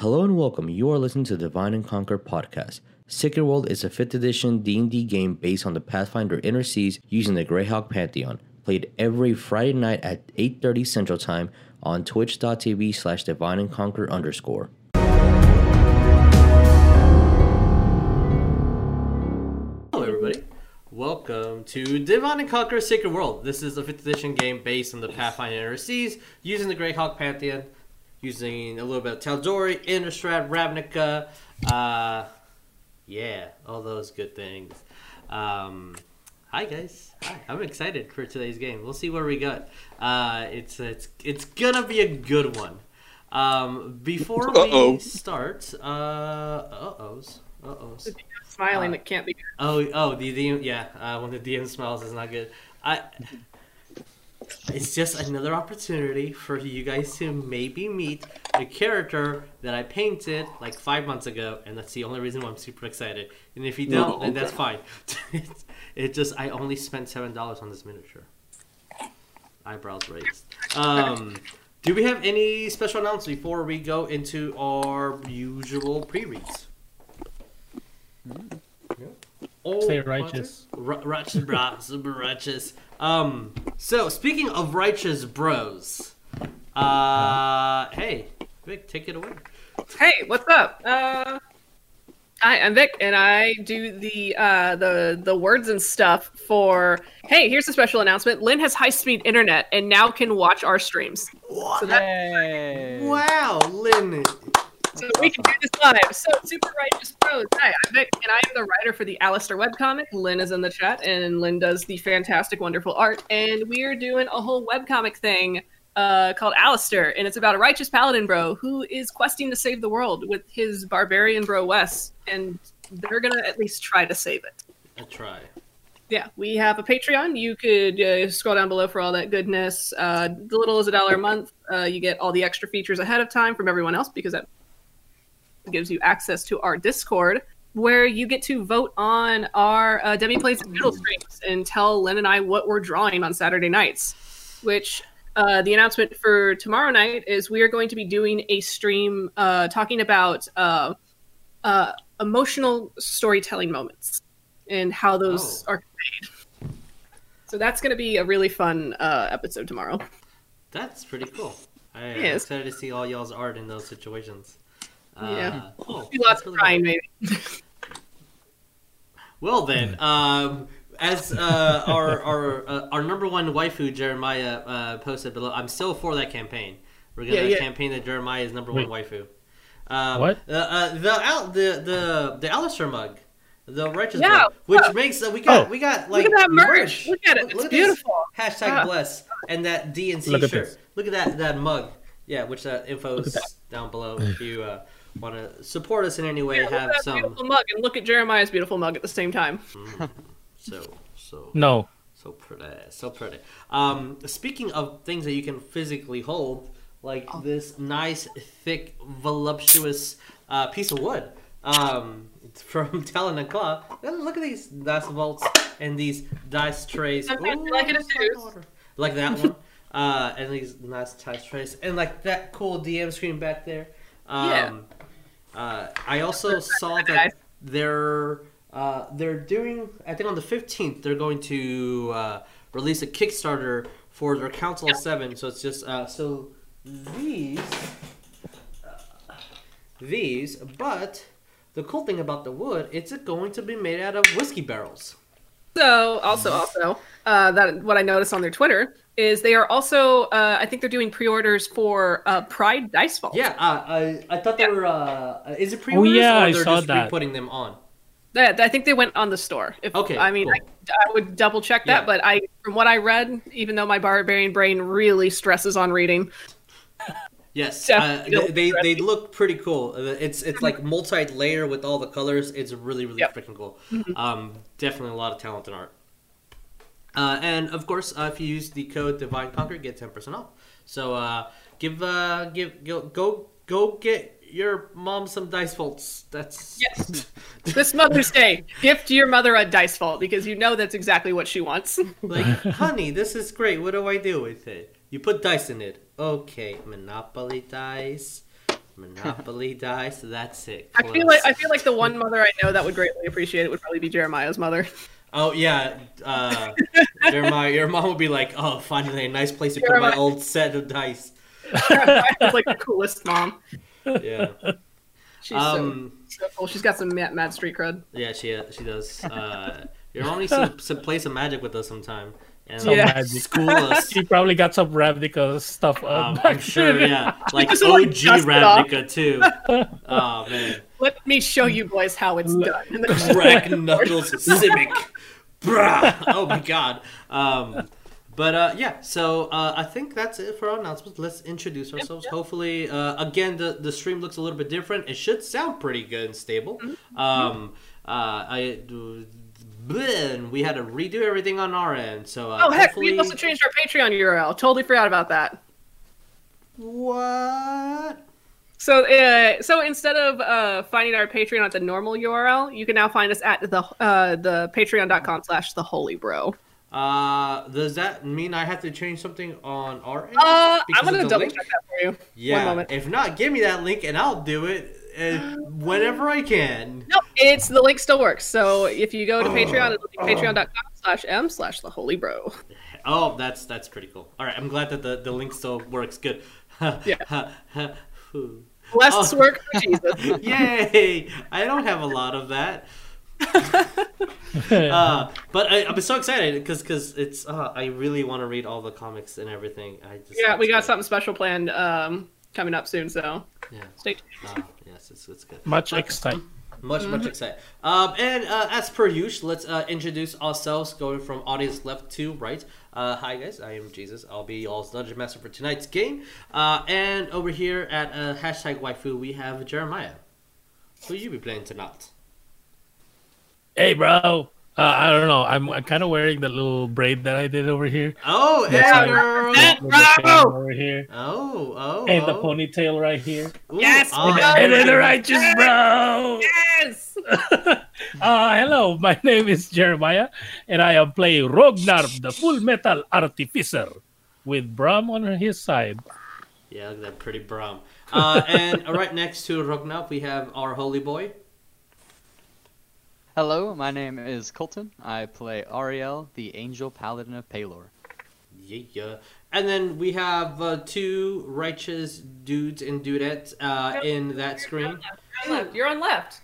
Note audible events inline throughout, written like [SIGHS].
Hello and welcome. You are listening to Divine and Conquer podcast. Sacred World is a 5th edition D&D game based on the Pathfinder Inner Seas using the Greyhawk Pantheon. Played every Friday night at 8.30 Central Time on twitch.tv slash divine and conquer underscore. Hello, everybody. Welcome to Divine and Conquer Sacred World. This is a 5th edition game based on the Pathfinder Inner Seas, using the Greyhawk Pantheon, using a little bit of Tal'Dorei, Innistrad, Ravnica, uh, yeah, all those good things. Um, hi, guys. Hi. I'm excited for today's game. We'll see where we got. Uh, it's, it's, it's gonna be a good one. Um, before Uh-oh. we start, uh, uh-ohs, uh-ohs. smiling Uh, that can't be. Good. Oh, oh, the DM, yeah. Uh, when the DM smiles is not good. I. It's just another opportunity for you guys to maybe meet a character that I painted like five months ago, and that's the only reason why I'm super excited. And if you don't, No, then that's fine. It's- [LAUGHS] it just I only spent seven dollars on this miniature. Eyebrows raised. Um, do we have any special announcements before we go into our usual pre-reads? Oh, Say righteous. Ri- righteous, bro. [LAUGHS] Super righteous. Um. So speaking of righteous bros, uh, hey, Vic, take it away. Hey, what's up? Uh, hi, I'm Vic, and I do the uh, the the words and stuff for. Hey, here's a special announcement. Lynn has high speed internet and now can watch our streams, What? so that Wow, Lynn. So we can do this live. So super righteous pros. Hi, I'm Vic, and I am the writer for the Alistair webcomic. Lynn is in the chat, and Lynn does the fantastic, wonderful art. And we are doing a whole webcomic thing uh, called Alistair, and it's about a righteous paladin bro who is questing to save the world with his barbarian bro Wes, and they're gonna at least try to save it. I try. Yeah, we have a Patreon. You could uh, scroll down below for all that goodness. Uh, the little is a dollar a month. Uh, you get all the extra features ahead of time from everyone else because that gives you access to our Discord, where you get to vote on our uh, Demi Plays and Doodle streams and tell Lynn and I what we're drawing on Saturday nights. Which uh, the announcement for tomorrow night is we are going to be doing a stream uh, talking about uh, uh, emotional storytelling moments and how those Oh. are conveyed. So that's going to be a really fun uh, episode tomorrow. That's pretty cool. I, I'm excited to see all y'all's art in those situations. Uh, [LAUGHS] Yeah. cool. Do lots of crying, maybe. Well then, um, as uh, our our uh, our number one waifu Jeremiah uh, posted below, I'm still for that campaign. We're gonna Yeah, yeah. campaign that Jeremiah is number Wait. one waifu. Um, What? Uh, uh, the Al- the the the Alistair mug, the righteous Yeah, mug, which look. makes uh, we got Oh. we got like Look at that merch. Look at it. Look- It's look at this beautiful. Hashtag Ah. bless and that DNC Look at shirt. this. Look at that that mug. Yeah, which uh, info Look at is down below if you uh, want to support us in any way. Yeah, have some beautiful mug and look at Jeremiah's beautiful mug at the same time. so so [LAUGHS] No. So pretty, so pretty. Um, speaking of things that you can physically hold, like Oh. this nice, thick, voluptuous uh, piece of wood um, it's [LAUGHS] from Talon and Claw. Look at these dice vaults and these dice trays. Ooh, like it in it's twos. water. Like that [LAUGHS] one. uh, and these nice dice trays. And like that cool DM screen back there. Um, Yeah. Uh, I also saw that they're uh, they're doing. I think on the fifteenth they're going to uh, release a Kickstarter for their Council of Seven. So it's just uh, so these uh, these, but the cool thing about the wood, it's going to be made out of whiskey barrels. So also also uh, that what I noticed on their Twitter is they are also uh, I think they're doing pre-orders for uh, Pride Dice Vault. Yeah, uh, I I thought they were. Uh, is it pre-orders Oh yeah, or I they're saw just that. putting them on? That, I think they went on the store. If, Okay, I mean, cool. I, I would double check that, Yeah. but I, from what I read, even though my barbarian brain really stresses on reading, Yes, [LAUGHS] uh, they, they they look pretty cool. Uh, It's it's like multi-layer with all the colors. It's really really Yep. freaking cool. Um, definitely a lot of talent in art. Uh, and of course, uh, if you use the code Divine Conquer, get ten percent off. So uh, give uh, give go go go get your mom some dice vaults. That's yes, [LAUGHS] this Mother's Day, gift your mother a dice vault because you know that's exactly what she wants. [LAUGHS] like, honey, this is great. What do I do with it? You put dice in it. Okay, Monopoly dice, Monopoly [LAUGHS] dice. That's it. I feel like I feel like the one mother I know that would greatly appreciate it would probably be Jeremiah's mother. Oh yeah, uh, Jeremiah, your mom would be like, "Oh, finally a nice place to put my old set of dice." [LAUGHS] It's like the coolest mom. Yeah, She's um, so, so cool. She's got some mad, mad street cred. yeah, she she does. Uh, your mom needs to, [LAUGHS] to play some magic with us sometime and Some Yeah. magic. school [LAUGHS] us. She probably got some Ravnica stuff. Uh, Um, back I'm sure, yeah, like OG dust. Ravnica too. Oh man, Let me show you boys how it's done. Crack [LAUGHS] knuckles, Simic, [LAUGHS] brah. Oh my god. Um, but uh, yeah, so uh, I think that's it for our announcements. Let's introduce ourselves. Hopefully, uh, again, the the stream looks a little bit different. It should sound pretty good and stable. Mm-hmm. Um, uh, I. bleh, we had to redo everything on our end, so uh, oh heck, hopefully... we also changed our Patreon URL. Totally forgot about that. What? So, uh, so instead of uh, finding our Patreon at the normal URL, you can now find us at the uh, the patreon.com slash the holy bro. Uh, does that mean I have to change something on our end? Uh, I'm gonna double link? check that for you. Yeah. moment. If not, give me that link and I'll do it uh, [GASPS] whenever I can. No, it's the link still works. So if you go to Patreon, it'll be patreon.com slash m slash the holy bro. Oh, that's that's pretty cool. All right, I'm glad that the, the link still works good. [LAUGHS] Yeah. [LAUGHS] Whew. Less Oh. work for Jesus. [LAUGHS] Yay! I don't have a lot of that. [LAUGHS] uh, but I, I'm so excited because because it's uh, I really want to read all the comics and everything. I just Yeah, we got it's something special planned um, coming up soon. So. Yeah. stay tuned. Uh, yes, it's, it's good. Much excited. Much, much excited. Um, and uh, as per usual, let's uh, introduce ourselves going from audience left to right. Uh, hi, guys. I am Jesus. I'll be y'all's Dungeon Master for tonight's game. Uh, and over here at uh, hashtag waifu, we have Jeremiah. Who you be playing tonight? Hey, bro. Uh, I don't know. I'm, I'm kind of wearing the little braid that I did over here. Oh, Yes, yeah, girl. Yeah. With the chain Bravo! over here. Oh, oh. And the oh. ponytail right here. Ooh, Yes, oh, And then the Yes. righteous bro. Yes. [LAUGHS] uh, hello, my [LAUGHS] name is Jeremiah, and I am playing Rognar, the Full Metal Artificer, with Bram on his side. Yeah, look at that pretty Brom. Uh, and right next to Rognar, we have our holy boy. Hello, my name is Coleton. I play Ariell, the Angel Paladin of Pelor. Yeah, yeah. And then we have uh, two righteous dudes and dudettes uh, in that screen. You're on left. You're on left.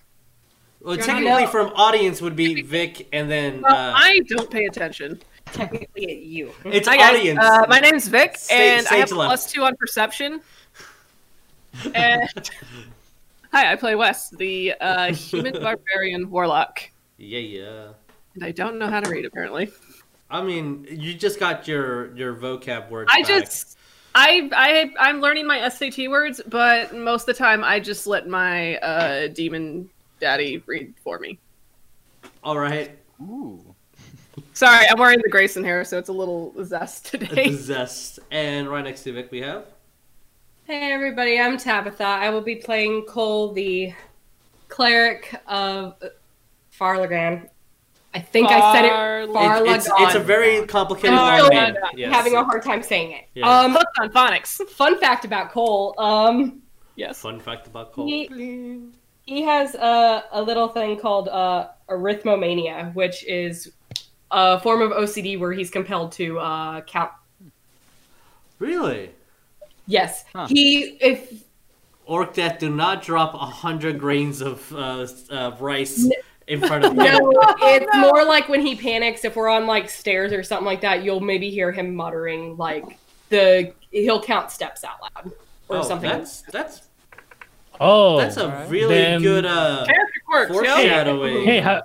Well, You're technically, not- from audience would be Vic, and then Well, uh, I don't pay attention. technically at you. it's Hi guys. audience. Uh, my name's Vic, Stage- and I have stage left. plus two on perception. And [LAUGHS] hi, I play Wes, the uh, [LAUGHS] human barbarian warlock, yeah, yeah. and I don't know how to read apparently. I mean, you just got your your vocab words. I back. just, I, I, I'm learning my SAT words, but most of the time I just let my uh, demon daddy read for me. all right. Ooh. Sorry, I'm wearing the Grayson hair, so it's a little zest [LAUGHS] today. Zest, and right next to Vic we have. Hey everybody, I'm Tabatha. I will be playing Coal, the cleric of Fharlanghn. I think I said it. Fharlanghn. Fharlanghn. It's, it's a very complicated I'm still name. Yes. having a hard time saying it. Yeah. Um, Hooked on phonics. fun fact about Coal. Um, Yes. Fun fact about Coal. He- he has a, a little thing called uh, arithmomania, which is a form of OCD where he's compelled to uh, count. Really? Yes, Huh. he if Orc that do not drop a hundred grains of uh, uh, rice in front of [LAUGHS] him. No, it's more like when he panics. If we're on like stairs or something like that, you'll maybe hear him muttering like the he'll count steps out loud or oh, something. That's that's Oh, that's a alright. really Then- good uh, Character foreshadowing. hey, ha-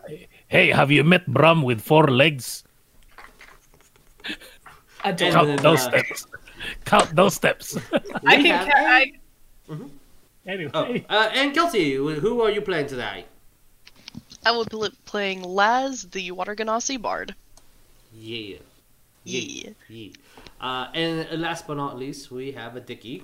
hey, have you met Bram with four legs? I don't And Count those uh, steps. [LAUGHS] Count those steps. [LAUGHS] I We can. have- ca- I, anyway, Oh, uh, and Kelsey, who are you playing today? I will be playing Laz, the Water Genasi Bard. Yeah. Yeah. Yeah. Uh, and last but not least, we have a Dickie.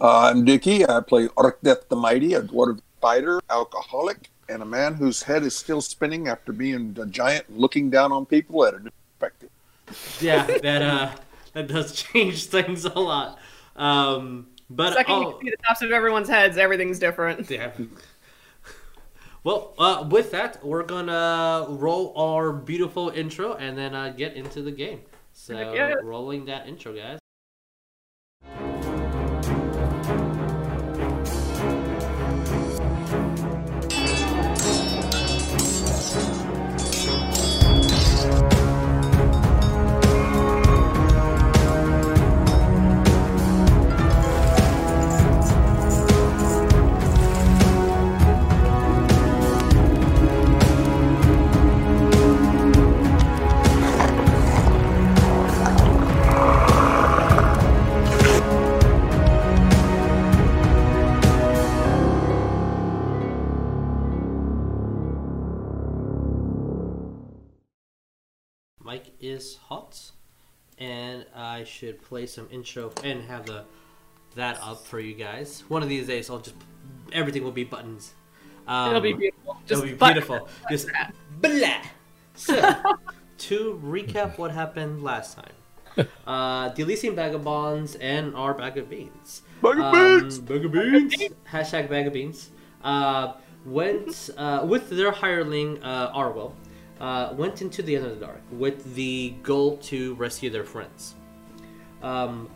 Uh, I'm Dickie. I play Orcdeath the Mighty, a dwarf fighter, alcoholic, and a man whose head is still spinning after being a giant looking down on people at a new perspective. Yeah, that uh, that does [LAUGHS] change things a lot. Um, But Second, you oh, can see the tops of everyone's heads. Everything's different. [LAUGHS] yeah. Well, uh, with that, we're gonna roll our beautiful intro and then uh, get into the game. So, yeah. rolling that intro, guys. Is hot, and I should play some intro and have the that up for you guys. One of these days, I'll just everything will be buttons. Um, It'll be beautiful. Just it'll be butt- beautiful. Just blah. So, [LAUGHS] to recap what happened last time, [LAUGHS] uh, the Elysian Vagabonds and our bag of beans. Bag of Um, beans! Bag of beans. Hashtag bag of beans. Uh, went uh, with their hireling uh, Arwell. Uh, went into the Underdark with the goal to rescue their friends. Um,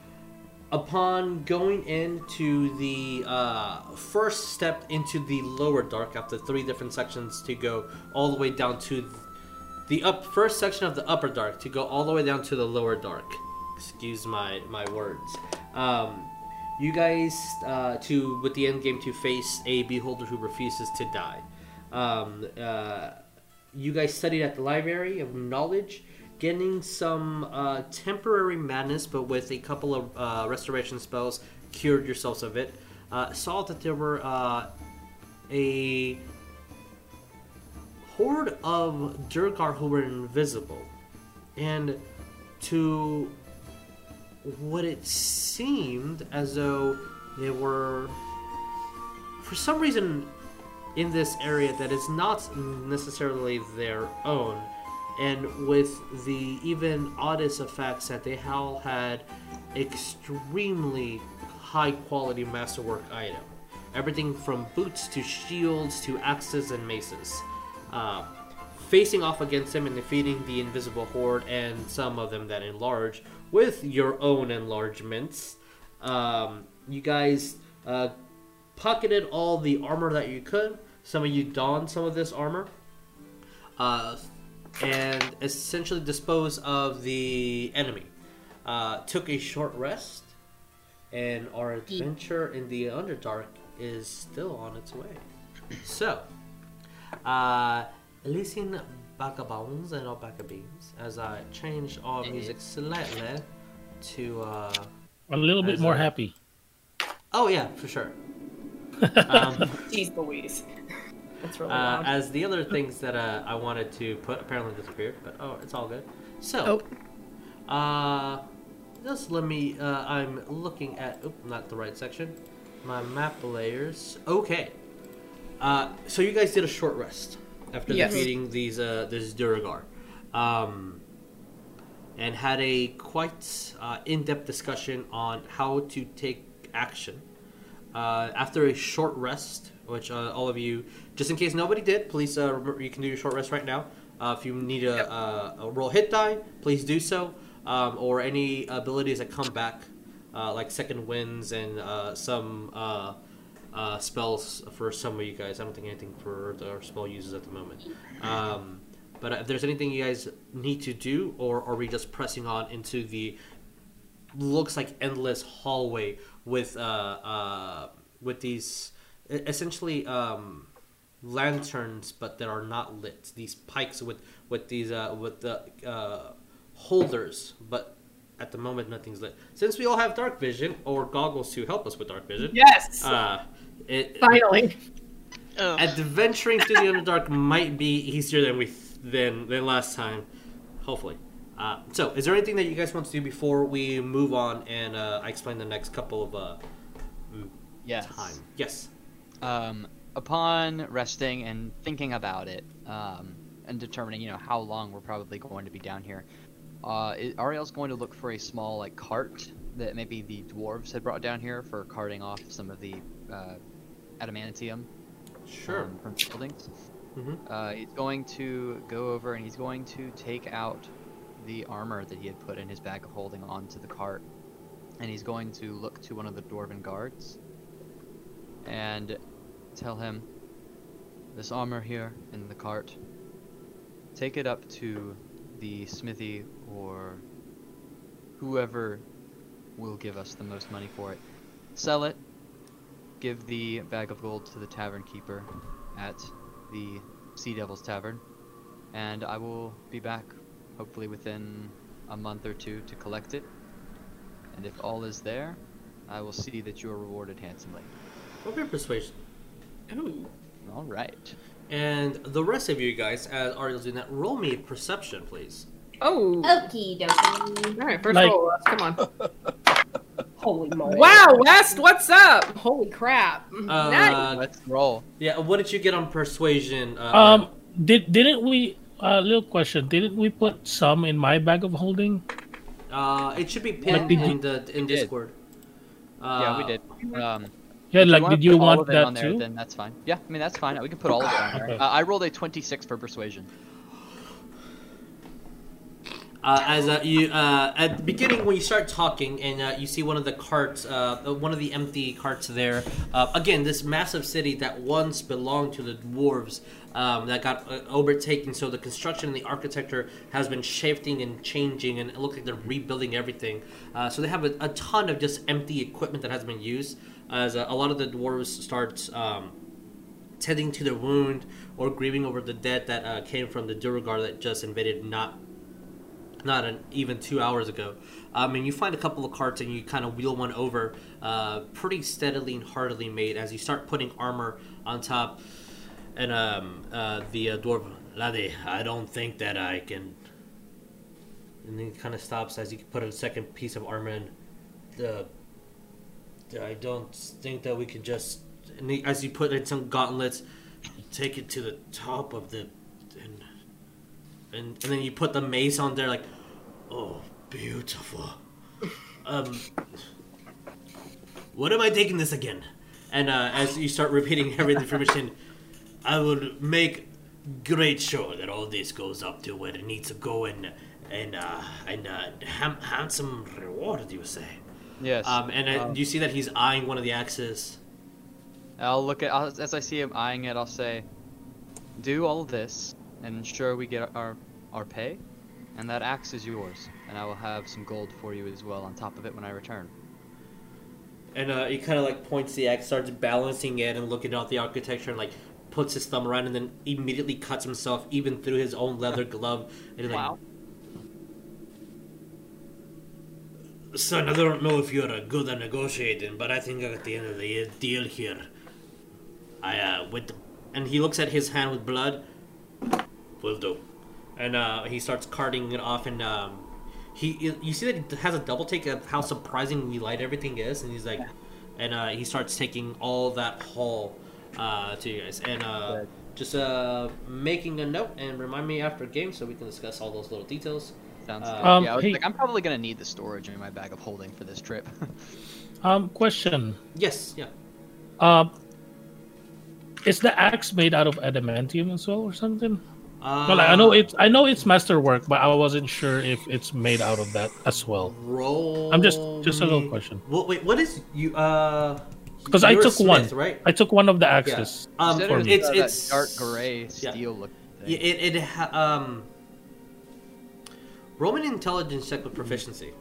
upon going into the uh, first step into the lower dark after three different sections to go all the way down to the up first section of the upper dark to go all the way down to the lower dark. Excuse my my words. Um, you guys uh, to with the end game to face a beholder who refuses to die. Um, uh, you guys studied at the library of knowledge getting some uh, temporary madness but with a couple of uh, restoration spells cured yourselves of it uh, saw that there were uh, a horde of Duergar who were invisible. And to what it seemed as though they were, for some reason, in this area that is not necessarily their own, and with the even oddest effects that they all had extremely high quality masterwork item. Everything from boots to shields to axes and maces. Uh, facing off against them and defeating the invisible horde and some of them that enlarge with your own enlargements. Um, you guys uh, pocketed all the armor that you could. Some of you donned some of this armor. Uh, and essentially dispose of the enemy. Uh, took a short rest, and our adventure in the Underdark is still on its way. [CLEARS THROAT] So, uh, Elysian Vagabonds and our Vagabines, as I change our music slightly to. Uh, A little bit more a- happy. oh, yeah, for sure. [LAUGHS] um, Jeez Louise. That's really Uh, loud. as the other things that uh, I wanted to put apparently disappeared, but oh, it's all good. So, oh. uh, just let me. Uh, I'm looking at. Oop, not the right section. My map layers. Okay. Uh, so you guys did a short rest after Yes. defeating these uh, this Duergar, um, and had a quite uh, in-depth discussion on how to take action. Uh, after a short rest, which uh, all of you, just in case nobody did, please uh, remember you can do your short rest right now. Uh, if you need a, a, a roll hit die, please do so, um, or any abilities that come back, uh, like second winds and uh, some uh, uh, spells for some of you guys. I don't think anything for our spell users at the moment. Um, but if there's anything you guys need to do, or are we just pressing on into the looks like endless hallway with uh, uh, with these essentially um, lanterns, but that are not lit. These pikes with with these uh, with the uh, holders, but at the moment nothing's lit. Since we all have dark vision or goggles to help us with dark vision, yes. uh, it, Finally. Adventuring through the [LAUGHS] underdark might be easier than we th- than than last time. Hopefully. Uh, so, is there anything that you guys want to do before we move on and uh, I explain the next couple of uh, Yes. time? Yes. Um, upon resting and thinking about it, um, and determining, you know, how long we're probably going to be down here, uh, Ariell's going to look for a small like cart that maybe the dwarves had brought down here for carting off some of the uh, adamantium Sure. um, from buildings. Mhm. Uh, he's going to go over and he's going to take out the armor that he had put in his bag of holding onto the cart, and he's going to look to one of the dwarven guards and tell him, "This armor here in the cart. Take it up to the smithy or whoever will give us the most money for it. Sell it. Give the bag of gold to the tavern keeper at the Sea Devil's Tavern, and I will be back hopefully within a month or two to collect it. And if all is there, I will see that you are rewarded handsomely. Roll me a persuasion. Ooh. All right. And the rest of you guys, as Ariell's doing that, roll me perception, please. Oh. Okie dokie. All right, first Like- roll. Wes, Come on. [LAUGHS] Holy moly. Wow, West, what's up? Holy crap. nice. Uh, Let's roll. yeah, what did you get on persuasion? Uh, Um, did didn't we? Uh, little question. Didn't we put some in my bag of holding? uh, it should be pinned did in the in Discord. Uh, yeah, we did. Um, Yeah, if like wanna did you want of it that on there, too? Then that's fine. Yeah, I mean that's fine. We can put all of it on there. Okay. Uh, I rolled a 26 for persuasion. Uh, as uh, you uh, at the beginning when you start talking and uh, you see one of the carts, uh, uh, one of the empty carts there. Uh, again, this massive city that once belonged to the dwarves um, that got uh, overtaken. So the construction and the architecture has been shifting and changing, and it looks like they're rebuilding everything. Uh, so they have a, a ton of just empty equipment that has been used. As uh, a lot of the dwarves start. Um, tending to their wound or grieving over the dead that uh, came from the Duergar that just invaded not not an, even two hours ago. Um, and you find a couple of carts and you kind of wheel one over, uh, pretty steadily and heartily made as you start putting armor on top. And um, uh, the uh, dwarf, Laddie, I don't think that I can. And then he kind of stops as you put a second piece of armor in. The, I don't think that we can just. As you put in some gauntlets, take it to the top of the. And and, and then you put the mace on there like oh beautiful um what am i taking this again and uh, as you start repeating everything every information i will make great sure that all this goes up to where it needs to go and and uh and uh handsome reward you say Yes. um and um, you see that he's eyeing one of the axes I'll look at I'll, as I see him eyeing it. I'll say, "Do all of this and ensure we get our our pay, and that axe is yours, and I will have some gold for you as well on top of it when I return." And uh, he kind of like points the axe, starts balancing it and looking at the architecture, and like puts his thumb around, and then immediately cuts himself even through his own leather [LAUGHS] glove. And he's like, Son, I don't know if you're good at negotiating, but I think at the end of the deal here. I uh, with the, and he looks at his hand with blood. Will do. And uh, he starts carting it off, and um, he you see that he has a double take of how surprisingly light everything is, and he's like, and uh, he starts taking all that haul uh, to you guys, and uh, just uh, making a note and remind me after game so we can discuss all those little details. Sounds. Uh. Um, yeah, I was hey- like, I'm probably gonna need the storage in my bag of holding for this trip. [LAUGHS] Um, question. Yes, yeah. Um, is the axe made out of adamantium as well, or something? Uh, well, I know it's I know it's masterwork, but I wasn't sure if it's made out of that as well. Roll. I'm just- just a little question. Well, wait, what is you? Uh, Because I you're a took one. right? I took one of the Yeah. axes. Um, Said for it me. it's uh, it's that dark gray yeah. steel look. Yeah, it it ha- um. Roman intelligence check with proficiency.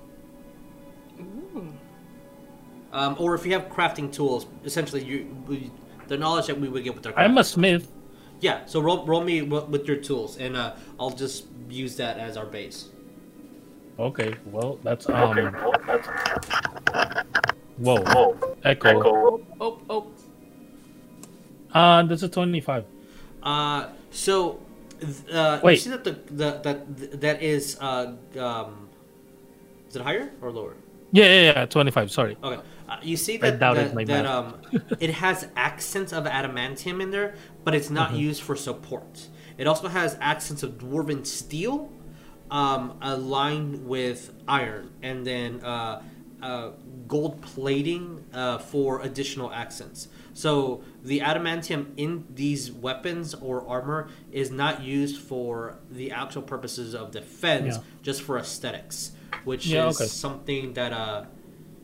Um, or if you have crafting tools, essentially you, we, the knowledge that we would get with our. I'm a crafting. smith. Yeah, so roll, roll me with your tools, and uh, I'll just use that as our base. Okay, well that's um. Okay. That's. Whoa, echo. Oh, oh, oh. Uh, that's a twenty-five. Uh, so, uh, you see that the, the that that is uh um, is it higher or lower? Yeah, yeah, yeah, twenty-five. Sorry. Okay. Uh, you see that that, my that um, [LAUGHS] it has accents of adamantium in there, but it's not Mm-hmm. used for support. It also has accents of dwarven steel, um, aligned with iron, and then uh, uh, gold plating uh, for additional accents. So the adamantium in these weapons or armor is not used for the actual purposes of defense, Yeah. just for aesthetics, which Yeah, is okay. something that uh,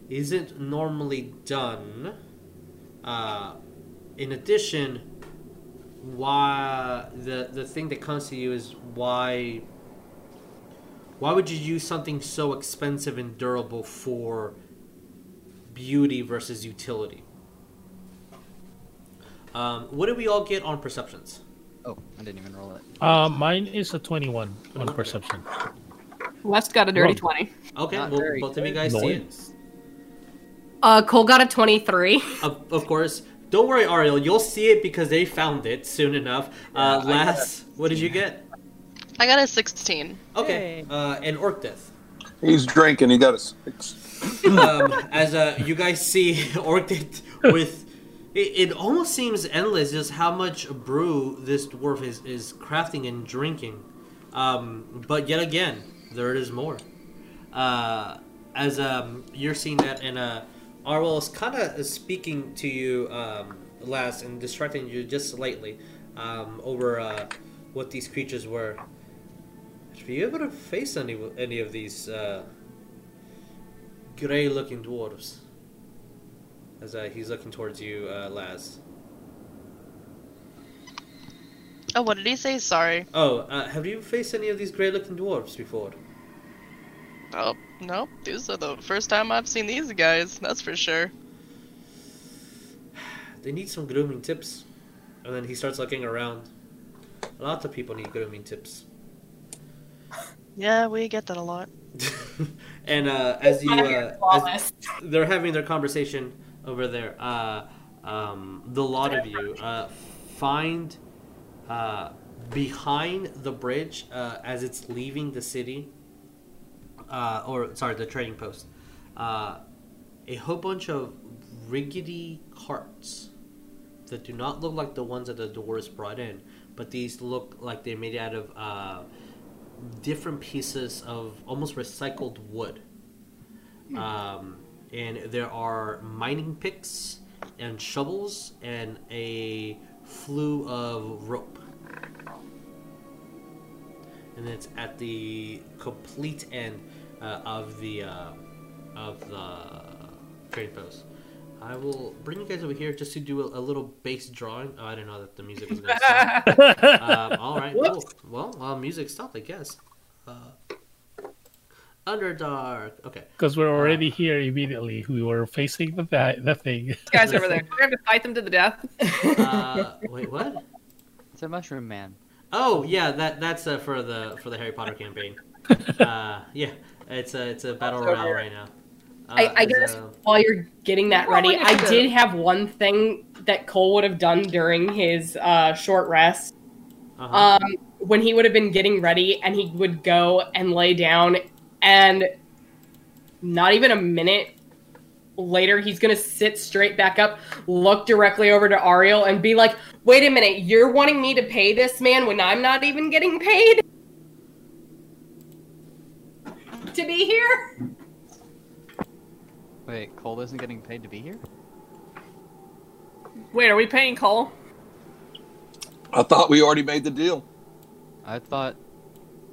isn't normally done. Uh, in addition, why the the thing that comes to you is why why would you use something so expensive and durable for beauty versus utility? Um, what did we all get on perceptions? Oh, I didn't even roll it. Uh, mine is a 21 on perception. West got a dirty Wrong. 20. Okay, Not well, both of you good. guys see it. Uh, Coal got a 23. Of, of course. Don't worry, Ariell. You'll see it because they found it soon enough. Uh, Yeah, Laz, what did you get? I got a 16. Okay. Uh, and Orcdeath. He's drinking. He got a six. um, as uh, you guys see, [LAUGHS] Orchid with it, it almost seems endless just how much brew this dwarf is, is crafting and drinking. Um, but yet again, there is more. Uh, as um, you're seeing that, and uh, Arwell is kind of speaking to you um, Laz and distracting you just slightly um, over uh, what these creatures were. Are you able to face any any of these? Uh, gray looking dwarves. As uh, he's looking towards you, uh, Laz. Oh, what did he say? Sorry. Oh, uh, have you faced any of these gray looking dwarves before? Oh, no. These are the first time I've seen these guys. That's for sure. [SIGHS] They need some grooming tips. And then he starts looking around. A lot of people need grooming tips. [LAUGHS] Yeah, we get that a lot. [LAUGHS] and uh, as you, uh, as they're having their conversation over there, uh, um, the lot of you uh, find uh, behind the bridge uh, as it's leaving the city, uh, or sorry, the trading post, uh, a whole bunch of rickety carts that do not look like the ones that the doors brought in, but these look like they're made out of uh, different pieces of almost recycled wood. Um, and there are mining picks and shovels and a flue of rope. And it's at the complete end uh, of the uh, of the trade post. I will bring you guys over here just to do a, a little base drawing. Oh, I didn't know that the music was going to stop. [LAUGHS] um, all right. Cool. Well, uh, music stopped, I guess. Uh, Underdark. Okay. Because we're already here immediately. We were facing the, thi- the thing. These guys over there. We have to fight them to the death. Uh, [LAUGHS] wait, what? It's a mushroom man. Oh, yeah. That that's uh, for the for the Harry Potter campaign. [LAUGHS] Uh, yeah, it's a it's a battle Over royale here. right now. Uh, I, I guess uh, while you're getting that ready, look I did have one thing that Coal would have done during his uh, short rest. uh-huh. Um, when he would have been getting ready and he would go and lay down, and not even a minute later, he's gonna sit straight back up, look directly over to Ariell, and be like, "Wait a minute, you're wanting me to pay this man when I'm not even getting paid to be here?" Wait, Coal isn't getting paid to be here? Wait, are we paying Coal? I thought we already made the deal. I thought.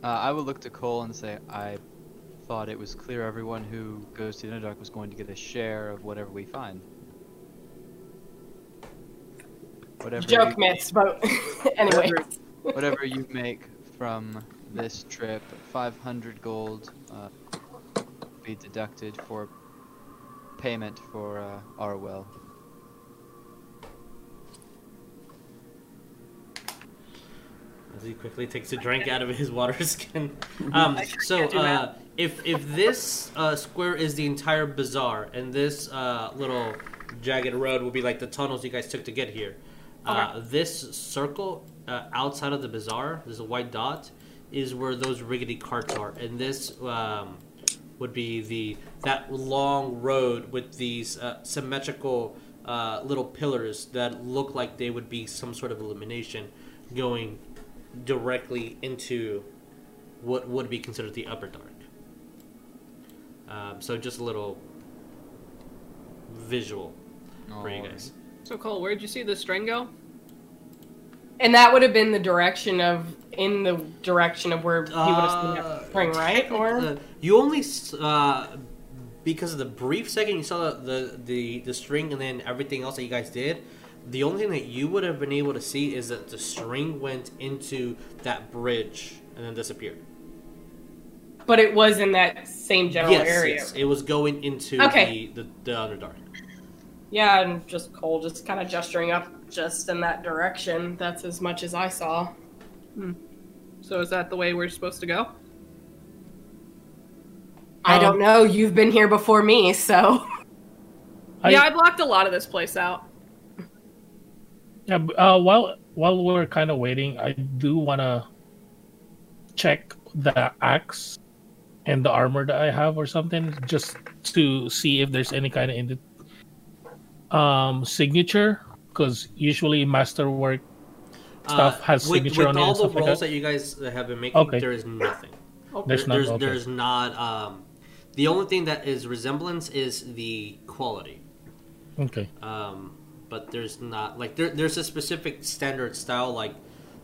Uh, I would look to Coal and say, I thought it was clear everyone who goes to the Underdark was going to get a share of whatever we find. Whatever Joke you, myths, but [LAUGHS] anyway. Whatever, whatever you make from this trip, 500 gold uh, be deducted for payment for uh, Arwell. As he quickly takes a drink out of his water [LAUGHS] skin. Um, so, uh, that. If if this uh, square is the entire bazaar, and this uh, little jagged road will be like the tunnels you guys took to get here, uh, this circle uh, outside of the bazaar, there's a white dot, is where those rickety carts are, and this um, would be the that long road with these uh, symmetrical uh, little pillars that look like they would be some sort of illumination going directly into what would be considered the upper dark. Um, so just a little visual for you guys. So Coal, where'd you see the string go? And that would have been the direction of in the direction of where he would have seen Uh, that spring, right? Or Uh, you only uh, because of the brief second you saw the, the the the string and then everything else that you guys did. The only thing that you would have been able to see is that the string went into that bridge and then disappeared. But it was in that same general yes, area. yes, it was going into Okay. the, the the Underdark. Yeah, and just Coal just kind of gesturing up just in that direction. That's as much as I saw. So is that the way we're supposed to go? I Um, don't know. You've been here before me, so [LAUGHS] I- yeah, I blocked a lot of this place out. Yeah, uh, while while we're kind of waiting, I do want to check the axe and the armor that I have or something, just to see if there's any kind of indi- um signature. Because usually masterwork stuff has Uh, with, signature with on it With all the stuff like that. that you guys have been making. Okay. There is nothing. There's There- not. there's, okay. there's not. Um, the only thing that is resemblance is the quality. okay. um, but there's not like there, there's a specific standard style like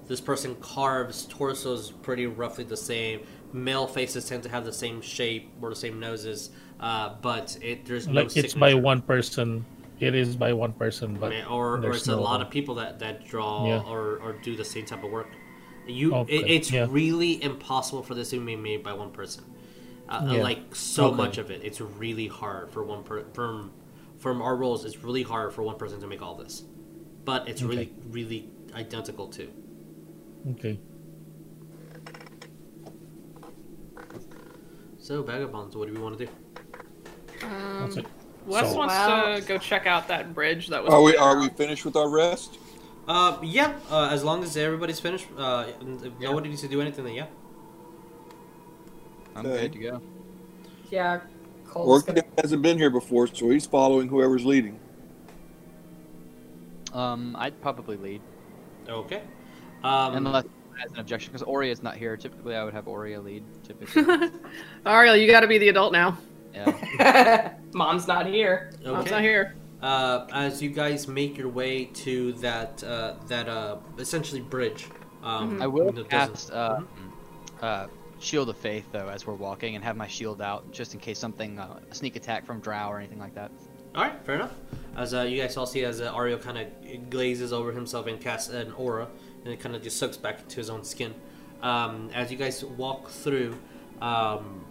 this person carves torsos pretty roughly the same male faces tend to have the same shape or the same noses uh, but it there's no Like it's by one person. It is by one person, but I mean, or, or it's a no- lot of people that, that draw Yeah. or, or do the same type of work you Okay, it, it's yeah. really impossible for this to be made by one person uh, Yeah. like so Okay. much of it it's really hard for one per from from our roles it's really hard for one person to make all this but it's really really identical too Okay. So vagabonds what do we want to do Um, That's. Wes So- wants Wow. to go check out that bridge that was. Are we are we finished with our rest? uh yeah uh, as long as everybody's finished uh and if nobody needs to do anything then yeah I'm Okay. good to go. yeah, Coal's gonna. hasn't been here before, so he's following whoever's leading. Um, I'd probably lead, okay um unless has an objection, because Oria's not here. Typically, I would have Oria lead. Typically, [LAUGHS] Ariell, you got to be the adult now. yeah. [LAUGHS] Mom's not here. Mom's not here. uh, as you guys make your way to that uh, that uh, essentially bridge. Um, I will that doesn't- cast uh, uh, Shield of Faith though as we're walking, and have my shield out just in case something, uh, a sneak attack from Drow or anything like that. All right, fair enough. As uh, you guys all see, as uh, Ario kind of glazes over himself and casts an aura, and it kind of just sucks back into his own skin. Um, as you guys walk through, um,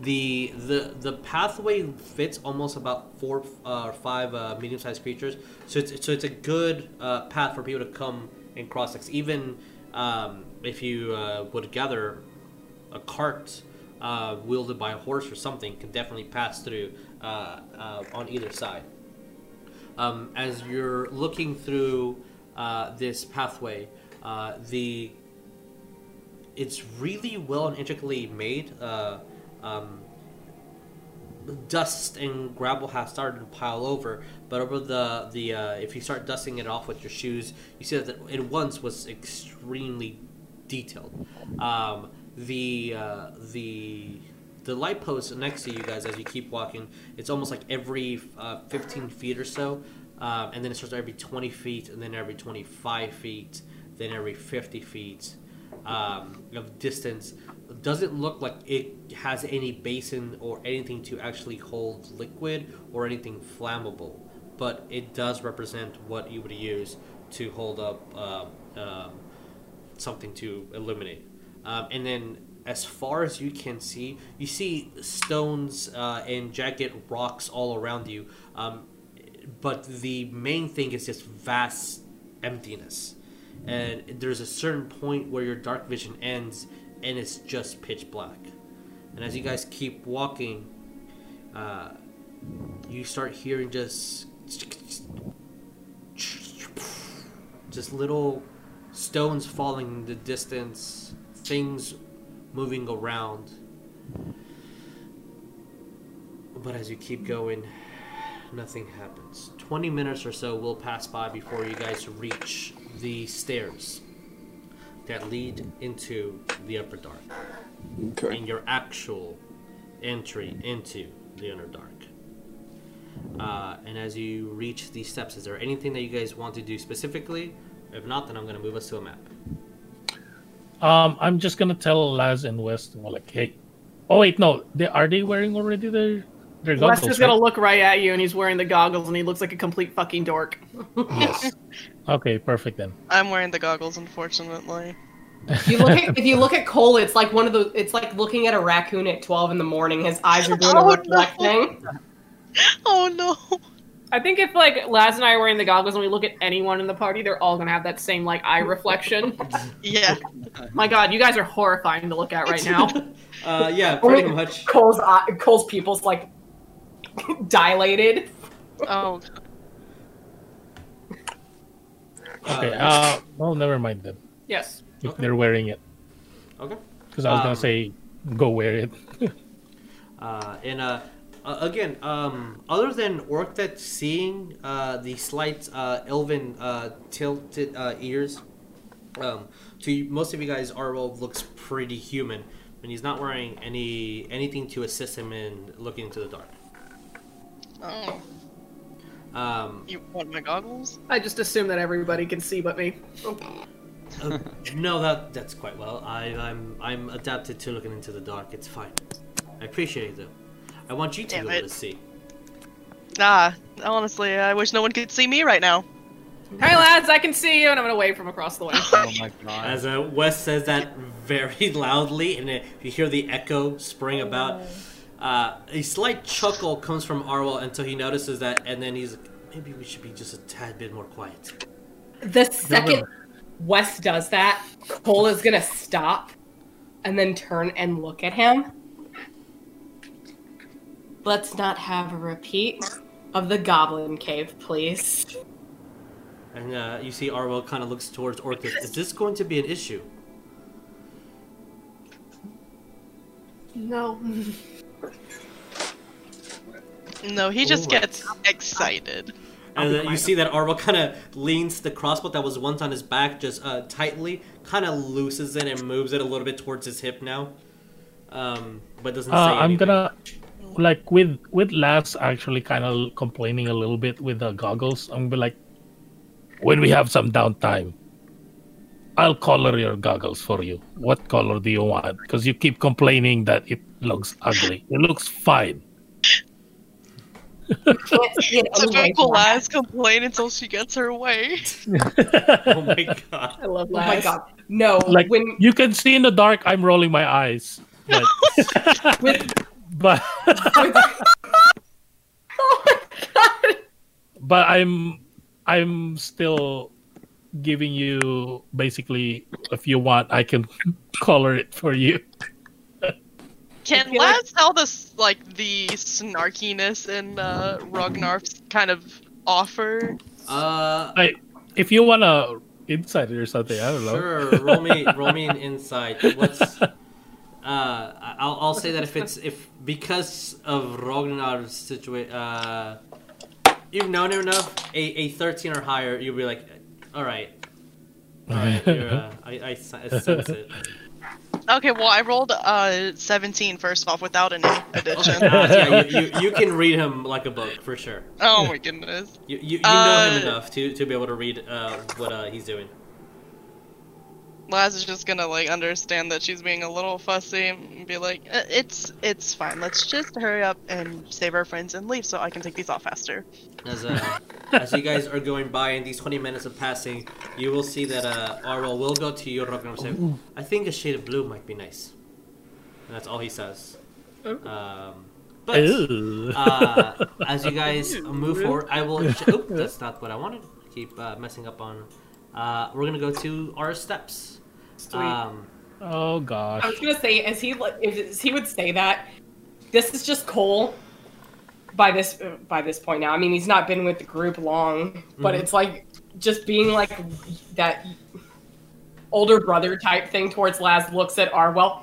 the the the pathway fits almost about four uh, or five uh, medium-sized creatures, so it's so it's a good uh, path for people to come and cross. Like even um, if you uh, would gather a cart uh, wielded by a horse or something can definitely pass through uh, on either side. Um, as you're looking through uh, this pathway, uh, the it's really well and intricately made. Uh, um, dust and gravel have started to pile over, but over the the uh, if you start dusting it off with your shoes, you see that it once was extremely detailed. Um, the uh, the the light post next to you guys as you keep walking, it's almost like every uh, 15 feet or so, um, and then it starts every 20 feet, and then every 25 feet, then every 50 feet um, of distance. Doesn't look like it has any basin or anything to actually hold liquid or anything flammable, but it does represent what you would use to hold up um, um, something to illuminate. Um, and then, as far as you can see, you see stones uh, and jagged rocks all around you. Um, but the main thing is just vast emptiness. And there's a certain point where your dark vision ends, and it's just pitch black. And as you guys keep walking, uh, you start hearing just just little stones falling in the distance, things moving around. But as you keep going, nothing happens. 20 minutes or so will pass by before you guys reach the stairs that lead into the upper dark Okay. and your actual entry into the Underdark. Uh, and as you reach these steps, is there anything that you guys want to do specifically? If not, then I'm going to move us to a map. Um, I'm just gonna tell Laz and West, well, like, hey. Oh wait, no, they are they wearing already their their Wes goggles? is gonna right? look right at you, and he's wearing the goggles, and he looks like a complete fucking dork. Yes. [LAUGHS] Okay, perfect then. I'm wearing the goggles, unfortunately. If [LAUGHS] you look at if you look at Coal, it's like one of the it's like looking at a raccoon at twelve in the morning. His eyes are doing [LAUGHS] Oh, a no. reflecting. Oh no! I think if like Laz and I are wearing the goggles, and we look at anyone in the party, they're all gonna have that same like eye reflection. Yeah. My God, you guys are horrifying to look at right now. Uh, yeah, pretty much. Coal's eye, Coal's pupils like [LAUGHS] dilated. Oh, Okay. Uh, well, never mind then. yes. If Okay. they're wearing it, Okay. because I was Um, gonna say, go wear it. [LAUGHS] Uh, and uh, uh, again, um, other than Orcdeath's seeing uh, the slight uh, elven uh, tilted uh, ears, um, to most of you guys, Arwell looks pretty human, and he's not wearing any anything to assist him in looking into the dark. Oh. Um, You want my goggles? I just assume that everybody can see but me. uh, no, that that's quite well. I, I'm I'm adapted to looking into the dark. It's fine. I appreciate it though. I want you to Damn be able it. to see. Ah, honestly, I wish no one could see me right now. Hey lads, I can see you, and I'm gonna wave from across the way. [LAUGHS] Oh my god. As uh, Wes says that very [LAUGHS] loudly, and uh, you hear the echo spring about. Uh, a slight chuckle comes from Arwell until he notices that, and then he's like, maybe we should be just a tad bit more quiet. The second Wes does that, Coal is gonna stop and then turn and look at him. Let's not have a repeat of the Goblin Cave, please. And uh, you see Arwell kind of looks towards Orcus. Is this going to be an issue? no. [LAUGHS] No, he just Alright. gets excited. And then you see that Arwell kind of leans the crossbow that was once on his back just uh, tightly, kind of loosens it and moves it a little bit towards his hip now. Um, but doesn't say Uh, I'm anything. gonna like with with Laz actually kind of complaining a little bit with the goggles. I'm gonna be like, when we have some downtime, I'll color your goggles for you. What color do you want? Because you keep complaining that it looks ugly. It looks fine. Can't see it So Laz complain until she gets her way. [LAUGHS] oh my god. I love Oh my god. No, Like when you can see in the dark, I'm rolling my eyes. But, [LAUGHS] [LAUGHS] but Oh my god. but I'm I'm still giving you basically if you want I can [LAUGHS] color it for you. Can feel like- Laz tell this like the snarkiness in uh, Ragnar's kind of offer? Uh, Like if you want to insight it or something, I don't know. Sure, roll me, [LAUGHS] roll me an insight. What's, uh, I'll, I'll say that if it's if because of Ragnar's situation, uh, you've known him enough, a, a thirteen or higher, you'll be like, all right, [LAUGHS] all right, you're, uh, I, I, s- I sense it. Okay, well I rolled uh 17 first off without any [LAUGHS] addition. Uh, yeah, you, you, you can read him like a book for sure. oh my goodness. You, you, you know him Uh, enough to, to be able to read uh, what uh, he's doing. Laz is just gonna like understand that she's being a little fussy and be like, "Uh, "It's it's fine. Let's just hurry up and save our friends and leave so I can take these off faster." As uh, as you guys are going by and these 20 minutes of passing, you will see that uh, Arwell will go to you, Ragnar, and say, I think a shade of blue might be nice. And that's all he says. Um, but uh, as you guys move forward, I will. Sh- [LAUGHS] Oop, that's not what I wanted. Keep uh, messing up on. Uh, we're gonna go to our steps. Sweet. Um, oh gosh. I was gonna say, as he like, if as he would say that, this is just Coal. By this by this point now, I mean he's not been with the group long, but Mhm. it's like just being like that older brother type thing towards Laz. Looks at Arwell,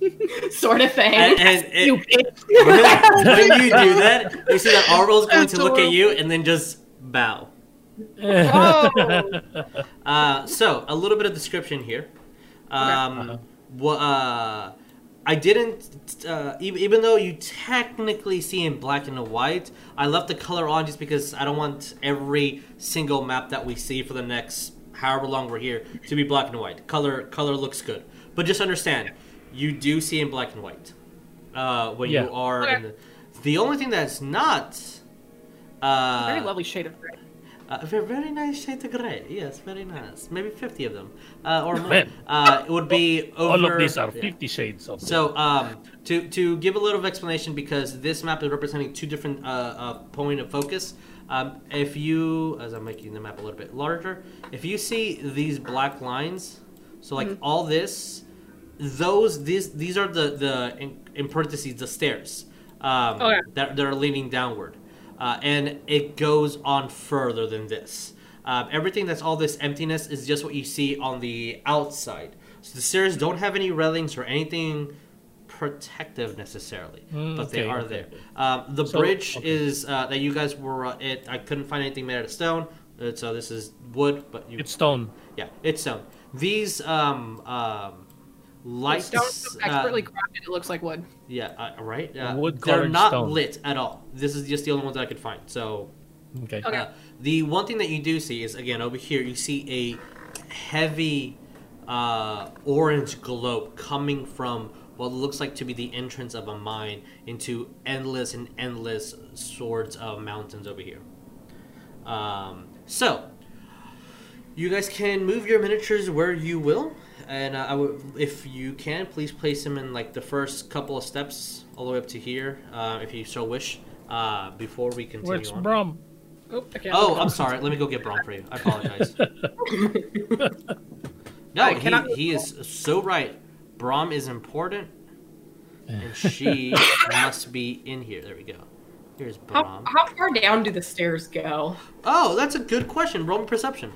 [LAUGHS] sort of thing. and, and it- You when you do that, you see that Arwell's going to look at you and then just bow. [LAUGHS] Uh, so a little bit of description here. Um, wha- uh, I didn't, uh, even, even though you technically see in black and white, I left the color on just because I don't want every single map that we see for the next however long we're here to be black and white. Color color looks good, but just understand, you do see in black and white uh, when Yeah. you are. Okay. In the, the only thing that's not. Uh, Very lovely shade of gray. Uh, very, very nice shade of gray. Yes, very nice. Maybe 50 of them. Uh, or [LAUGHS] more. Uh, it would be over. All of these are yeah. Fifty Shades of. So, um, to, to give a little of explanation, because this map is representing two different uh, uh, point of focus. Um, if you, as I'm making the map a little bit larger, if you see these black lines, so like all this, those these these are the the in, in parentheses the stairs um, Okay. that, that are leaning downward, uh, and it goes on further than this. Um, everything that's all this emptiness is just what you see on the outside. So the stairs don't have any railings or anything protective necessarily, Mm, but they are okay, there. Um, the So, bridge okay. is uh, that you guys were uh, it. I couldn't find anything made out of stone, uh, so this is wood. But you, it's stone. yeah, it's stone. These um, um, lights, Stone so uh, expertly crafted, it looks like wood. yeah, uh, right. Uh, Wood-colored they're not stone. lit at all. This is just the only ones that I could find. So Okay. Okay. uh, the one thing that you do see is again over here you see a heavy uh, orange globe coming from what looks like to be the entrance of a mine into endless and endless swords of mountains over here. Um, so you guys can move your miniatures where you will, and uh, I would, if you can, please place them in like the first couple of steps all the way up to here, uh, if you so wish. Uh, before we continue Where's on. Brom? Oh, I can't oh I'm sorry. Let me go get Brom for you. I apologize. [LAUGHS] [LAUGHS] no, I cannot- he, he is so right. Brom is important, and [LAUGHS] she must be in here. There we go. Here's How, Brom. how far down do the stairs go? Oh, that's a good question. Roll me perception.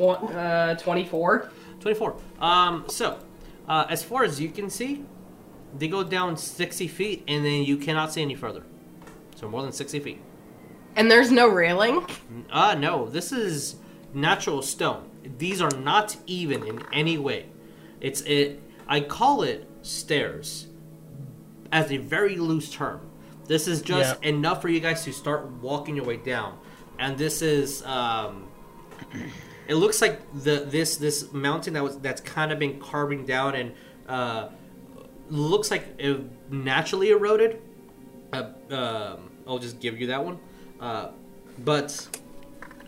Uh, 24. 24. Um, so, uh, as far as you can see, they go down 60 feet, and then you cannot see any further. So more than 60 feet. And there's no railing? Uh, no, this is natural stone. These are not even in any way. It's it. I call it stairs as a very loose term. This is just Yeah. enough for you guys to start walking your way down, and this is. Um, it looks like the this this mountain that was that's kind of been carving down and uh, looks like it naturally eroded. Uh, um, I'll just give you that one. Uh, but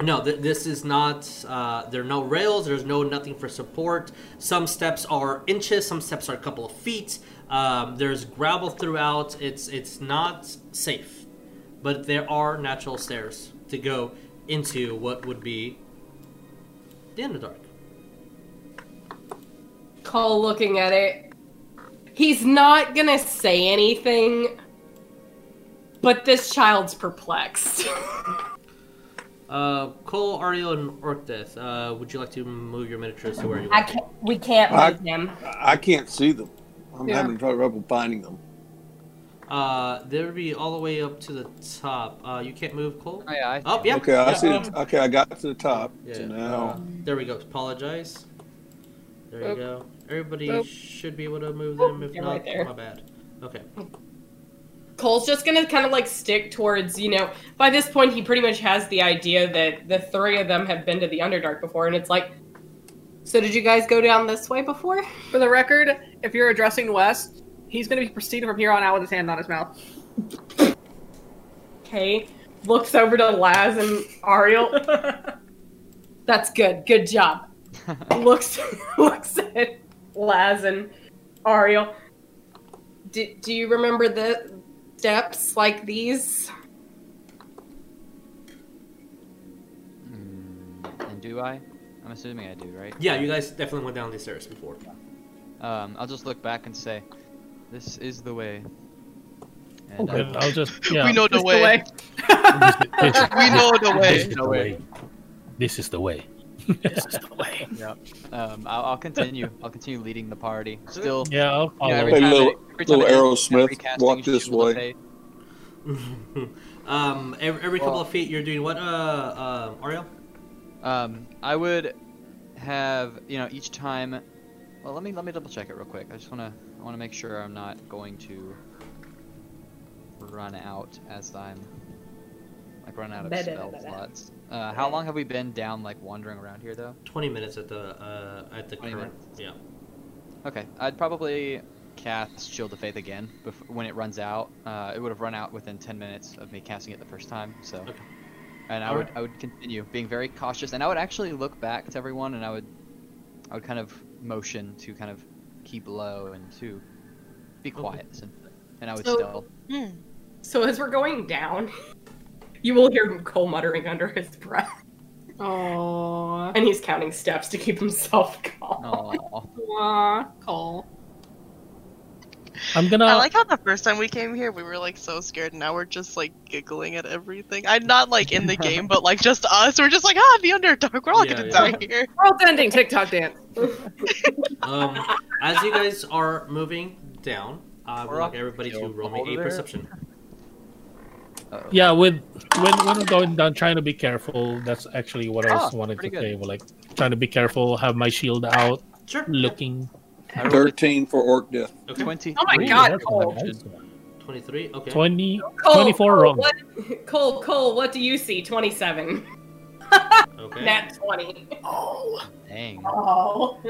no, th- this is not. Uh, there are no rails. There's no nothing for support. Some steps are inches. Some steps are a couple of feet. Um, there's gravel throughout. It's it's not safe, but there are natural stairs to go into what would be the Underdark. Coal looking at it. He's not gonna say anything, but this child's perplexed. [LAUGHS] Uh, Coal, Ariell, and Orcdeath, uh, would you like to move your miniatures to where you I are? can't. We can't I- move him. I can't see them. I'm Yeah. having trouble finding them. Uh, they would be all the way up to the top. Uh, you can't move, Coal. Oh, yeah, I Oh, yeah. Okay, I yeah, see. um, it. Okay, I got to the top. Yeah. So now, uh, there we go. Apologize. There you go. Everybody Oop. should be able to move them. If You're not, right there. my bad. Okay. Coal's just gonna kind of like stick towards, you know, by this point he pretty much has the idea that the three of them have been to the Underdark before, and it's like, so did you guys go down this way before? For the record, if you're addressing West, he's going to be proceeding from here on out with his hand on his mouth. Okay. Looks over to Laz and Ariell. [LAUGHS] That's good. Good job. [LAUGHS] looks [LAUGHS] looks at Laz and Ariell. Do, do you remember the steps like these? Mm, and do I? I'm assuming I do, right? Yeah, you guys definitely went down these stairs before. Um, I'll just look back and say, "This is the way." And, Okay, I'll just yeah. we know the Just way. This, this, We know the this way. is the way. This is the way. This is the way. [LAUGHS] Yeah. um, I'll, I'll continue. I'll continue leading the party. Still, Yeah, I'll you know, follow. every Hey, little- I- every little Aerosmith, walk this way. [LAUGHS] um, every, every couple Well- of feet, you're doing what, uh, uh, Ariell? Um, I would have you know each time. Well, let me let me double check it real quick. I just wanna I wanna make sure I'm not going to run out as I'm like run out of Da- da- spell slots. Uh, how long have we been down like wandering around here though? Twenty minutes at the uh, at the 20 current. minutes? Yeah. Okay, I'd probably cast Shield of Faith again bef- when it runs out. Uh, it would have run out within 10 minutes of me casting it the first time, so. Okay. And I would Alright. I would continue being very cautious, and I would actually look back to everyone, and I would I would kind of motion to kind of keep low and to be quiet, essentially. and I would So- still. Hmm. So as we're going down, [LAUGHS] you will hear Coal muttering under his breath, Aww. and he's counting steps to keep himself [LAUGHS] calm. Aw. Aw, Coal. I'm gonna. I like how the first time we came here, we were like so scared. and Now we're just like giggling at everything. I'm not like in the [LAUGHS] game, but like just us. We're just like, ah, the Underdark. We're all Yeah, gonna yeah. die here. [LAUGHS] World's ending TikTok dance. [LAUGHS] Um, as you guys are moving down, I would We're like everybody to the roll me a boulder. perception. Uh-oh. Yeah, with when when we're going down, trying to be careful. That's actually what I was Ah, wanting to good. say. Well, like trying to be careful, have my shield out, Sure. looking. I rolled a Thirteen for Orcdeath. Okay. 20. Oh my God, Coal. Twenty-three. Okay. 20, Coal, 24 Coal, wrong. What, Coal, Coal, what do you see? Twenty-seven. Okay. [LAUGHS] Nat twenty. Oh. Dang. Oh.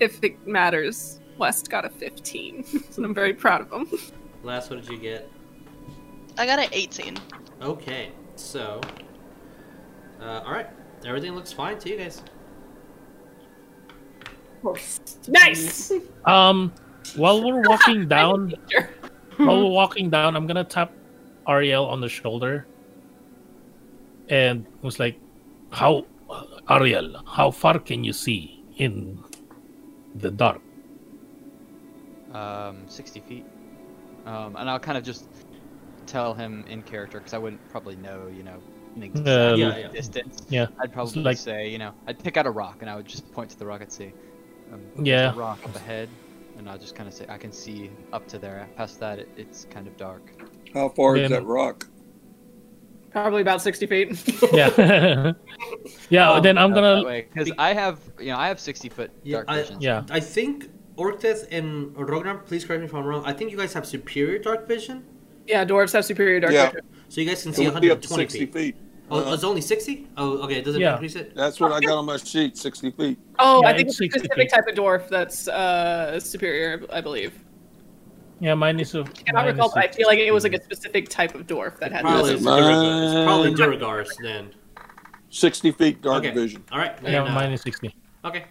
If it matters, West got a 15. [LAUGHS] and I'm very proud of him. Laz, what did you get? I got an 18. Okay. So. Uh, all right. Everything looks fine to you guys. Nice. Um, while we're [LAUGHS] walking down, while we're walking down, I'm gonna tap Ariell on the shoulder, and was like, "How, Ariell? How far can you see in the dark?" Um, 60 feet. Um, and I'll kind of just tell him in character because I wouldn't probably know, you know, an exact Um, Yeah, yeah. distance. Yeah, I'd probably like- say, you know, I'd pick out a rock and I would just point to the rock and say, um, there's Yeah. a rock up ahead, and I'll just kind of say, I can see up to there. Past that, it, it's kind of dark. How far is that rock? Probably about 60 feet. [LAUGHS] yeah, [LAUGHS] yeah. Um, then I'm out gonna that way because I have, you know, I have 60 foot Yeah, dark I- vision. yeah. I think Orcdeath and Ragnar, please correct me if I'm wrong. I think you guys have superior dark vision, yeah, dwarves have superior dark Yeah. vision. so you guys can It see would be up to 120 feet. feet. Oh, Uh, it's only 60? Oh, okay. Doesn't Yeah. increase it. That's what I got on my sheet. Sixty feet. Oh, Yeah, I think it's it's a specific feet. type of dwarf that's uh, superior, I believe. Yeah, mine is a. I cannot mine recall, is I feel like it was like a specific type of dwarf that had Probably, this. it's Mine- Duergars. It's probably Duergars then. Sixty feet dark Okay. vision. All right. Then, Yeah, uh, mine is sixty. Okay.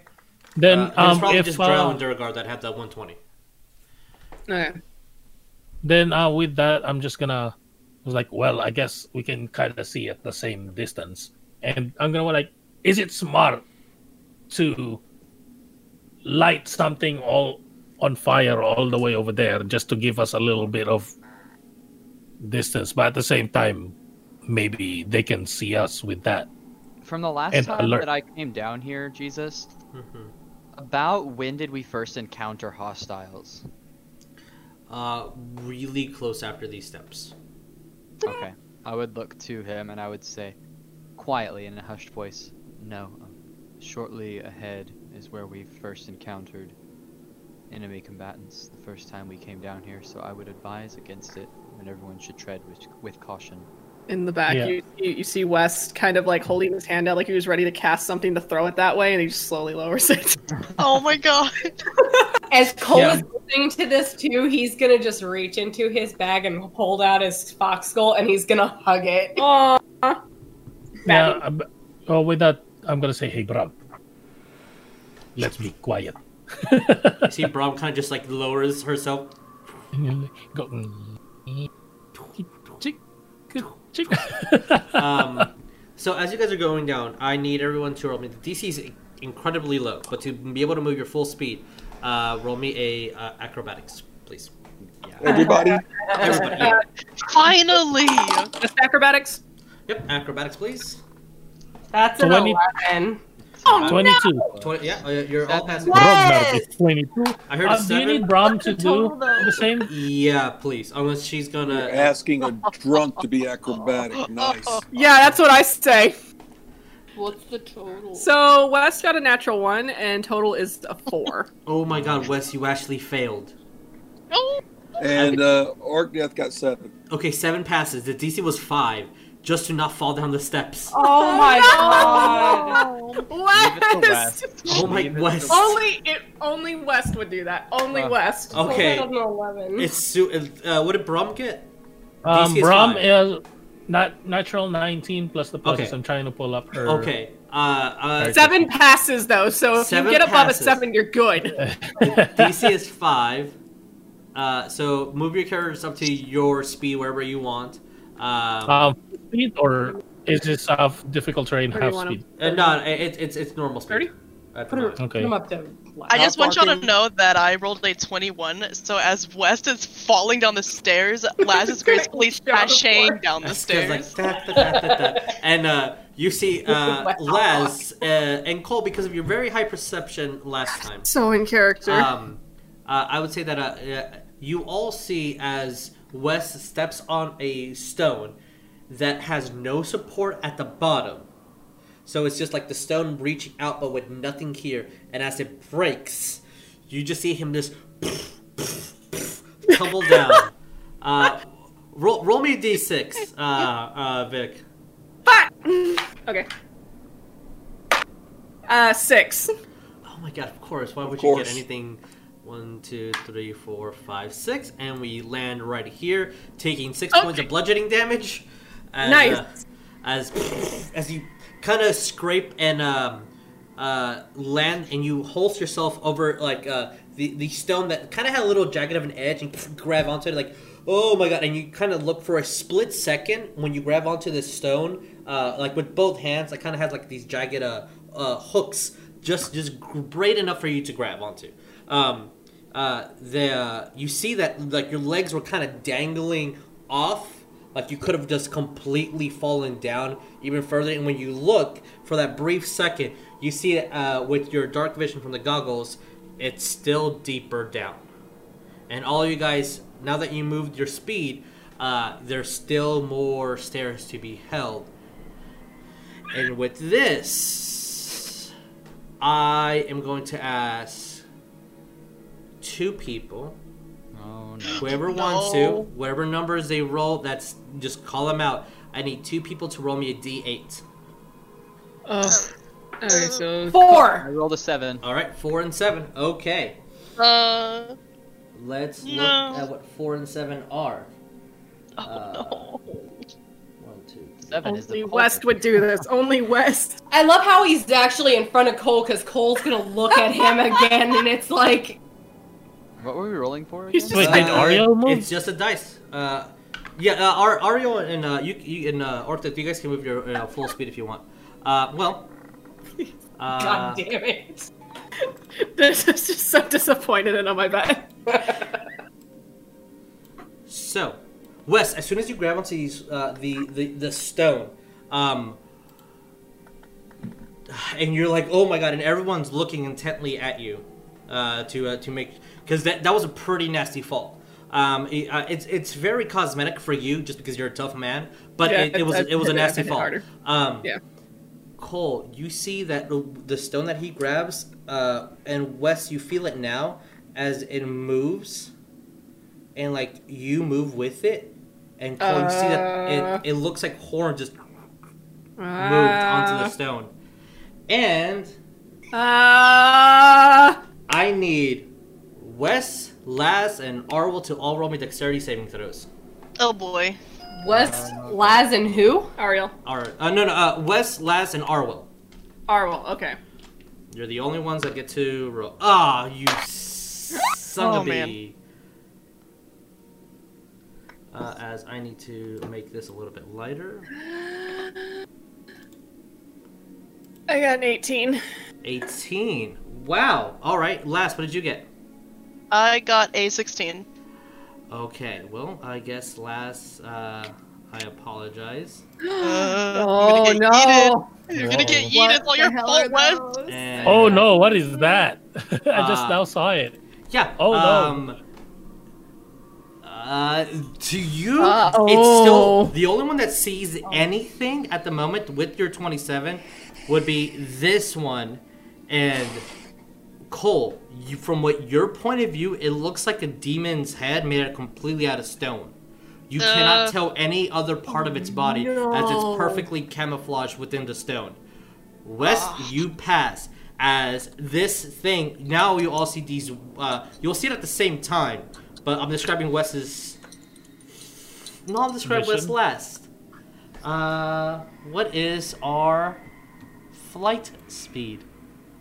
Then uh, it's um, probably if just Drow uh, and Duergar that had that 120. Okay. then uh, with that, I'm just gonna was like, well, I guess we can kind of see at the same distance, and I'm gonna like, is it smart to light something all on fire all the way over there just to give us a little bit of distance, but at the same time, maybe they can see us with that. From the last And time alert. that I came down here, Jesus, Mhm. about when did we first encounter hostiles? Uh, really close after these steps. Okay. I would look to him and I would say, quietly in a hushed voice, no. um, Shortly ahead is where we first encountered enemy combatants the first time we came down here, so I would advise against it, and everyone should tread with, with caution. In the back, Yeah. you, you you see West kind of like holding his hand out like he was ready to cast something to throw it that way, and he just slowly lowers it. [LAUGHS] Oh my god. As Coal Yeah. is listening to this too, he's gonna just reach into his bag and hold out his fox skull, and he's gonna hug it. [LAUGHS] Aw. Yeah. Oh, with that, I'm gonna say, hey, Brom, let's be quiet. You see, Brom kind of just like lowers herself. And you're like, go, mm, chick, chick. [LAUGHS] Um, so as you guys are going down, I need everyone to roll me. The DC is incredibly low, but to be able to move your full speed, uh, roll me a uh, acrobatics, please. Everybody, Everybody, yeah. Finally. Just acrobatics. Yep, acrobatics, please. That's an 20 eleven. Uh, 22. 20, yeah, you're all passing. Ragnar is 22. I heard Uh, a do you need Brom to do the same? Yeah, please. Unless she's gonna. you're asking a drunk to be acrobatic. [LAUGHS] Nice. Yeah, that's what I say. What's the total? So Wes got a natural one, and total is a four. [LAUGHS] Oh my god, Wes, you actually failed. Oh, And uh, Orcdeath got seven. Okay, seven passes. The DC was five, just to not fall down the steps. [LAUGHS] oh my [LAUGHS] god! West. Oh my Leave it Wes. to- Only it. Only West would do that. Only Uh, West. Okay, Total of an 11. it's su- uh, what did Brom get? Um, DC is Brom is not natural 19 plus the pluses. Okay. I'm trying to pull up her. Okay, uh, uh, Seven passes though, so if you get above passes. a seven, you're good. [LAUGHS] DC is five. Uh, so move your characters up to your speed wherever you want. Um, Um, speed or is this off difficult terrain Where do you half speed? uh, no, it, it's it's normal speed. Thirty? Put her, moment. put Okay. him up to. I just want y'all to know that I rolled a 21, so as West is falling down the stairs, Laz is gracefully Show sashaying down the That's 'cause, like, stairs. da, da, da, da, da. and uh, you see uh, Wow. Les uh, and Coal because of your very high perception last time. So in character. Um, uh, I would say that uh, uh, you all see as Wes steps on a stone that has no support at the bottom. So it's just like the stone reaching out, but with nothing here. And as it breaks, you just see him just tumble down. [LAUGHS] Uh, roll, roll me a d6, uh, uh, Vic. Fuck! okay. Uh, six. Oh my god, of course. Why would Of you get anything? One, two, three, four, five, six, and we land right here, taking six points of bludgeoning damage. As, Nice. uh, as as you kind of scrape and um, uh, land, and you holst yourself over like uh, the the stone that kind of had a little jagged of an edge, and [LAUGHS] grab onto it like. Oh my god! And you kind of look for a split second when you grab onto this stone, uh, like with both hands. It kind of has like these jagged uh, uh, hooks, just just great enough for you to grab onto. Um, uh, the uh, you see that like your legs were kind of dangling off, like you could have just completely fallen down even further. And when you look for that brief second, you see uh, with your dark vision from the goggles, it's still deeper down. And all you guys, now that you moved your speed, uh, there's still more stairs to be held. And with this, I am going to ask two people, Oh no. whoever [GASPS] wants to, whatever numbers they roll, that's just call them out. I need two people to roll me a d8. Oh. Okay, so I Four. rolled a seven. All right, four and seven. Okay, Uh, let's No. look at what four and seven are. oh Uh, no. One, two, three. Seven is only the West would do this. Only West. I love how he's actually in front of Coal because Coal's gonna look at him again, and it's like, What were we rolling for? He's Again? Wait, just- did Ariell move? It's just a dice. Uh, yeah, uh, Ar- Ariell and uh, you, you and uh, Orcdeath, you guys can move your uh, full speed if you want. Uh, well, [LAUGHS] uh, God damn it. [LAUGHS] This is just so disappointed in on my bet. [LAUGHS] So, Wes, as soon as you grab onto these, uh, the, the the stone, um, and you're like, oh my god, and everyone's looking intently at you, uh, to uh, to make because that that was a pretty nasty fall. Um, it, uh, it's it's very cosmetic for you just because you're a tough man, but Yeah, it, it was it was a nasty fall. Um, Yeah. Coal, you see that the- stone that he grabs, uh, and Wes, you feel it now as it moves, and like you move with it, and Coal, you see that Uh. it, it looks like horn just moved onto the stone, and Ah. I need Wes, Laz, and Arwell to all roll me dexterity saving throws. Oh boy. West, Laz, and who? Ariell. Or uh, no, no, uh, Wes, Laz, and Arwell. Arwell. Okay. You're the only ones that get to roll. Ah, you son Oh, of a. man. Uh, as I need to make this a little bit lighter. I got an 18. 18. Wow. All right. Laz, what did you get? I got a 16. Okay. Well, I guess last. Uh, I apologize. [GASPS] Uh, Oh you're gonna get no! yeeted. You're gonna get Whoa. yeeted. It's all your fault, Wes. And, Oh no, what is that? [LAUGHS] I just Uh, now saw it. Yeah. Oh, no. Um, uh, Uh, to you, Uh-oh. it's still the only one that sees anything at the moment with your 27 would be this one, and Coal. You, from what your point of view, it looks like a demon's head made out completely out of stone. You cannot Uh. tell any other part of its body as it's perfectly camouflaged within the stone. West, you pass as this thing. Now you all see these. Uh, you'll see it at the same time, but I'm describing West's. No, I'm describing West last. Uh, what is our flight speed?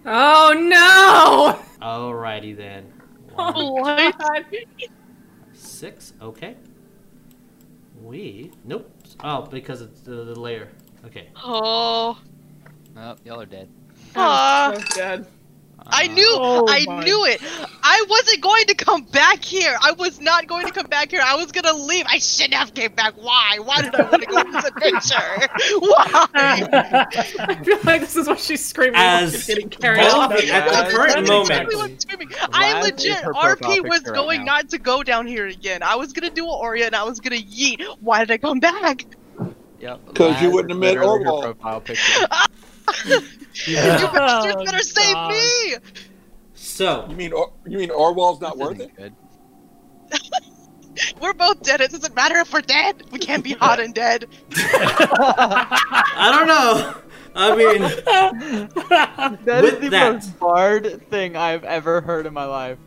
Oh no! [LAUGHS] Alrighty then. [LAUGHS] One, What? six. Okay. We. Nope. Oh, because it's the, the layer. Okay. Oh. Oh, y'all are dead. Ah. Oh, God. I knew, Oh I my- knew it. I wasn't going to come back here. I was not going to come back here. I was gonna leave. I shouldn't have came back. Why? Why did I want to go on this adventure? [LAUGHS] Why? I feel like this is what she's screaming while As she's getting carried both- off. at the Yeah, current moment, exactly I'm screaming. I Laz is legit, RP was picture right going not to go down here again. I was gonna do an Oreo and I was gonna yeet. Why did I come back? Yep. 'Cause you wouldn't have met literally her Arwell. [LAUGHS] Profile picture. You Oh, bastards better save God. me! So You mean Or- you mean Arwell's not worth it? isn't good. [LAUGHS] We're both dead. It doesn't matter if we're dead. We can't be hot and dead. [LAUGHS] I don't know. I mean, [LAUGHS] that is the that- most barred thing I've ever heard in my life.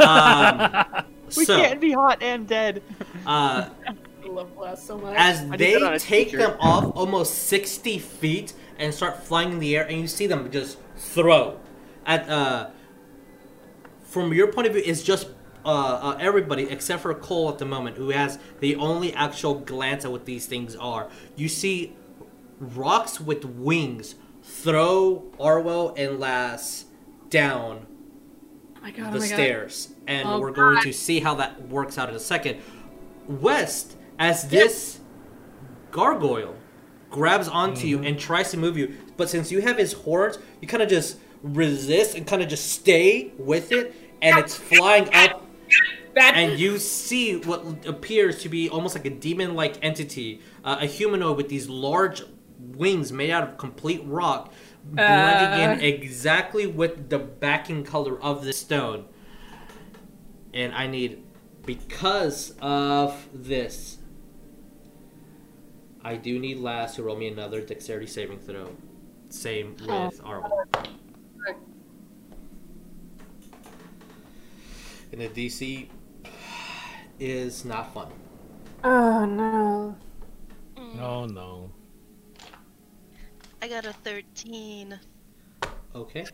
um, We so can't be hot and dead. uh, I love Blast so much. as need they that on a take them off almost 60 feet and start flying in the air and you see them just throw. At uh from your point of view it's just uh, uh, everybody except for Coal at the moment who has the only actual glance at what these things are. You see rocks with wings throw Arwell and Laz down oh god, the oh my god. stairs, and Oh, we're going to see how that works out in a second. West, as this gargoyle grabs onto you and tries to move you, but since you have his horns, you kind of just resist and kind of just stay with it, and it's flying up, and you see what appears to be almost like a demon-like entity, uh, a humanoid with these large wings made out of complete rock, blending in exactly with the backing color of the stone. And I need, because of this, I do need Laz to roll me another dexterity saving throw. Same with Arwell. And the DC is not fun. Oh no. Oh no. I got a 13. Okay.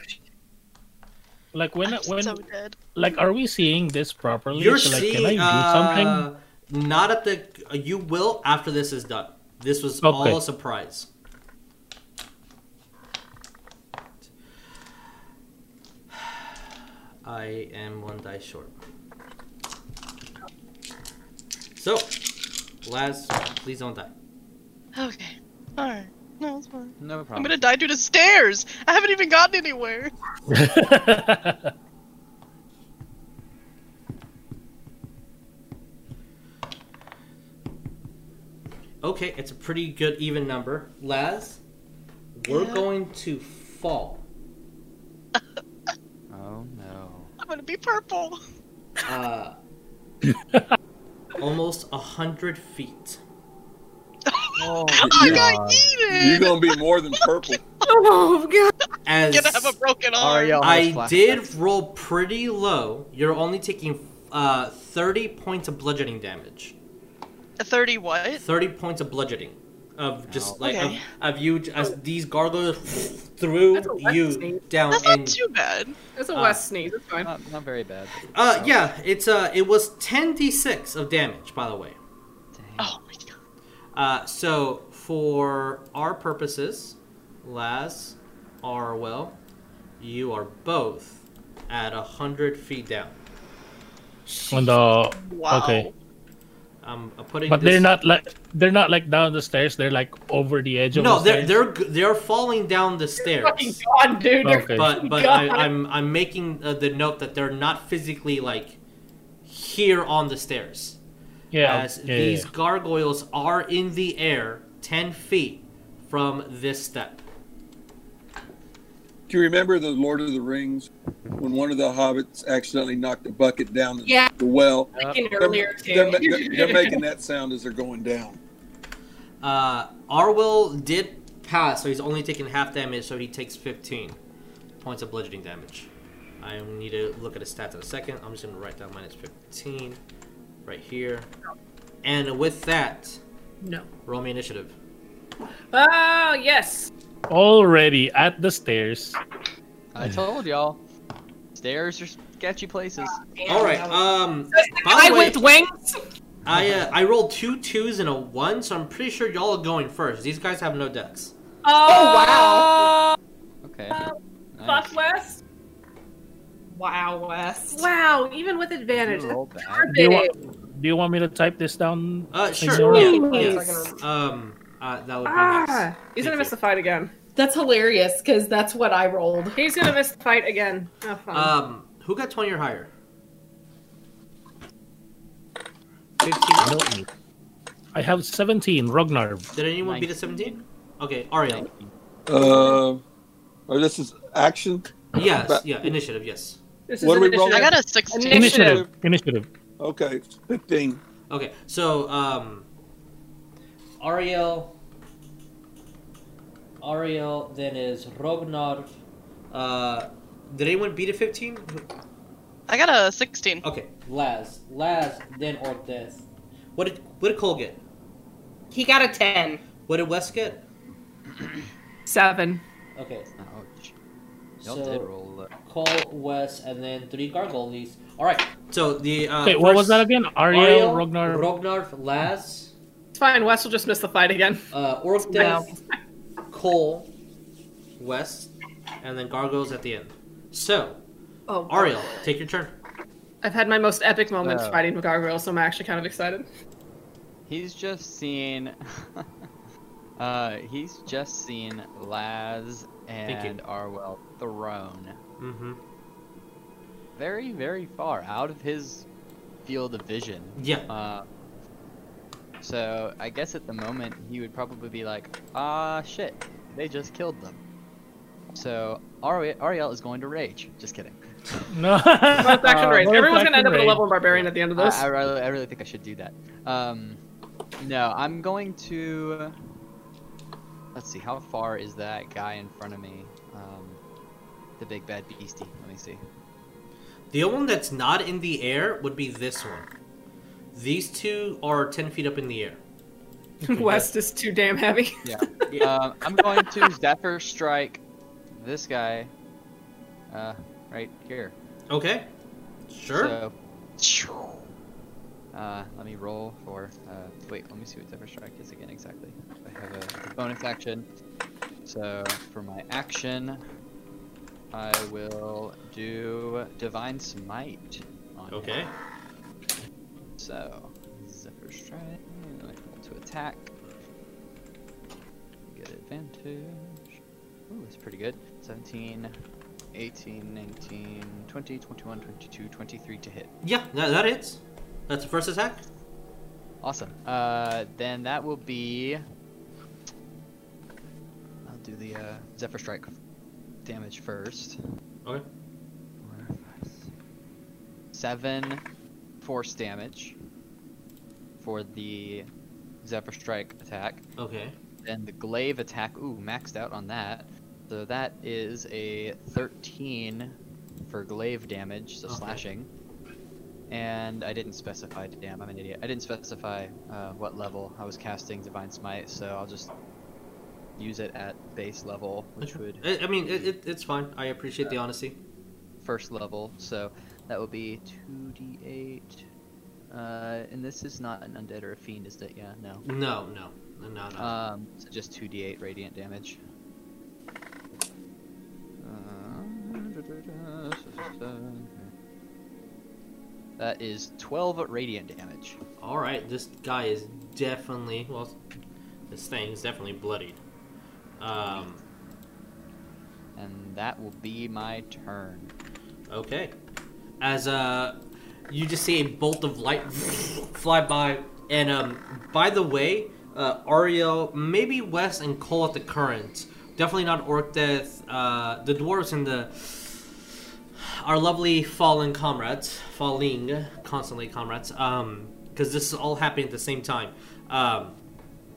Like when I'm when so dead. like are we seeing this properly? You're So, like, seeing can I do something? uh, not at the. You will after this is done. This was Okay. all a surprise. I am one die short. So, Laz, please don't die. Okay. Alright. No, it's fine. No problem. I'm gonna die due to stairs! I haven't even gotten anywhere! [LAUGHS] [LAUGHS] Okay, it's a pretty good even number. Laz, we're Yeah. going to fall. [LAUGHS] Oh no. I'm gonna be purple! Uh, [LAUGHS] almost a hundred feet. [LAUGHS] Oh, I You're- got You're gonna be more than purple. Oh god. As gonna have a broken arm. Aria I flashbacks. did roll pretty low. You're only taking uh, 30 points of bludgeoning damage. A 30 what? 30 points of bludgeoning. Of just Ow. like Okay. of, of you as these gargoyles threw That's a left you sneeze. down That's not and too bad. That's a Uh, West sneeze. It's fine. Not, not very bad. uh yeah, it's uh it was 10d6 of damage by the way. Dang. Oh my god. Uh so for our purposes, Laz, Arwell, you are both at a hundred feet down. On the Wow. okay, I'm I'm putting but this- they're not like they're not like down the stairs. They're like over the edge of No, the they're stairs. they're they're falling down the stairs. Fucking god, dude. Okay. But but God. I, I'm I'm making uh, the note that they're not physically like here on the stairs. Yeah. as yeah, these yeah. gargoyles are in the air 10 feet from this step. Do you remember the Lord of the Rings when one of the hobbits accidentally knocked a bucket down the, Yeah. the well? Thinking They're, earlier they're, too. ma- they're making that sound as they're going down. Uh, Arwell did pass, so he's only taking half damage, so he takes 15 points of bludgeoning damage. I need to look at his stats in a second. I'm just going to write down minus 15 right here. And with that, No. roll me initiative. Oh yes. Already at the stairs. I told y'all. Stairs are sketchy places. All right. Um, by the way, with wings. I uh, I rolled two twos and a one, so I'm pretty sure y'all are going first. These guys have no decks. Oh, wow. Okay. Fuck Nice. West. Wow, West. Wow, even with advantage. You rolled bad. That's Do you, want, do you want me to type this down? Uh, sure. your- Yeah, yes. Um, uh, that would be Ah, nice. he's gonna miss you. the fight again. That's hilarious because that's what I rolled. He's gonna miss the fight again. Oh, fun. Um, who got 20 or higher? 15. I have 17, Ragnar. Did anyone beat a 17? Okay, Ariell. Uh, or this is action. Yes, yeah, initiative, yes. this what is are we rolling? I got a 16. Initiative. Initiative. Okay, fifteen. Okay, so, um, Ariell. Ariell, then is Rognar. Uh, did anyone beat a 15? I got a 16. Okay, Laz. Laz, then Orcdeath. What did, what did Coal get? He got a 10. What did Wes get? [CLEARS THROAT] Seven. Okay, Ouch. Y'all so did roll. Coal, Wes, and then three gargoyles. All right. So the uh, Okay, what was that again? Ariell, Ariell, Ragnar. Rognar, Laz, It's fine. Wes will just miss the fight again. uh, Orcdeath, Coal, Wes, and then gargoyles at the end. So Oh, Ariell, take your turn. I've had my most epic moments Oh. fighting with gargoyles, so I'm actually kind of excited. He's just seen. [LAUGHS] uh, he's just seen Laz and Arwell thrown Mm-hmm. very, very far out of his field of vision. Yeah. Uh, so I guess at the moment he would probably be like, ah, shit, they just killed them. So Ari- Ariell is going to rage. Just kidding. [LAUGHS] No. Bonus action Uh, range. Everyone's gonna end up action at a level range. barbarian at the end of I, this. I, really, I really think I should do that. Um, no, I'm going to. Let's see, how far is that guy in front of me? Um, the big bad beastie. Let me see. The only one that's not in the air would be this one. These two are ten feet up in the air. [LAUGHS] West is too damn heavy. [LAUGHS] Yeah. [LAUGHS] um, I'm going to Zephyr Strike this guy. Uh, right here. Okay. Sure. So, uh, let me roll for. Uh, wait, let me see what Zephyr Strike is again exactly. I have a bonus action. So for my action, I will do Divine Smite. On him. So Zephyr Strike. and I roll to attack. Get advantage. Ooh, that's pretty good. 17, 18, 19, 20, 21, 22, 23 to hit. Yeah, that, that hits. That's the first attack. Awesome. Uh, then that will be. I'll do the uh, Zephyr Strike damage first. Okay. Four, five, six, Seven force damage for the Zephyr Strike attack. Okay. Then the glaive attack, ooh, maxed out on that. So that is a 13 for glaive damage, so Okay. slashing. And I didn't specify, damn, I'm an idiot. I didn't specify uh, what level I was casting Divine Smite, so I'll just use it at base level, which would I, mean, it, it, it's fine. I appreciate the honesty. first level, so that will be 2d8. Uh, and this is not an undead or a fiend, is it? Yeah, no. No, no, no, no. Um, so just 2d8 radiant damage. Uh, That is 12 radiant damage. All right, this guy is definitely well. This thing is definitely bloodied. Um. And that will be my turn. Okay. As uh, you just see a bolt of light fly by. And um, by the way, uh, Ariell, maybe Wes and Coal at the current. Definitely not Orcdeath. Uh, the dwarves and the our lovely fallen comrades, falling constantly comrades. Um, because this is all happening at the same time. Um,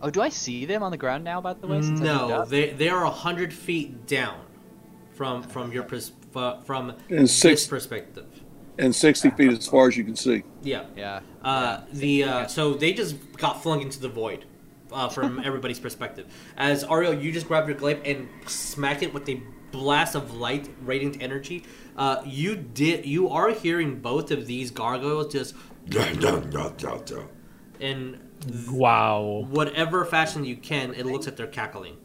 Oh, do I see them on the ground now? By the way, since no, they they are hundred feet down from from your pers- from And this six perspective. And sixty feet as far as you can see. Yeah. Yeah. Uh, the uh, so they just got flung into the void uh, from [LAUGHS] everybody's perspective. As Ariell, you just grab your glaive and smack it with a blast of light, radiant energy. Uh, you did. You are hearing both of these gargoyles just [LAUGHS] in Wow. whatever fashion you can. It looks like they're cackling.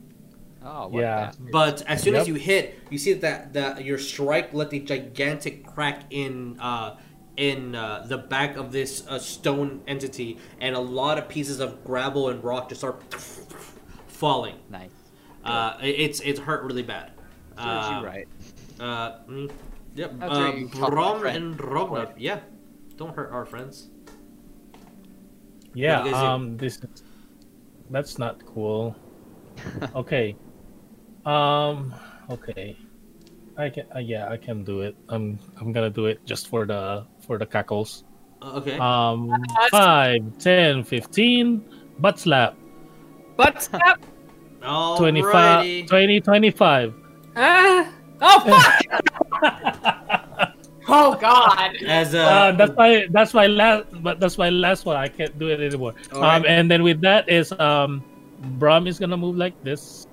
Oh, what Yeah. bastards. But as soon as you hit, you see that that your strike let a gigantic crack in uh, in uh, the back of this uh, stone entity, and a lot of pieces of gravel and rock just start falling. Nice. Uh, it's it's hurt really bad. Uh, you right. Uh, mm, yep. How Uh, you talk about Brom and Rognar. Yeah, don't hurt our friends. Yeah. What do you guys do? Um. This. That's not cool. [LAUGHS] okay. Um. Okay. I can. Uh, yeah, I can do it. I'm. I'm gonna do it just for the for the cackles. Uh, okay. Um. [LAUGHS] Five, ten, fifteen. Butt slap. Butt slap. 25, Alrighty. 20, 25. Ah. Oh fuck! [LAUGHS] Oh God. As Uh, uh, that's my that's my last but that's my last one. I can't do it anymore. All Um, right. and then with that is um, Brom is gonna move like this,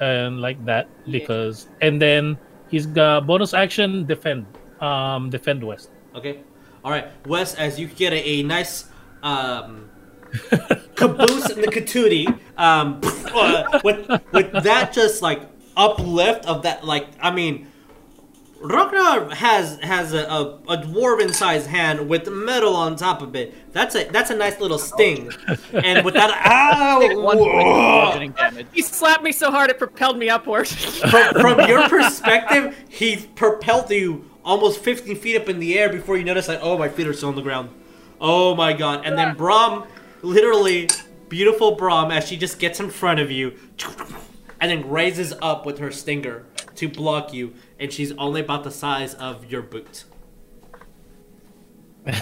and like that because and then he's got bonus action defend um defend west. Okay. All right, West. As you get a, a nice um, [LAUGHS] caboose in the catootie, um, [LAUGHS] uh, with with that just like uplift of that, like I mean, Rognar has has a, a, a dwarven sized hand with metal on top of it. That's a that's a nice little sting, [LAUGHS] and with that, [LAUGHS] ow, One point of whoa. bludgeoning damage. He slapped me so hard it propelled me upward. [LAUGHS] from, from your perspective, he propelled you almost 50 feet up in the air before you notice like, oh, my feet are still on the ground. Oh my god. And then Brom, literally, beautiful Brom, as she just gets in front of you, and then raises up with her stinger to block you, and she's only about the size of your boot. [LAUGHS]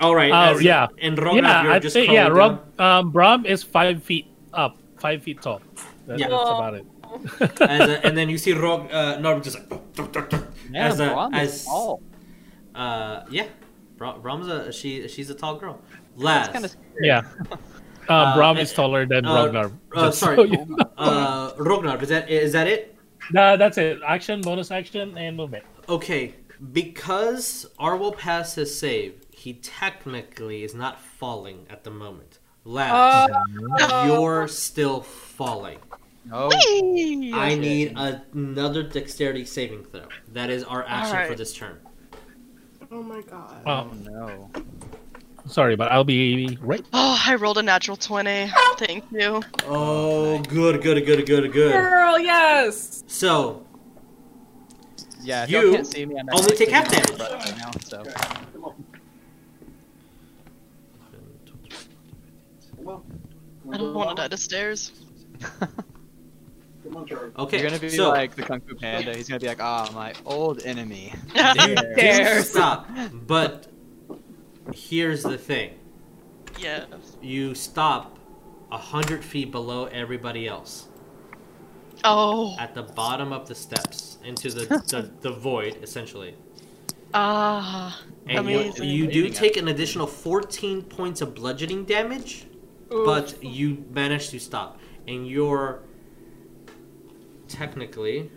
All right. Oh as- yeah, And Rognar, yeah. you're I just think yeah. Rob, um, Brom is five feet up, five feet tall. That- Yeah. That's about it. [LAUGHS] as a- and then you see Rog, uh, Norm just like, [LAUGHS] Man, as, a, Brom is as tall. Uh, yeah, Bra- Brom's a she. She's a tall girl. Laz. That's kind of Yeah. Uh, Uh, Brom uh, is taller than uh, Rognar. uh, just so sorry. you know. uh, Rognar. Is that is that it? Nah, that's it. Action, bonus action, and movement. Okay, because Arwell passed his save, he technically is not falling at the moment. Laz, oh. you're still falling. Oh, Whee! I need another dexterity saving throw. That is our action for this turn. Oh my God. Oh, no. Sorry, but I'll be right. Oh, I rolled a natural 20. Thank you. Oh, good, good, good, good, good. Girl, yes. So, Yeah, You can't see me, I'm only take half damage. my right now, so. I don't want to die to stairs. [LAUGHS] okay, You're gonna be so like the Kung Fu Panda. He's gonna be like, ah, my old enemy. [LAUGHS] you There. stop, but here's the thing: yes. you stop a hundred feet below everybody else Oh. at the bottom of the steps into the [LAUGHS] the, the void, essentially. Ah. And you, Amazing. you do take an additional 14 points of bludgeoning damage, but you manage to stop. And you're technically.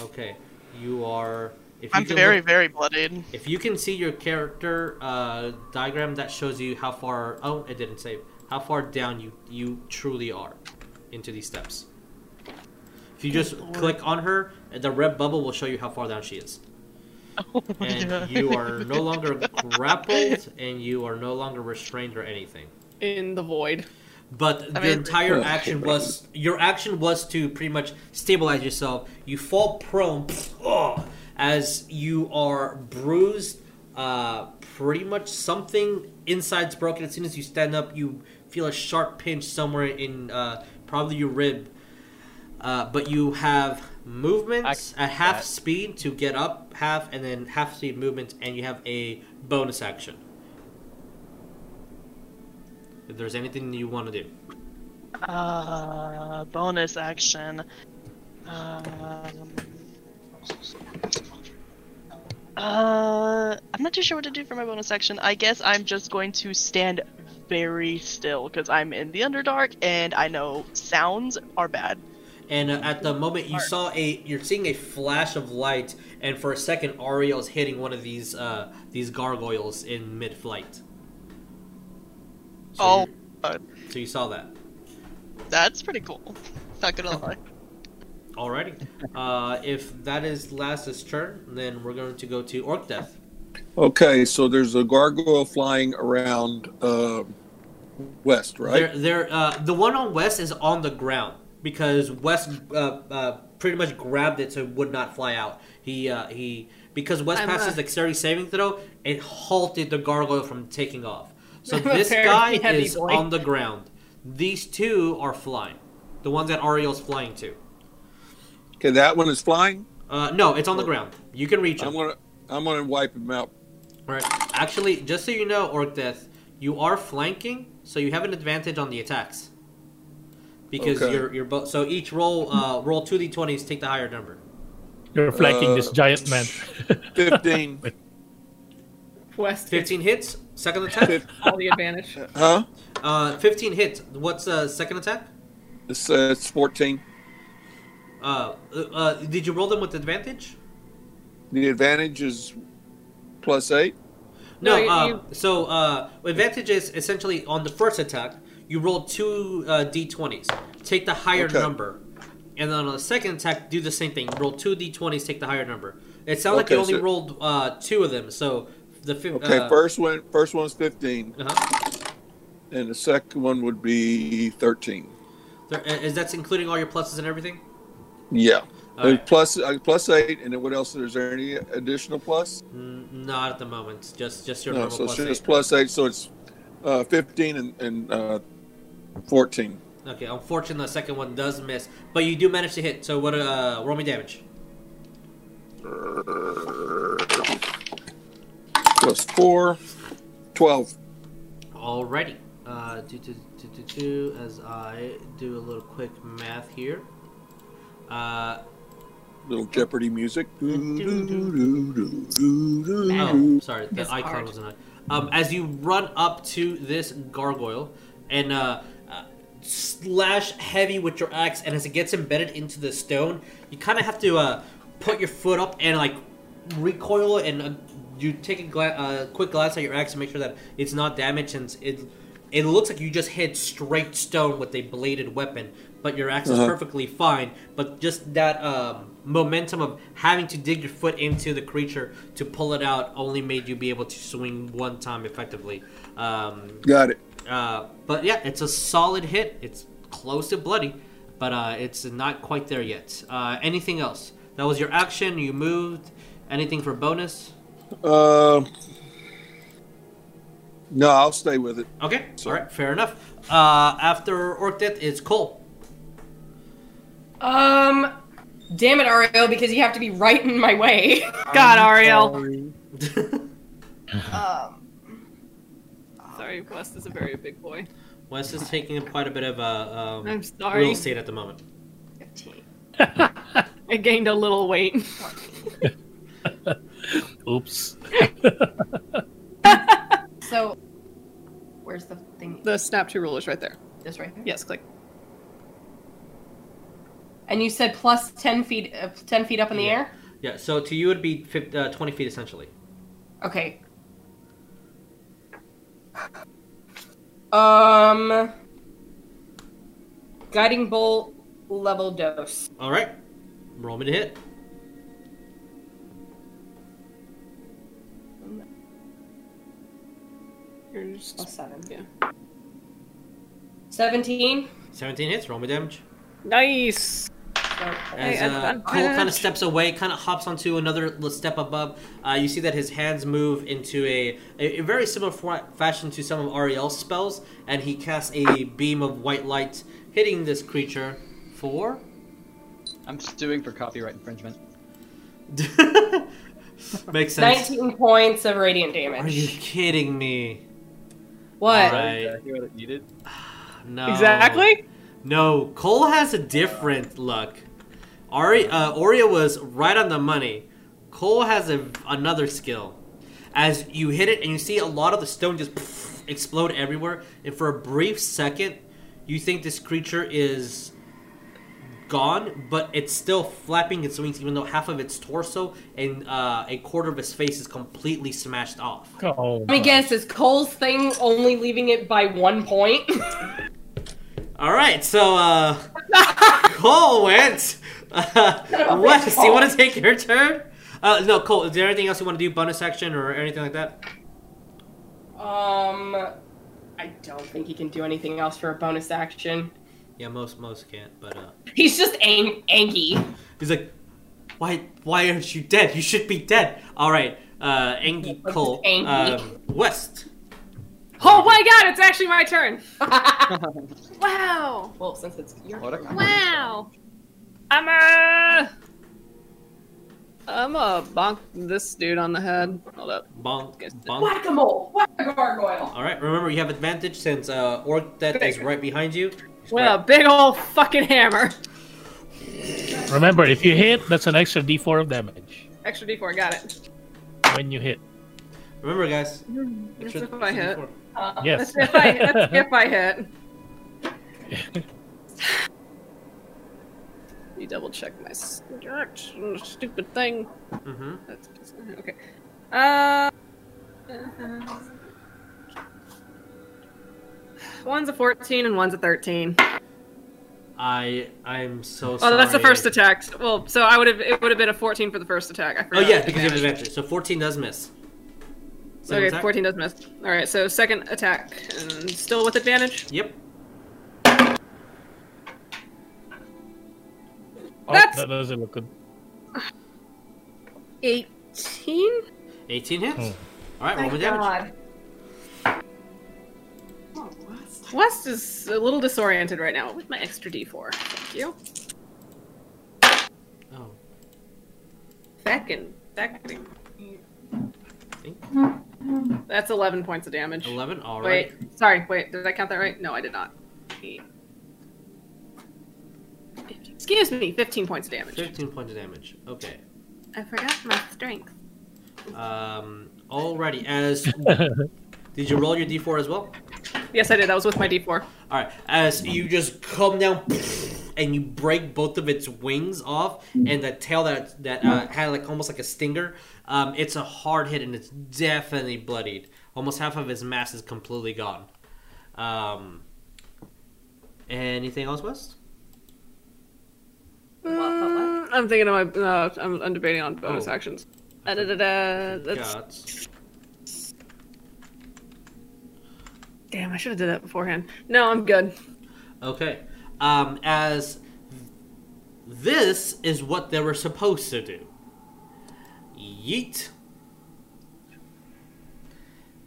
Okay. You are. If I'm can very, look- very bloodied. If you can see your character uh, diagram, that shows you how far. Oh, it didn't save. How far down you you truly are into these steps. If you just click on her, the red bubble will show you how far down she is. [LAUGHS] Oh And God. you are no [LAUGHS] longer grappled, and you are no longer restrained or anything. In the void. But I your mean- entire action was your action was to pretty much stabilize yourself. You fall prone, [SNIFFS] ugh, as you are bruised. Uh, pretty much something inside's broken. As soon as you stand up, you feel a sharp pinch somewhere in uh, probably your rib. Uh, but you have movements at half that- speed to get up half, and then half speed movements, and you have a bonus action. If there's anything you want to do. Uh, bonus action. Um, uh, I'm not too sure what to do for my bonus action. I guess I'm just going to stand very still because I'm in the Underdark and I know sounds are bad. And uh, at the moment, you saw a you're seeing a flash of light, and for a second, Ariell's hitting one of these uh, these gargoyles in mid-flight. So Oh, so you saw that. That's pretty cool. Not gonna lie. Alrighty. Uh, if that is Laz's turn, then we're going to go to Orcdeath. Okay, so there's a gargoyle flying around uh, west, right? They're, they're, uh, the one on West is on the ground because West uh, uh, pretty much grabbed it so it would not fly out. He uh, he because West I'm, passed uh, his dexterity saving throw, it halted the gargoyle from taking off. So [LAUGHS] this guy is boy. on the ground. These two are flying. The ones that Ariell's flying to. Okay, that one is flying. Uh, no, it's on the ground. You can reach him. I'm gonna I'm gonna wipe him out. Right. Actually, just so you know, Orcdeath, you are flanking, so you have an advantage on the attacks. Because Okay. you're you're both. So each roll, uh, roll two d20s, take the higher number. You're flanking this Uh, giant man. Fifteen. [LAUGHS] West Fifteen hits. Second attack. All the advantage. huh? uh, fifteen hits. What's uh, second attack? It's, uh, it's fourteen. Uh, uh, uh, did you roll them with advantage? The advantage is plus eight. No. No, you- uh, you- So uh, advantage is essentially on the first attack. You roll two uh, d20s. Take the higher Okay. number. And then on the second attack, do the same thing. Roll two d20s, take the higher number. It sounds like you only so- rolled uh, two of them. So the fif- Okay, uh, first one first one's fifteen, uh-huh. and the second one would be thirteen. Is that including all your pluses and everything? Yeah. Right. plus uh, plus eight, and then what else? Is there any additional plus? N- Not at the moment. Just just your No, normal so it's just eight. plus eight, so it's uh, fifteen and, and uh, fourteen. Okay, unfortunately, the second one does miss, but you do manage to hit. So what? Uh, roll me damage. Plus four, twelve. Alrighty. Uh, do, do, do, do, do, as I do a little quick math here. Uh, Little Jeopardy music. oh, sorry, the It's icon hard. wasn't on. Um, as you run up to this gargoyle and uh, uh, slash heavy with your axe, and as it gets embedded into the stone, you kind of have to uh, put your foot up and like recoil it, and uh, you take a gla- uh, quick glance at your axe to make sure that it's not damaged, and it it looks like you just hit straight stone with a bladed weapon, but your axe is Uh-huh. perfectly fine. But just that um, momentum of having to dig your foot into the creature to pull it out only made you be able to swing one time effectively. Um, Got it. uh, but yeah, it's a solid hit. It's close to bloody, but uh, it's not quite there yet. Uh, anything else? That was your action. You moved. Anything for bonus? Uh, no, I'll stay with it. Okay. So- All right. Fair enough. Uh, after Orcdeath, it's Coal. Um, damn it, Ariell, because you have to be right in my way. [LAUGHS] God, Ariell. [LAUGHS] [LAUGHS] um, Sorry, West is a very big boy. Wes is taking quite a bit of uh, um, I'm sorry. real estate at the moment. 15. I gained a little weight. Oops. So, where's the thing? The snap to rule is right there. This right here. Yes, click. And you said plus ten feet, uh, ten feet up in the Yeah. air. Yeah. So to you, it'd be 50, uh, 20 feet essentially. Okay. Um, guiding bolt level dose. All right. Roll me to hit. Here's Plus seven. Yeah. Seventeen. 17 hits. Roll me damage. nice. As uh. Coal kind of steps away, kind of hops onto another step above, uh, you see that his hands move into a, a, a very similar fa- fashion to some of Ariell's spells, and he casts a beam of white light, hitting this creature for. I'm suing for copyright infringement. [LAUGHS] Makes sense. 19 points of radiant damage. Are you kidding me? What? Alright. Exactly what it needed. [SIGHS] No. Exactly. No, Coal has a different luck. Ari, uh, Oria was right on the money. Coal has a, another skill. As you hit it and you see a lot of the stone just pff, [LAUGHS] explode everywhere, and for a brief second, you think this creature is gone, but it's still flapping its wings, even though half of its torso and uh, a quarter of its face is completely smashed off. Oh, Let me guess, is Coal's thing only leaving it by one point? [LAUGHS] All right, so uh, [LAUGHS] Coal went. [LAUGHS] Uh, Wes, do you want to take your turn? Uh, no, Coal. Is there anything else you want to do? Bonus action or anything like that? um, I don't think he can do anything else for a bonus action. Yeah, most most can't. But uh, [LAUGHS] He's just ang- angy. he's like, why why aren't you dead? You should be dead. All right, uh, Angie Like, Coal. Angie. Um, West. Oh my god, it's actually my turn. [LAUGHS] Wow. well, since it's your What turn. Wow. I'm a. I'm a bonk this dude on the head. Hold up. Bonk. Bonk. Whack-a-mole! Whack-a-gargoyle! All right. Remember, you have advantage since uh, Orc that is right behind you. With a big old fucking hammer. Remember, if you hit, that's an extra D4 of damage Extra d4, got it. when you hit. Remember, guys. That's extra- if I hit. Uh, Yes. That's if I, that's if I hit. [LAUGHS] You double check my stupid thing. Mm-hmm. That's okay. Uh, one's a 14 and one's a 13. I I'm so Oh, sorry. that's the first attack. Well, so I would have it would have been a 14 for the first attack. I Oh yeah, because you have advantage. So 14 does miss. Second Okay, attack? 14 does miss. All right, so second attack, and still with advantage. Yep. Oh, That's- that doesn't look good. 18. 18 hits. Hmm. All right, roll Thank with damage. God. West is a little disoriented right now with my extra D4. Thank you. Oh, Second, second. That's 11 points of damage. 11. All right. Wait, sorry, wait, did I count that right? No, I did not. Eight. Excuse me, 15 points of damage. 15 points of damage. Okay. I forgot my strength. Um. Alrighty. As [LAUGHS] did you roll your d4 as well? Yes, I did. That was with my D4. All right. As you just come down and you break both of its wings off, and the tail that that uh, had like almost like a stinger. Um, it's a hard hit, and it's definitely bloodied. Almost half of his mass is completely gone. Um. Anything else, West? Mm, I'm thinking of my. Uh, I'm, I'm debating on bonus Oh. actions. Uh, da, da, da, that's, damn, I should have did that beforehand. No, I'm good. Okay. Um, as this is what they were supposed to do. Yeet.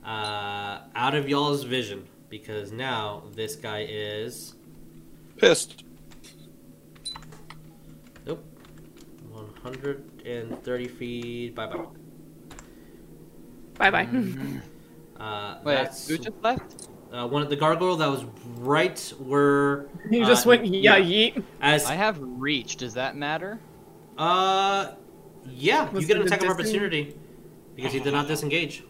Uh, out of y'all's vision because now this guy is Pissed. nope, 130 feet. Bye bye. Bye bye. Uh, Wait, that's who just left? uh, one of the gargoyle that was right where [LAUGHS] you uh, just went, yeah, yeet. as I have reach. Does that matter? uh yeah Was you get an attack of opportunity because he did not disengage.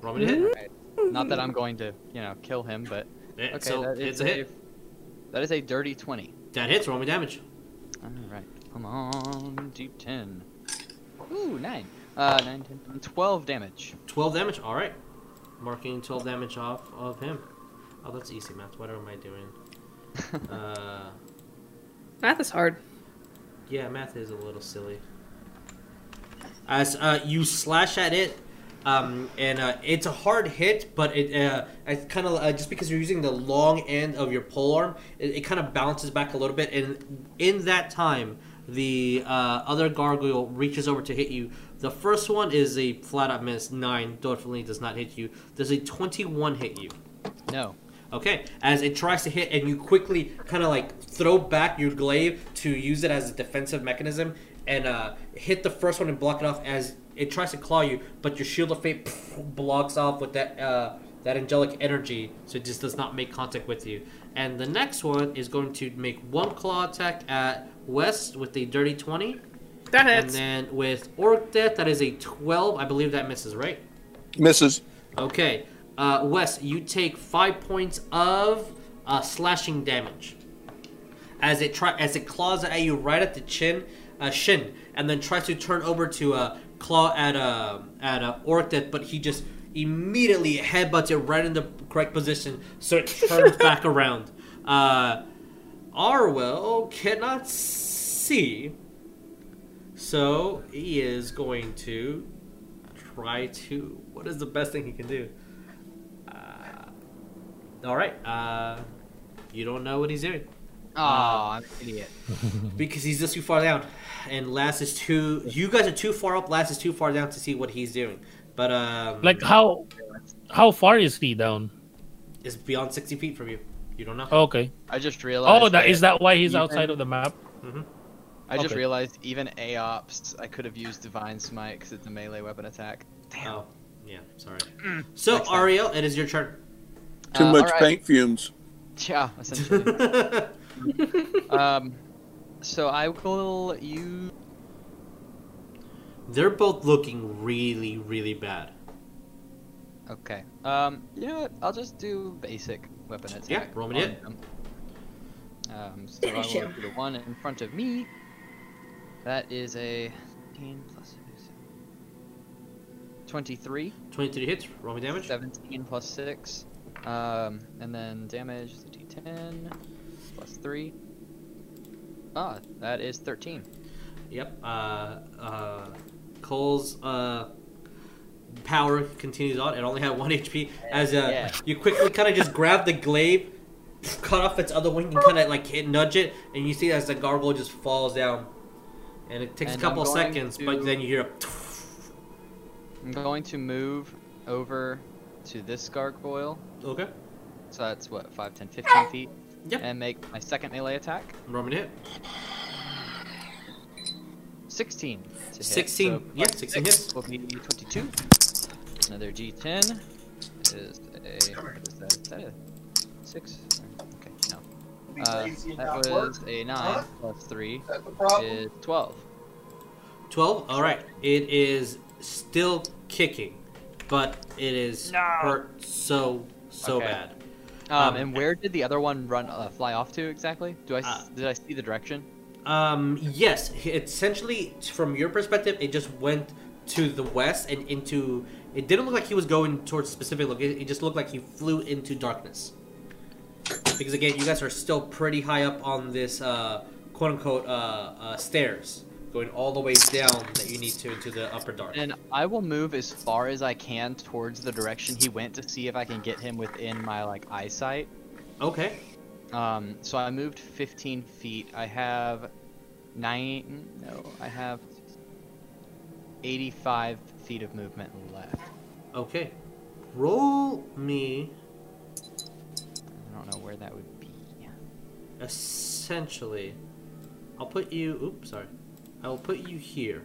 Roll me to hit. Not that I'm going to, you know, kill him, but okay, so that it's a hit. That is a dirty twenty. That hits. Roll me damage. All right, come on, d10. Ooh, nine. Uh, nine, 10, 12 damage. 12 damage. All right. Marking 12 damage off of him. Oh, that's easy math. What am I doing? [LAUGHS] uh, Math is hard. yeah, math is a little silly. As uh, you slash at it, Um, and uh, it's a hard hit, but it uh, it's kind of uh, just because you're using the long end of your pole arm, it, it kind of bounces back a little bit. And in that time, the uh, other gargoyle reaches over to hit you. The first one is a flat out miss, nine. Definitely does not hit you. Does a twenty-one hit you? No. Okay, as it tries to hit, and you quickly kind of like throw back your glaive to use it as a defensive mechanism, and uh, hit the first one and block it off as it tries to claw you, but your shield of fate [LAUGHS] blocks off with that uh, that angelic energy, so it just does not make contact with you. And the next one is going to make one claw attack at West with a dirty twenty, That hits. and then with Orcdeath that is a twelve. I believe that misses, right? Misses. Okay, uh, Wes, you take five points of uh, slashing damage as it try as it claws at you right at the chin, uh, shin, and then tries to turn over to uh, claw at uh, at uh, Orcdeath, but he just immediately headbutts it right in the correct position, so it turns [LAUGHS] back around. Uh, Arwell cannot see, so he is going to try to. What is the best thing he can do? Uh, all right. Uh, you don't know what he's doing Oh, I'm an idiot. [LAUGHS] because he's just too far down, and Laz is too. You guys are too far up. Laz is too far down to see what he's doing. But um, Like how how far is he down? it's beyond sixty feet from you. You don't know. Okay. I just realized. Oh, that is that why he's even- outside of the map? I just okay. realized even AOPS, I could have used Divine Smite because it's a melee weapon attack. Damn. Oh, yeah. Sorry. [CLEARS THROAT] So Next time. Ariell, it is your turn. Too Uh, much alright. paint fumes. Yeah, essentially. [LAUGHS] um, so I will use. They're both looking really, really bad. Okay. Um, you know what? I'll just do basic weapon attack. Yeah, roll me on it. Um, so I will Finish do the one in front of me. That is a 15 plus 6. 23, Twenty-three hits. Roll me damage. 17 plus 6. Um, and then damage is a d10 plus 3. Ah, that is 13. Yep. Uh, uh, Coal's uh, power continues on. It only had one [LAUGHS] HP. As uh, Yeah. you quickly kind of just grab the glaive, cut off its other wing, and kind of like hit, nudge it, and you see as the gargoyle just falls down. And it takes And a couple I'm of going seconds, to- but then you hear a. I'm going to move over to this gargoyle. Okay. So that's what, 5, 10, 15 feet. Yep. And make my second melee attack. To hit. 16 to hit. 16 So yeah, plus 16 six hits. Will be 22. Another d10 is a. What is that? Is that a 6? Okay, no. Uh, that was a 9 plus 3 is 12. 12 all right it is still kicking but it is hurt so so Okay. bad Um, Um, and where did the other one run uh, fly off to exactly? Do I s- Uh, did I see the direction? um yes essentially from your perspective it just went to the west and into it didn't look like he was going towards a specific location it just looked like he flew into darkness because again you guys are still pretty high up on this uh quote unquote uh, uh stairs going all the way down that you need to into the upper dark And I will move as far as I can towards the direction he went to see if I can get him within my like eyesight. okay Um, so I moved 15 feet. I have nine. No, I have 85 feet of movement left. okay roll me I don't know where that would be. essentially i'll put you oops sorry i will put you here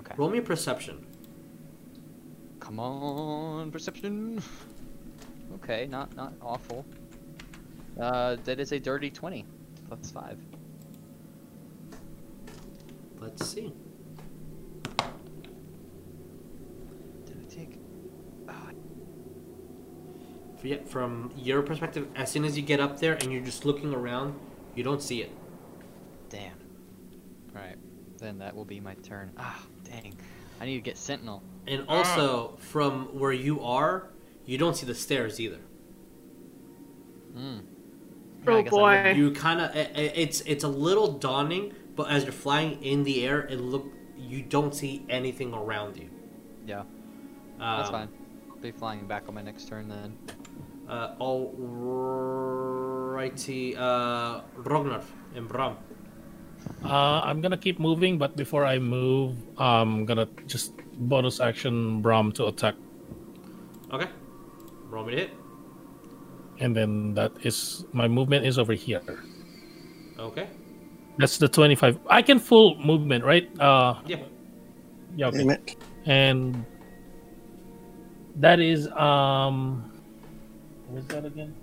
Okay. roll me a perception Come on, perception. Okay, not not awful. Uh, that is a dirty 20 plus five. let's see Did I take? Yeah, from your perspective as soon as you get up there and you're just looking around you don't see it Damn. Right. Then that will be my turn. Ah, dang. I need to get Sentinel. and also from where you are you don't see the stairs either Hmm. Oh, boy. you kind of it's it's a little daunting but as you're flying in the air it look you don't see anything around you Yeah, that's Um, fine. I'll be flying back on my next turn then. Uh, alrighty, uh, Rognar and Brom. Uh, I'm gonna keep moving, but before I move, I'm gonna just bonus action Brom to attack, Okay. Roll me hit. and then that is my movement is over here. Okay. That's the 25. I can full movement, right? Uh, Yeah. yeah. Okay. And that is um, what's that again?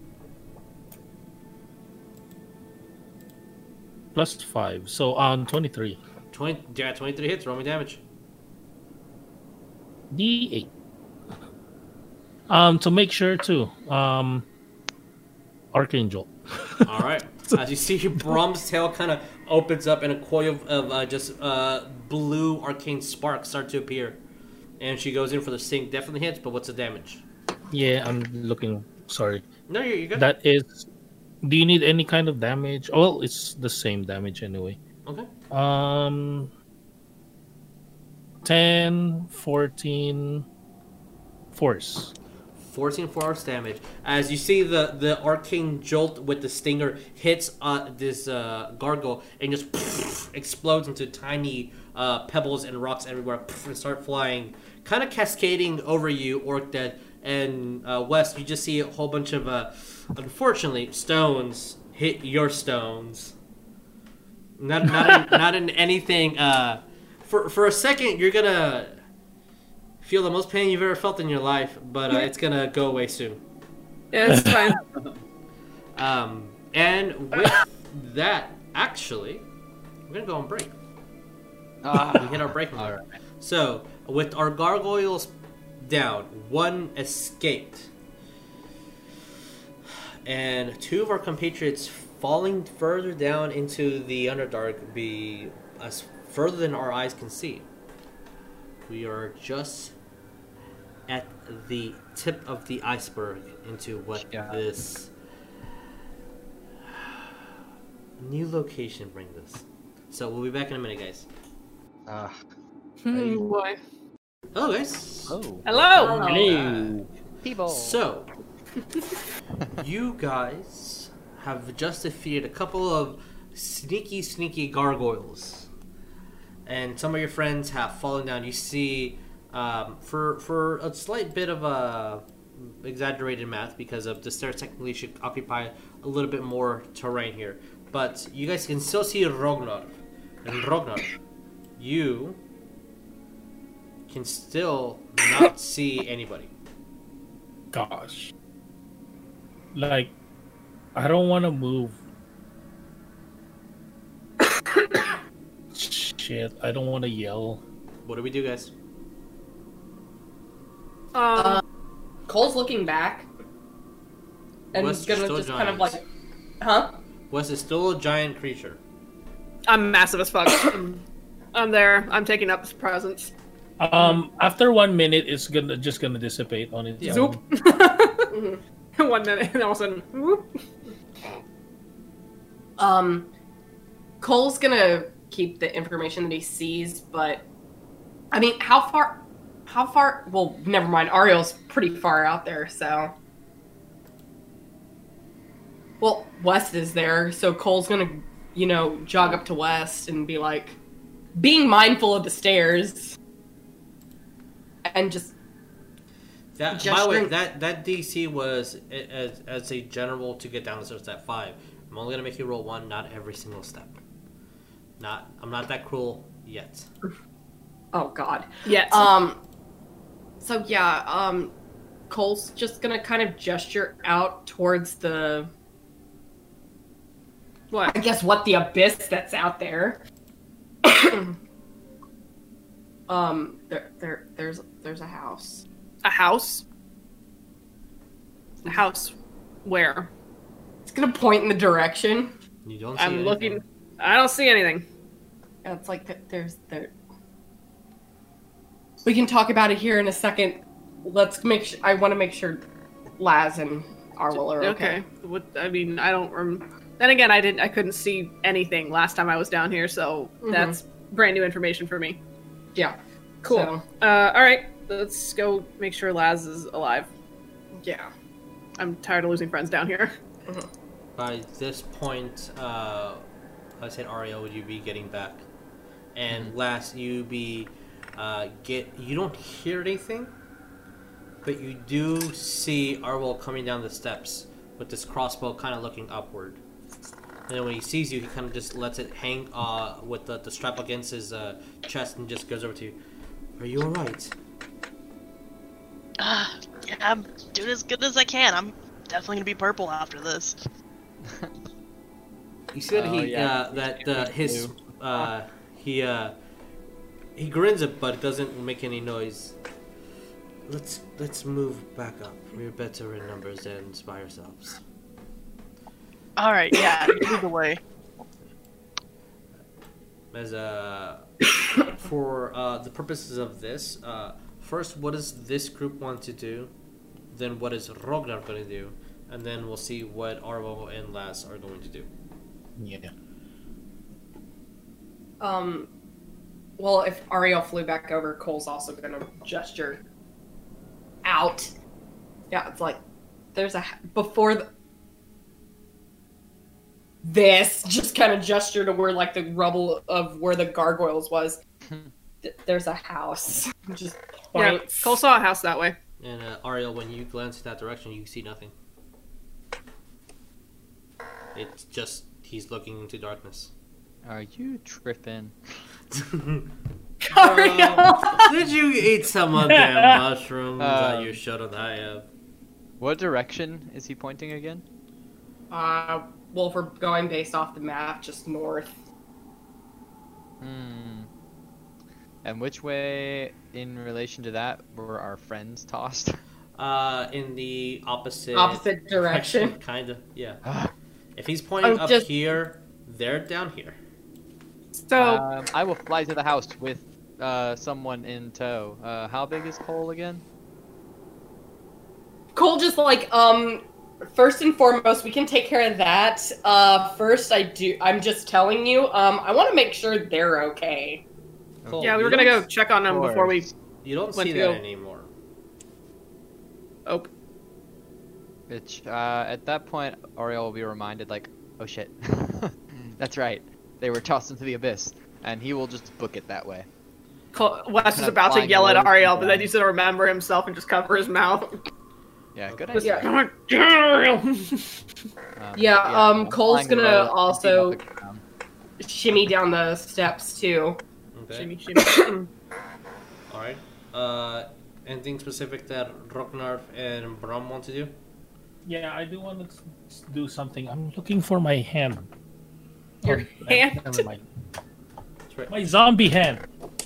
Plus five, so on 23. 20, yeah, 23 hits. Roll me damage. D8. Um, to make sure too. Um, Archangel. [LAUGHS] All right. As you see, Brom's tail kind of opens up, and a coil of, of uh, just uh, blue arcane sparks start to appear. And she goes in for the sink. Definitely hits, but what's the damage? Yeah, I'm looking. Sorry. No, you're, you're good. That is. Do you need any kind of damage? Oh, well, it's the same damage anyway. okay. Um, 10, 14, force. 14 force damage. As you see the the arcane jolt with the stinger hits uh, this uh, gargoyle and just [LAUGHS] explodes into tiny uh, pebbles and rocks everywhere and start flying, kind of cascading over you, Orcdeath. And uh, West, you just see a whole bunch of, uh, unfortunately, stones hit your stones. Not not in, [LAUGHS] not in anything. Uh, for for a second, you're gonna feel the most pain you've ever felt in your life, but uh, it's gonna go away soon. Yeah, it's [LAUGHS] fine. Um, and with that, actually, we're gonna go on break. We hit our break. All mark. So, with our gargoyles down, one escaped, and two of our compatriots falling further down into the Underdark, be as further than our eyes can see. We are just at the tip of the iceberg into what Yeah. this new location brings us. So we'll be back in a minute, guys. Ah, Hmm, boy. Hello, guys. oh, Hello. Hello. people. So, [LAUGHS] you guys have just defeated a couple of sneaky, sneaky gargoyles, and some of your friends have fallen down. You see, um, for for a slight bit of a exaggerated math because of the stairs technically should occupy a little bit more terrain here, but you guys can still see Rognar, and Rognar, you can still not [COUGHS] see anybody. Gosh. Like, I don't want to move. [COUGHS] Shit, I don't want to yell. What do we do, guys? Um, Coal's looking back. And Wes, gonna still just kind of like, huh? Wes is still a giant creature. I'm massive as fuck. [COUGHS] I'm there. I'm taking up his presence. Um, after one minute, it's gonna just gonna dissipate on its Yeah. own. [LAUGHS] [LAUGHS] One minute, and all of a sudden, whoop. Um, Coal's gonna keep the information that he sees, but I mean, how far? How far? Well, never mind. Ariell's pretty far out there, so. Well, West is there, so Coal's gonna, you know, jog up to West and be like, being mindful of the stairs, and just That by the way, that that DC was as as a general to get down the stairs at five. I'm only gonna make you roll one, not every single step. Not I'm not that cruel yet. oh god. Yes. Um. So yeah, um, Coal's just gonna kind of gesture out towards the, what? I guess, what the abyss that's out there. [COUGHS] um, there, there, there's, there's a house. A house? A house? Where? It's gonna point in the direction. You don't. See I'm anything. looking. I don't see anything. It's like there's there. We can talk about it here in a second. Let's make. Sh- I want to make sure Laz and Arwell are okay. Okay. What? I mean, I don't. Rem- then again, I didn't. I couldn't see anything last time I was down here, so Mhm. that's brand new information for me. Yeah. Cool. So, Uh, all right. let's go make sure Laz is alive. Yeah. I'm tired of losing friends down here. By this point, uh, I said Ariell, would you be getting back? And last, you be uh, get. You don't hear anything, but you do see Arwell coming down the steps with this crossbow, kind of looking upward. And then when he sees you, he kind of just lets it hang uh, with the, the strap against his uh, chest and just goes over to you. Are you alright? Ah, yeah, I'm doing as good as I can. I'm definitely gonna be purple after this. You see that Oh, he yeah. uh, that uh, his uh, he uh, he grins it, but doesn't make any noise. Let's let's move back up. We're better in numbers than by ourselves. All right, yeah, lead the way. [COUGHS] As uh, for uh, the purposes of this, uh, first, what does this group want to do? Then, what is Rognar going to do? And then we'll see what Arwell and Laz are going to do. Yeah. Um, well, if Ariell flew back over, Coal's also gonna gesture out. Yeah, it's like there's a before the this just kind of gesture to where like the rubble of where the gargoyles was. There's a house. Just Yeah, points. Coal saw a house that way. And uh, Ariell, when you glance in that direction, you see nothing. It's just he's looking into darkness. Are you tripping? [LAUGHS] Ariell. Did you eat some of them [LAUGHS] mushrooms that Um, you shouldn't have? What direction is he pointing again? uh, well, if we're going based off the map, just north. Hmm. And which way, in relation to that, were our friends tossed? [LAUGHS] Uh, in the opposite Opposite [LAUGHS] direction. [LAUGHS] kind of. Yeah. Ah. [SIGHS] If he's pointing Oh, up just- here, they're down here. So um, I will fly to the house with uh, someone in tow. Uh, how big is Coal again? Coal just like um first and foremost we can take care of that. Uh first I do I'm just telling you, um I want to make sure they're okay. Cool. yeah, we You were gonna go check on them before we. You don't went see to that go- anymore. Oh, Which, uh, at that point, Ariell will be reminded, like, oh shit. [LAUGHS] That's right. They were tossed into the abyss. And he will just book it that way. Coal, Wes is about to yell at Ariell, but then down. he's gonna remember himself and just cover his mouth. [LAUGHS] Yeah, good Okay. idea. Yeah. [LAUGHS] Um, Yeah, um, Coal's gonna low, also- keeping up the ground. Shimmy down the steps too. Okay. shimmy, shimmy. [COUGHS] All right. Uh, anything specific that Rognar and Brom want to do? Yeah, I do want to do something. I'm looking for my hand. Your Oh, [LAUGHS] hand? Never mind. Right. My zombie hand.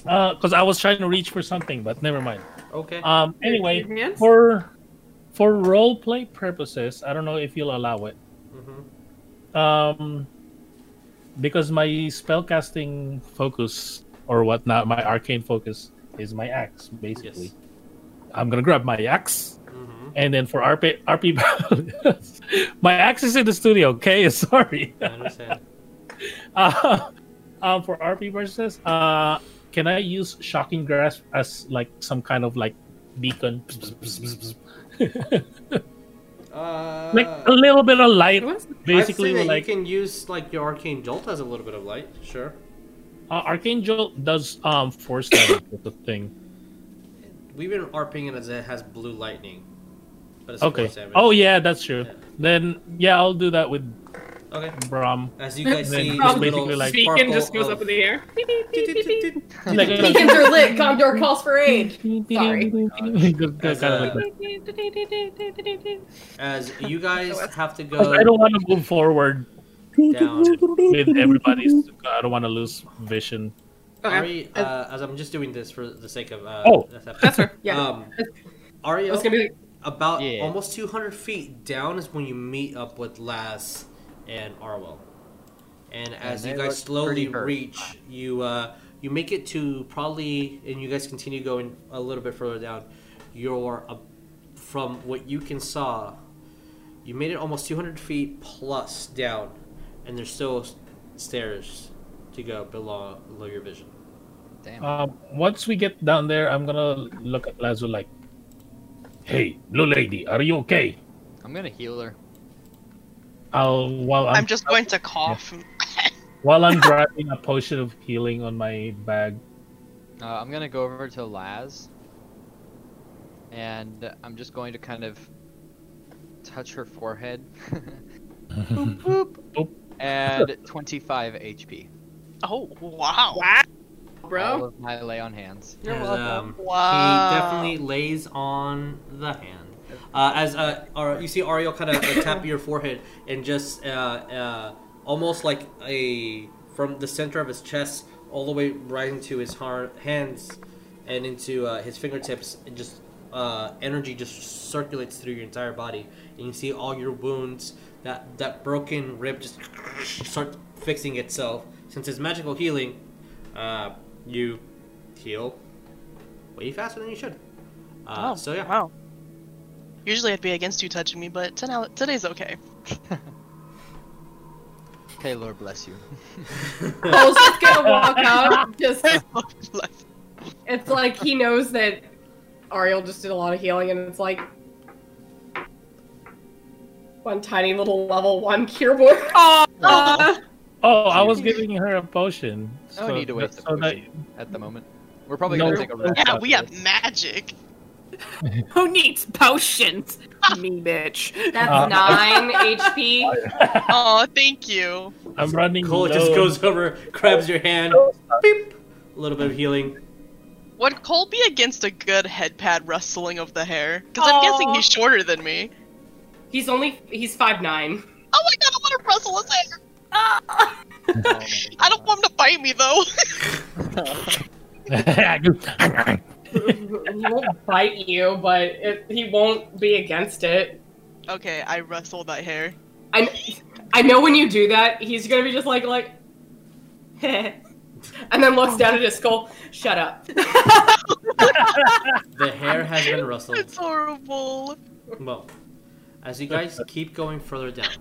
Uh, because I was trying to reach for something, but never mind. Okay. Um. Anyway, for for role play purposes, I don't know if you'll allow it. hmm Um, because my spellcasting focus or whatnot, my arcane focus is my axe, basically. Yes. I'm gonna grab my axe, hmm and then for RP, RP, [LAUGHS] my axe is in the studio. Okay, [LAUGHS] sorry. I understand. [LAUGHS] uh, um, for RP versus, uh, can I use shocking grasp as like some kind of like beacon, Uh, like a little bit of light, basically I'd say like you can use like your arcane jolt as a little bit of light. Sure. uh, arcane jolt does um force damage with the thing. We've been RPing it as it has blue lightning, but it's Okay. force damage. Oh yeah, that's true. Yeah. Then yeah, I'll do that with Okay. Brom. As you guys [LAUGHS] see, it's little basically like- Beacon just sparkle goes up in the air. [LAUGHS] [LAUGHS] Like, Beacons are lit. Gondor calls for aid. Sorry. As, uh. As you guys have to go I don't want to move forward down. with everybody's. I don't want to lose vision. Okay. Ari, uh, as I'm just doing this for the sake of uh, Oh. That's her. Yeah. Um, Ariell, It's gonna be about Yeah. almost 200 feet down is when you meet up with Laz and Arwell. And as they you guys slowly reach, you uh, you make it to probably, and you guys continue going a little bit further down. You're uh, from what you can saw, you made it almost 200 feet plus down, and there's still stairs to go below below your vision. Damn. Um, once we get down there, I'm gonna look at Lazo like, "Hey, blue lady, are you okay?" I'm gonna heal her. I'll while I'm, I'm just going to cough. [LAUGHS] while I'm grabbing a potion of healing on my bag. Uh, I'm gonna go over to Laz, and I'm just going to kind of touch her forehead. [LAUGHS] boop, [LAUGHS] boop, Boop. And 25 HP. Oh wow! Wow, All bro. of my lay on hands. As, um, Wow. He definitely lays on the hand. Uh, as uh, you see Ariell kind of uh, tap your forehead and just uh, uh, almost like a from the center of his chest all the way right into his har- hands and into uh, his fingertips and just uh, energy just circulates through your entire body. And you see all your wounds that that broken rib just [COUGHS] start fixing itself. Since it's magical healing uh, you heal way faster than you should. Uh, oh, so yeah. Wow. Usually I'd be against you touching me, but tonight, today's okay. [LAUGHS] Okay, Lord bless you. [LAUGHS] Cole's just gonna walk out. Just [LAUGHS] Bless. it's like he knows that Ariell just did a lot of healing, and it's like one tiny little level one cure board. Aw. Oh, I was giving her a potion. No need to waste so a that- at the moment. We're probably No, gonna take a rest. Yeah, we have this. magic. [LAUGHS] Who needs potions? [LAUGHS] Me, bitch. That's Uh, nine [LAUGHS] HP. Oh, thank you. I'm running. Cole just low. goes over, grabs your hand, beep, a little bit of healing. Would Cole be against a good head pad rustling of the hair? Because I'm guessing he's shorter than me. He's only he's five nine. Oh my god, I want to rustle his hair. I don't want him to bite me though. [LAUGHS] he won't bite you, but it, he won't be against it. okay, I rustle that hair. I I know when you do that, he's gonna be just like like, [LAUGHS] and then looks down at his skull. Shut up. [LAUGHS] The hair has been rustled. It's horrible. Well, as you guys keep going further down,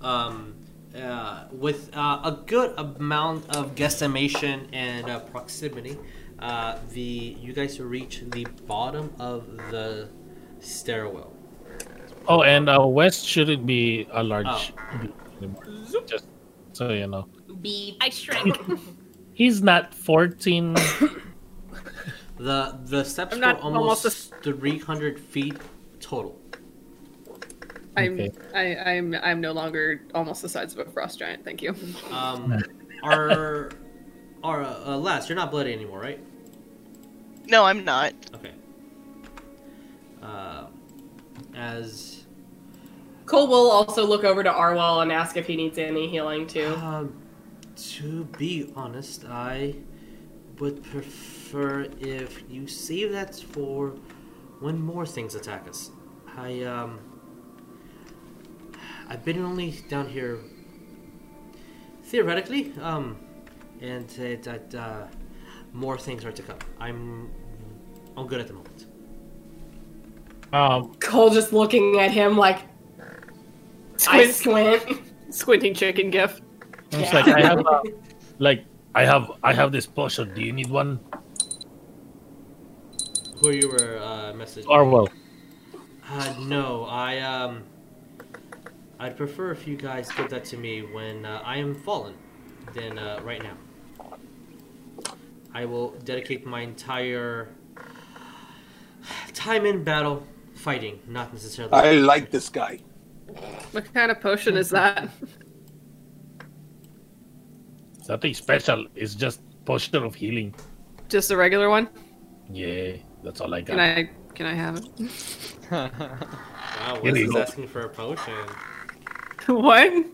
um, uh, with uh, a good amount of guesstimation and uh, proximity, uh, the you guys reach the bottom of the stairwell. Oh, and uh, West shouldn't be a large Oh. beast anymore. Just so you know, Be I shrank. he's not 14. [COUGHS] The the steps I'm were not almost, almost 300 feet total. I'm Okay. I, I'm I'm no longer almost the size of a frost giant. Thank you. Um, our our uh, last, you're not bloody anymore, right? No, I'm not. Okay. Uh, as Cole will also look over to Arwell and ask if he needs any healing too. Um, to be honest, I would prefer if you save that for when more things attack us. I um, I've been only down here theoretically, um, and uh, that uh, more things are to come. I'm I'm good at the moment. Um, Cole just looking at him like [LAUGHS] I squint. Squinting chicken gif. it's like I have, a, [LAUGHS] like I have, I have this potion. Do you need one? Who you were uh, messaging? Arwell. Uh, no, I um, I'd prefer if you guys give that to me when uh, I am fallen, than uh, right now. I will dedicate my entire time in battle fighting, not necessarily. I like this guy. What kind of potion is that? It's nothing special. It's just potion of healing. Just a regular one? Yeah, that's all I got. Can I can I have it? wow, Here Wes is go. asking for a potion. [LAUGHS] what?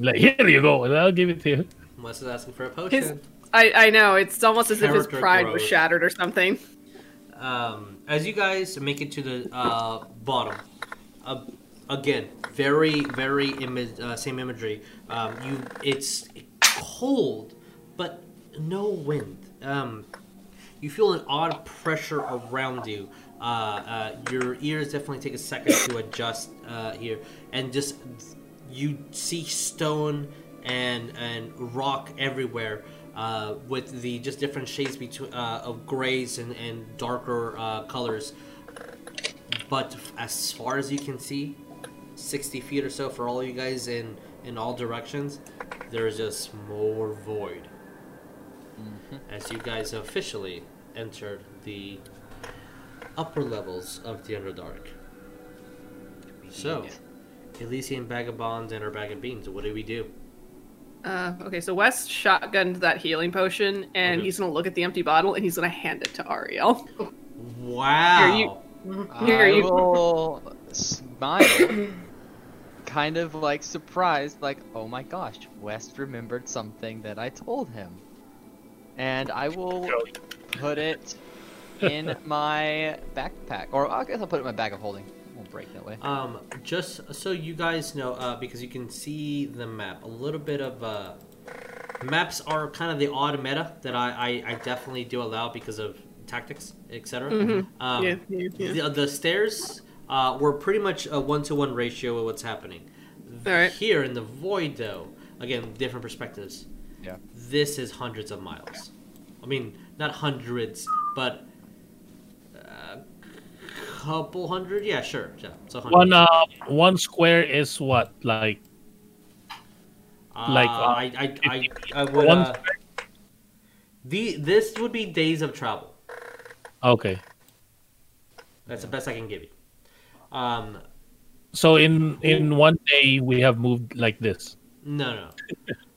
Like, here you go, and I'll give it to you. Wes is asking for a potion. His I I know it's almost as if his pride was shattered or something. um, as you guys make it to the uh, bottom, uh, again, very, very image, uh, same imagery. Um, you, it's cold, but no wind. Um, you feel an odd pressure around you. Uh, uh, your ears definitely take a second to adjust uh, here, and just you see stone and and rock everywhere. Uh, with the just different shades between uh, of grays and, and darker uh, colors. But as far as you can see, 60 feet or so for all you guys in in all directions, there's just more void. As you guys officially entered the upper levels of the Underdark. So, Elysian bag of Vagabonds and our bag of beans, what do we do? Uh, okay, so West shotgunned that healing potion, and Okay. he's gonna look at the empty bottle, and he's gonna hand it to Ariell. Wow! you- I you- will smile, [COUGHS] kind of like surprised, like, oh my gosh, West remembered something that I told him. And I will put it in my backpack. Or I guess I'll put it in my bag of holding. It won't break that way. Um, just so you guys know, uh, because you can see the map, a little bit of uh, maps are kind of the odd meta that I, I, I definitely do allow because of tactics, etc. Um, Yeah, yeah, yeah. The, the stairs uh, were pretty much a one to one ratio of what's happening. Alright. Here in the void, though, again, different perspectives. Yeah. This is hundreds of miles. I mean, not hundreds, but a couple hundred. Yeah, sure. Yeah, so hundreds. One uh, one square is what like like, Uh, uh, I, I, I, I would. one Uh, the this would be days of travel. okay. That's the best I can give you. Um, So in in one day we have moved like this, no, no,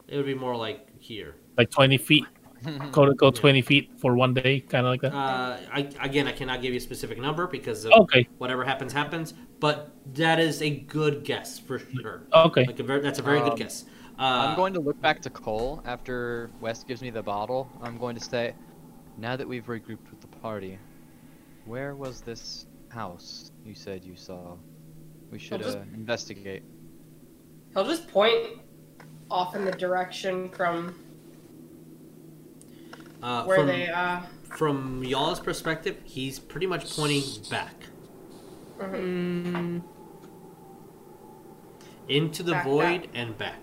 it would be more like here. like twenty feet, [LAUGHS] go to go twenty feet for one day, kind of like that. Uh, I again, I cannot give you a specific number because of Okay, whatever happens happens. But that is a good guess for sure. okay. Like a very, that's a very good Um, guess. Uh, I'm going to look back to Cole after West gives me the bottle. I'm going to say, now that we've regrouped with the party, where was this house you said you saw? We should just- uh, investigate. He'll just point off in the direction from uh, where from, they uh from y'all's perspective, he's pretty much pointing back Mm, into the Back, void and back,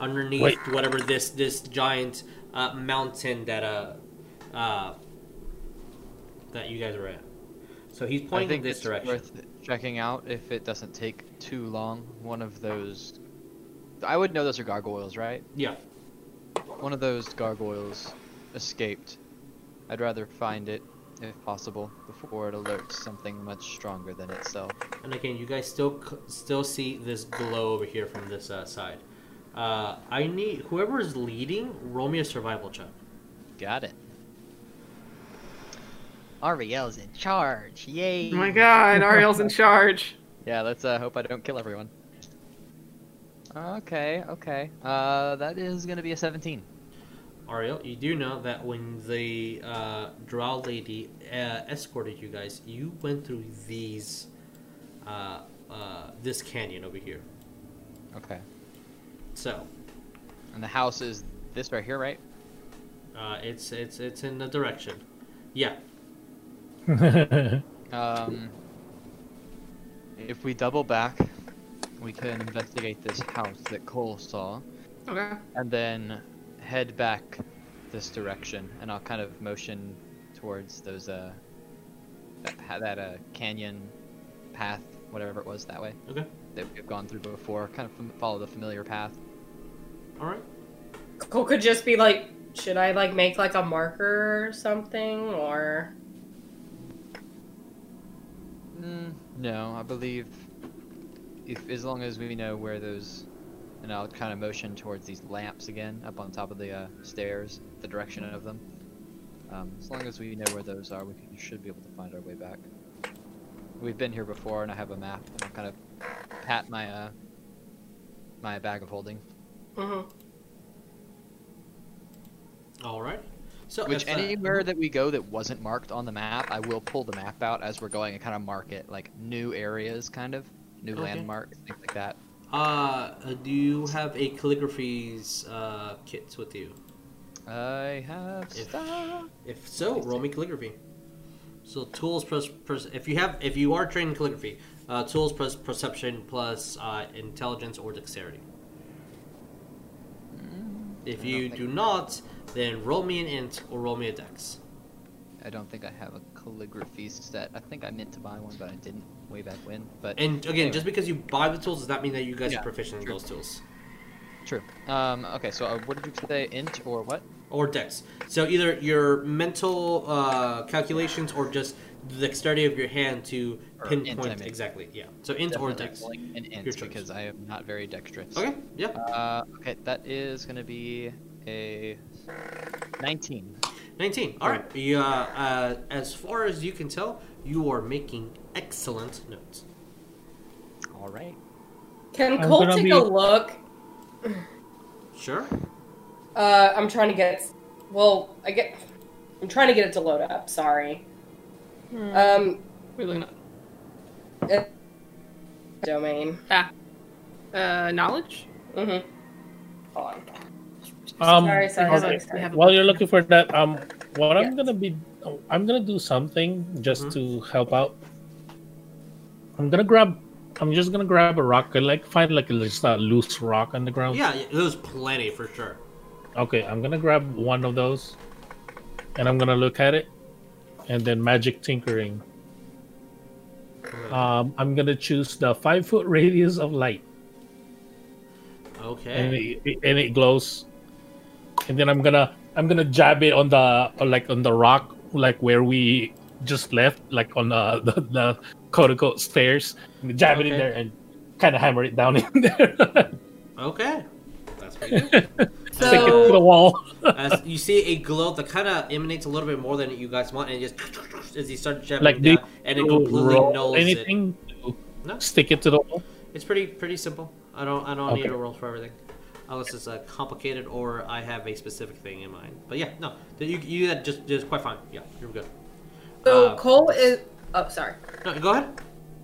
underneath Wait. whatever this this giant uh, mountain that uh, uh that you guys are at. So he's I pointing think this it's direction. worth checking out if it doesn't take too long. One of those, I would know those are gargoyles, right? Yeah. One of those gargoyles escaped. I'd rather find it, if possible, before it alerts something much stronger than itself. And again, you guys still still see this glow over here from this uh, side. Uh, I need whoever is leading. Roll me a survival check. Got it. Ariell's in charge. Yay! oh my god, [LAUGHS] Ariell's in charge. Yeah, let's uh, hope I don't kill everyone. Okay, okay. Uh, that is gonna be a 17. Ariell, you do know that when the uh, drow lady uh, escorted you guys, you went through these, uh, uh, this canyon over here. Okay. So, And the house is this right here, right? uh, it's it's it's in the direction. Yeah. [LAUGHS] Um, if we double back, we can investigate this house that Cole saw, Okay. and then head back this direction, and I'll kind of motion towards those uh that that uh canyon path, whatever it was that way Okay. that we've gone through before. Kind of follow the familiar path. All right. Cole could just be like, should I like make like a marker or something or Mm, no, I believe if as long as we know where those, and I'll kind of motion towards these lamps again up on top of the uh, stairs, the direction of them. Um, as long as we know where those are, we can, should be able to find our way back. We've been here before, and I have a map, and I'll kind of pat my uh, my bag of holding. Mhm. All right. So, Which if, uh, anywhere that we go that wasn't marked on the map, I will pull the map out as we're going and kind of mark it, like new areas, kind of new Okay. landmarks, things like that. Uh, do you have a calligraphy's uh, kit with you? I have If- stuff. If so, roll me calligraphy. So tools plus, plus if you have if you are trained in calligraphy, uh, tools plus perception plus uh, intelligence or dexterity. If I you do not, then roll me an int or roll me a dex. I don't think I have a calligraphy set. I think I meant to buy one, but I didn't way back when. But And again, Anyway. just because you buy the tools does not mean that you guys Yeah, are proficient in those tools. true. Um, okay, so uh, what did you say? Int or what? Or dex. So either your mental uh, calculations or just the dexterity of your hand to Or int, pinpoint mean. exactly. Yeah. So int or dex. rolling An int because I am not very dexterous. Okay. Yeah. Uh, okay, that is gonna be a 19. 19. All right. You, uh, uh, as far as you can tell, you are making excellent notes. All right. Can I'm Cole gonna take be- a look? Sure. Uh, I'm trying to get. Well, I get. I'm trying to get it to load up. Sorry. Hmm. Um, Really not. domain. Ah. Uh, knowledge. Mm-hmm. Hold on. Um, Sorry, sorry, okay. sorry, sorry. We have a While you're looking for that, um, what I'm gonna be, I'm gonna do something just Mhm. to help out. I'm gonna grab, I'm just gonna grab a rock and like find like a just a loose rock on the ground. Yeah, there's plenty for sure. Okay, I'm gonna grab one of those, and I'm gonna look at it, and then magic tinkering. Um, I'm gonna choose the five foot radius of light, Okay. and it, and it glows. And then I'm gonna I'm gonna jab it on the like on the rock, like where we just left, like on the uh, [LAUGHS] the, the quote unquote stairs. Jab it in there and kind of hammer it down [LAUGHS] in there. Okay. That's pretty good. [LAUGHS] Stick it to the wall. As you see a glow that kind of emanates a little bit more than you guys want, and just as you start jabbing like it do down, and it completely nulls it. anything to No. stick it to the wall. It's pretty pretty simple. I don't I don't need a roll for everything, unless it's uh, complicated or I have a specific thing in mind. But yeah, no, you you that just just quite fine. Yeah, you're good. so Uh, Cole is. Oh, sorry. No, go ahead.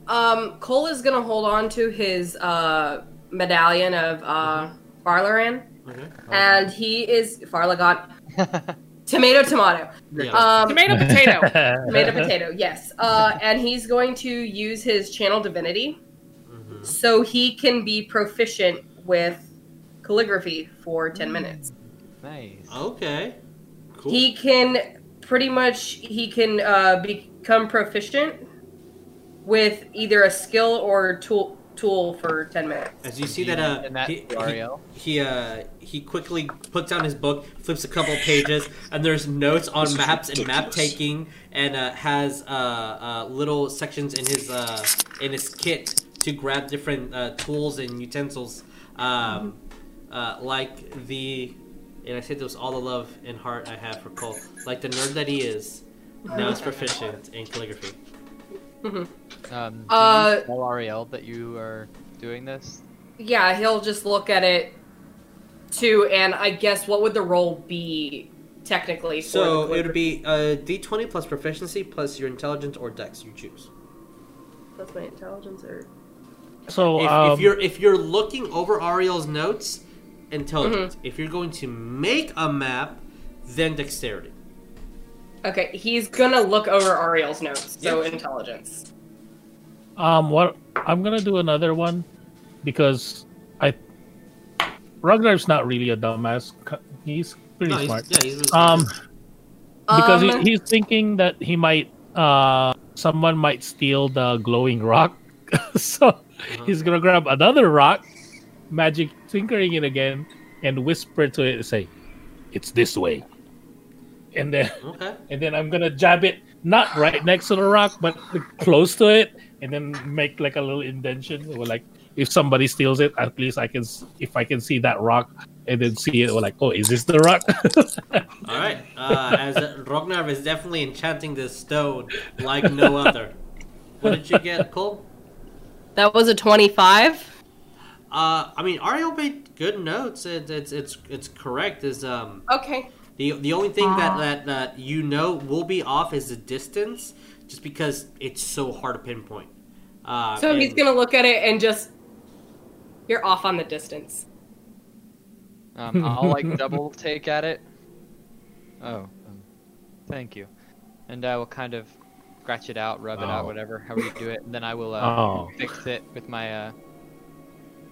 Um, Cole is gonna hold on to his uh medallion of uh Fharlanghn, Okay. and he is Farlagot. [LAUGHS] Tomato, tomato. Yeah. Um, Tomato, potato. [LAUGHS] tomato, potato. Yes. Uh, and he's going to use his channel divinity, Mhm. so he can be proficient with calligraphy for ten minutes. nice. Okay. Cool. He can pretty much he can uh, become proficient with either a skill or tool tool for ten minutes. As you see that, uh, And that he, he, he, uh, he quickly puts down his book, flips a couple pages, and there's notes on This maps and map taking, and uh, has uh, uh, little sections in his uh, in his kit to grab different uh, tools and utensils, um, uh, like the. And I say this with all the love and heart I have for Cole, like the nerd that he is. Now is proficient in calligraphy. Um, do Uh, you tell Ariell that you are doing this? Yeah, he'll just look at it too, and I guess what would the roll be technically? For So it would be a d20 plus proficiency plus your intelligence or dex you choose. That's my intelligence, or So If, um, if you're if you're looking over Ariell's notes, intelligence. Mm-hmm. If you're going to make a map, then dexterity. okay, he's gonna look over Ariell's notes, so Yep. intelligence. um, what I'm gonna do another one because I Rognar's not really a dumbass. c- He's pretty No, he's- smart. yeah, he's really Um, smart. because Um, he, he's thinking that he might uh someone might steal the glowing rock [LAUGHS] so Uh-huh. he's gonna grab another rock magic tinkering it again and whisper to it and say it's this way and then okay. [LAUGHS] and then i'm gonna jab it not right next to the rock but close to it and then make like a little indentation or like if somebody steals it at least i can if i can see that rock and then see it or like oh is this the rock [LAUGHS] All right. Uh, as Rognar is definitely enchanting this stone like no other. What did you get, Cole? That was a twenty-five. Uh, I mean, Ariell made good notes. It, it's it's it's correct. Is um Okay. The the only thing that, that that you know will be off is the distance, just because it's so hard to pinpoint. Uh, So he's gonna look at it and just. You're off on the distance. Um, I'll like double [LAUGHS] take at it. Oh, um, thank you. And I will kind of scratch it out, rub it out, Oh. whatever, however you do it, and then I will uh, oh fix it with my uh,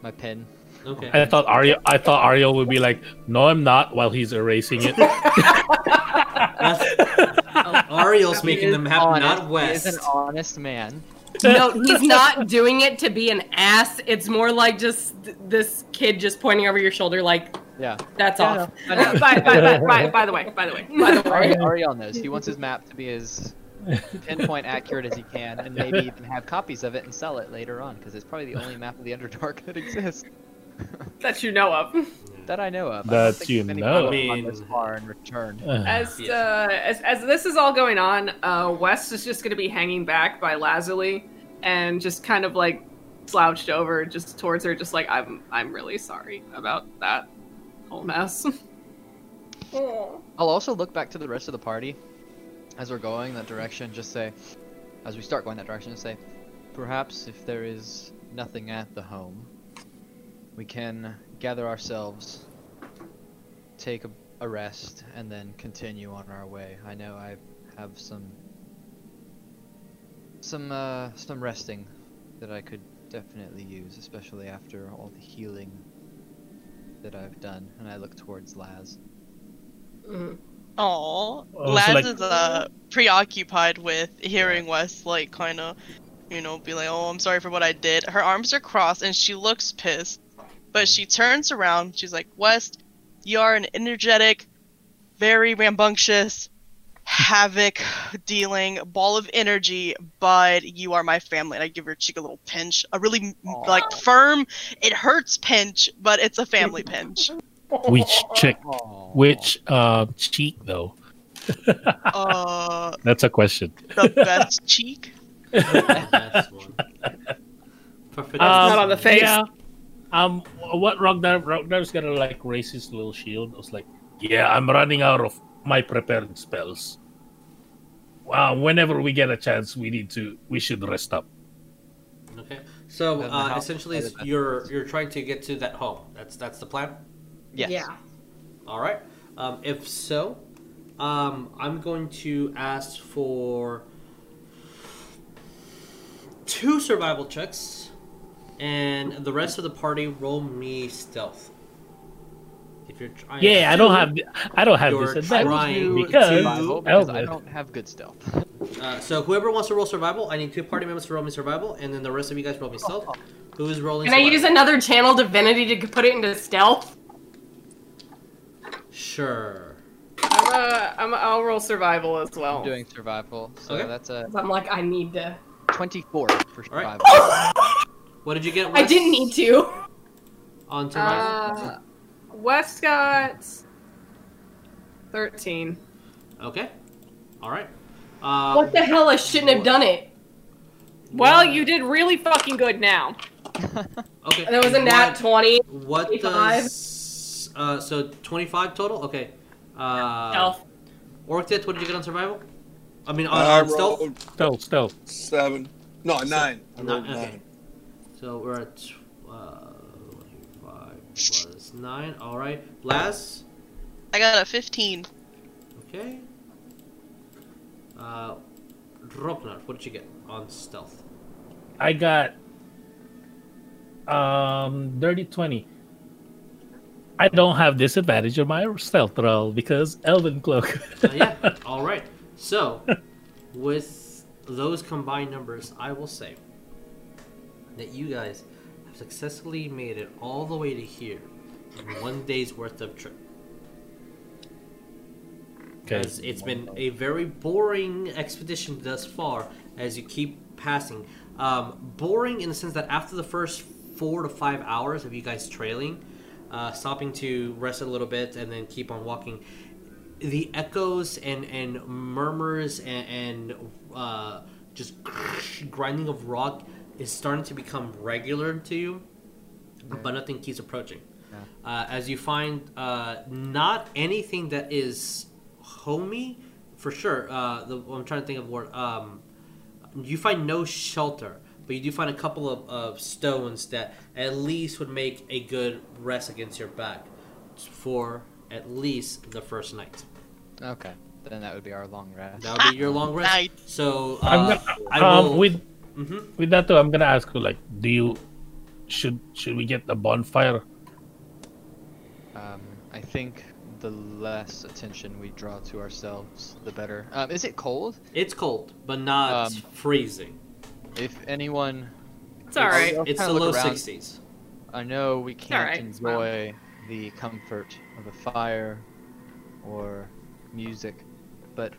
my pen. Okay. I thought Ariell. I thought Ariell would be like, "No, I'm not," while he's erasing it. That's, oh, Ariell's making them happy, honest. not He West. is an honest man. no, he's not doing it to be an ass. It's more like just this kid just pointing over your shoulder, like Yeah. that's Yeah, off. no, I know. By, by, by, by, by the way, by the way. By the [LAUGHS] way, Ari- Ariell knows. He wants his map to be as pinpoint accurate as you can, and maybe even have copies of it and sell it later on, because it's probably the only map of the Underdark that exists that you know of. [LAUGHS] that I know of. That you know. people have I mean- this far and returned. [SIGHS] As Yes. uh, as as this is all going on, uh, West is just going to be hanging back by Lazuli and just kind of like slouched over just towards her, just like I'm I'm really sorry about that whole mess. [LAUGHS] I'll also look back to the rest of the party as we're going that direction. Just say, as we start going that direction, just say, perhaps if there is nothing at the home, we can gather ourselves, take a, a rest, and then continue on our way. I know I have some some uh, some resting that I could definitely use, especially after all the healing that I've done. And I look towards Laz. Mhm. Aw. Oh, so, like- is uh, preoccupied with hearing Wes, like, kind of, you know, be like, oh, I'm sorry for what I did. Her arms are crossed and she looks pissed. But she turns around. She's like, West, you are an energetic, very rambunctious, havoc dealing ball of energy, but you are my family. And I give her cheek a little pinch. A really, like, firm, it hurts pinch, but it's a family [LAUGHS] pinch. Which check? Which uh, cheek though? [LAUGHS] Uh, That's a question. the best cheek? That's one. Not on the face. Yeah. Um, what Rognar? Rognar's gonna like raise his little shield. I was like, "Yeah, I'm running out of my prepared spells. Wow, whenever we get a chance, we need to. We should rest up. Okay. So uh, essentially, is it's- better. you're you're trying to get to that home. That's that's the plan. Yes. Yeah. All right. Um, if so, um, I'm going to ask for two survival checks, and the rest of the party roll me stealth. If you're trying, Yeah, I don't have. I don't have You're disadvantage trying because to- Survival, because I don't have good stealth. [LAUGHS] Uh, so whoever wants to roll survival, I need two party members to roll me survival, and then the rest of you guys roll me stealth. Who's rolling? Can I use another channel divinity to put it into stealth? Sure. I'm, uh, I'm, I'll roll survival as well. I'm doing survival, so Okay. that's a 'Cause I'm like, I need to. 24 for All right. survival. [LAUGHS] What did you get? I didn't need to. on survival. Uh, West got thirteen. okay. All right. Uh, What the hell? I shouldn't have done it. Well, you did really fucking good now. [LAUGHS] Okay. There was a nat What- 20. What 25. does uh so twenty five total? Okay. Uh Stealth. Orcdeath, what did you get on survival? I mean on, I on stealth? stealth, stealth. seven. No, nine. I Nine, okay. nine. So we're at uh five plus nine. Alright. Laz. I got a 15. Okay. Uh Rognar, what did you get on stealth? I got um dirty twenty. I don't have disadvantage on my stealth roll because Elven cloak. Uh, yeah. [LAUGHS] Alright. So with those combined numbers, I will say that you guys have successfully made it all the way to here in one day's worth of trip. Because it's been a very boring expedition thus far as you keep passing. Um, boring in the sense that after the first four to five hours of you guys trailing, uh, stopping to rest a little bit and then keep on walking, the echoes and, and murmurs and, and uh, just grinding of rock is starting to become regular to you, but nothing keeps approaching. Uh, as you find uh, not anything that is homey, for sure. Uh, the, I'm trying to think of what. Um, you find no shelter, but you do find a couple of, of stones that at least would make a good rest against your back for at least the first night. Okay, then that would be our long rest. That would be your long rest. Night. So I'm uh, gonna, I um, will. with Mhm. with that though, I'm gonna ask you like, do you should should we get the bonfire Um, I think the less attention we draw to ourselves, the better. Um, is it cold? It's cold, but not Um, freezing. If anyone, It's all right. I'll It's kinda the low around. 60s. I know we can't alright, it's mild. enjoy the comfort of a fire or music, but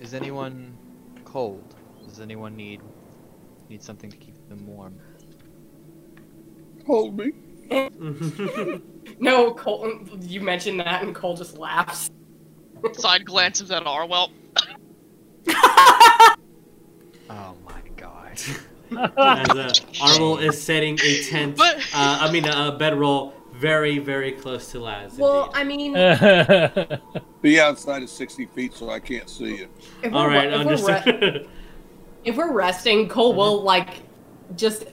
is anyone cold? Does anyone need need something to keep them warm? Hold me. [LAUGHS] No, Cole. You mentioned that, and Cole just laughs. Side glances at Arwell. [LAUGHS] Oh my god. As uh, Arwell is setting a tent, But- uh, I mean a bedroll very, very close to Laz. Well, indeed. I mean, [LAUGHS] Be outside of 60 feet so I can't see you. if All we're, if, we're re- if we're resting, Cole will like just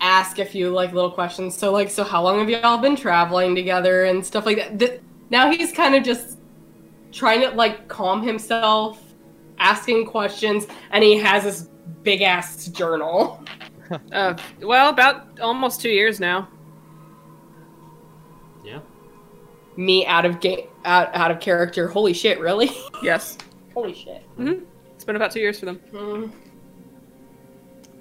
ask a few like little questions. So like, so how long have y'all been traveling together and stuff like that? Th- now he's kind of just trying to like calm himself, asking questions, and he has this big ass journal. [LAUGHS] Uh, well, about almost two years now. yeah. Me out of game, out out of character. Holy shit! Really? [LAUGHS] Yes, Holy shit. it's been about two years for them. Mm.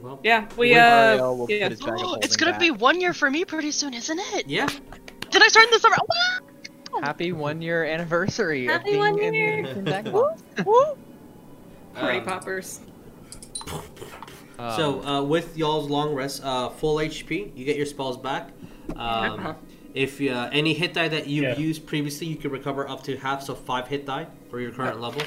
Well, Yeah, we When uh, Ariell will yeah. put his bag of it's gonna back. be one year for me pretty soon, isn't it? yeah. Did I start in the summer? Wow! Happy one year anniversary Happy of being one in, year. in Vagabond. party Um, poppers. Um, So uh, with y'all's long rest, uh, full HP, you get your spells back. Um, [LAUGHS] if uh, any hit die that you've Yeah. used previously, you can recover up to half, so five hit die for your current level.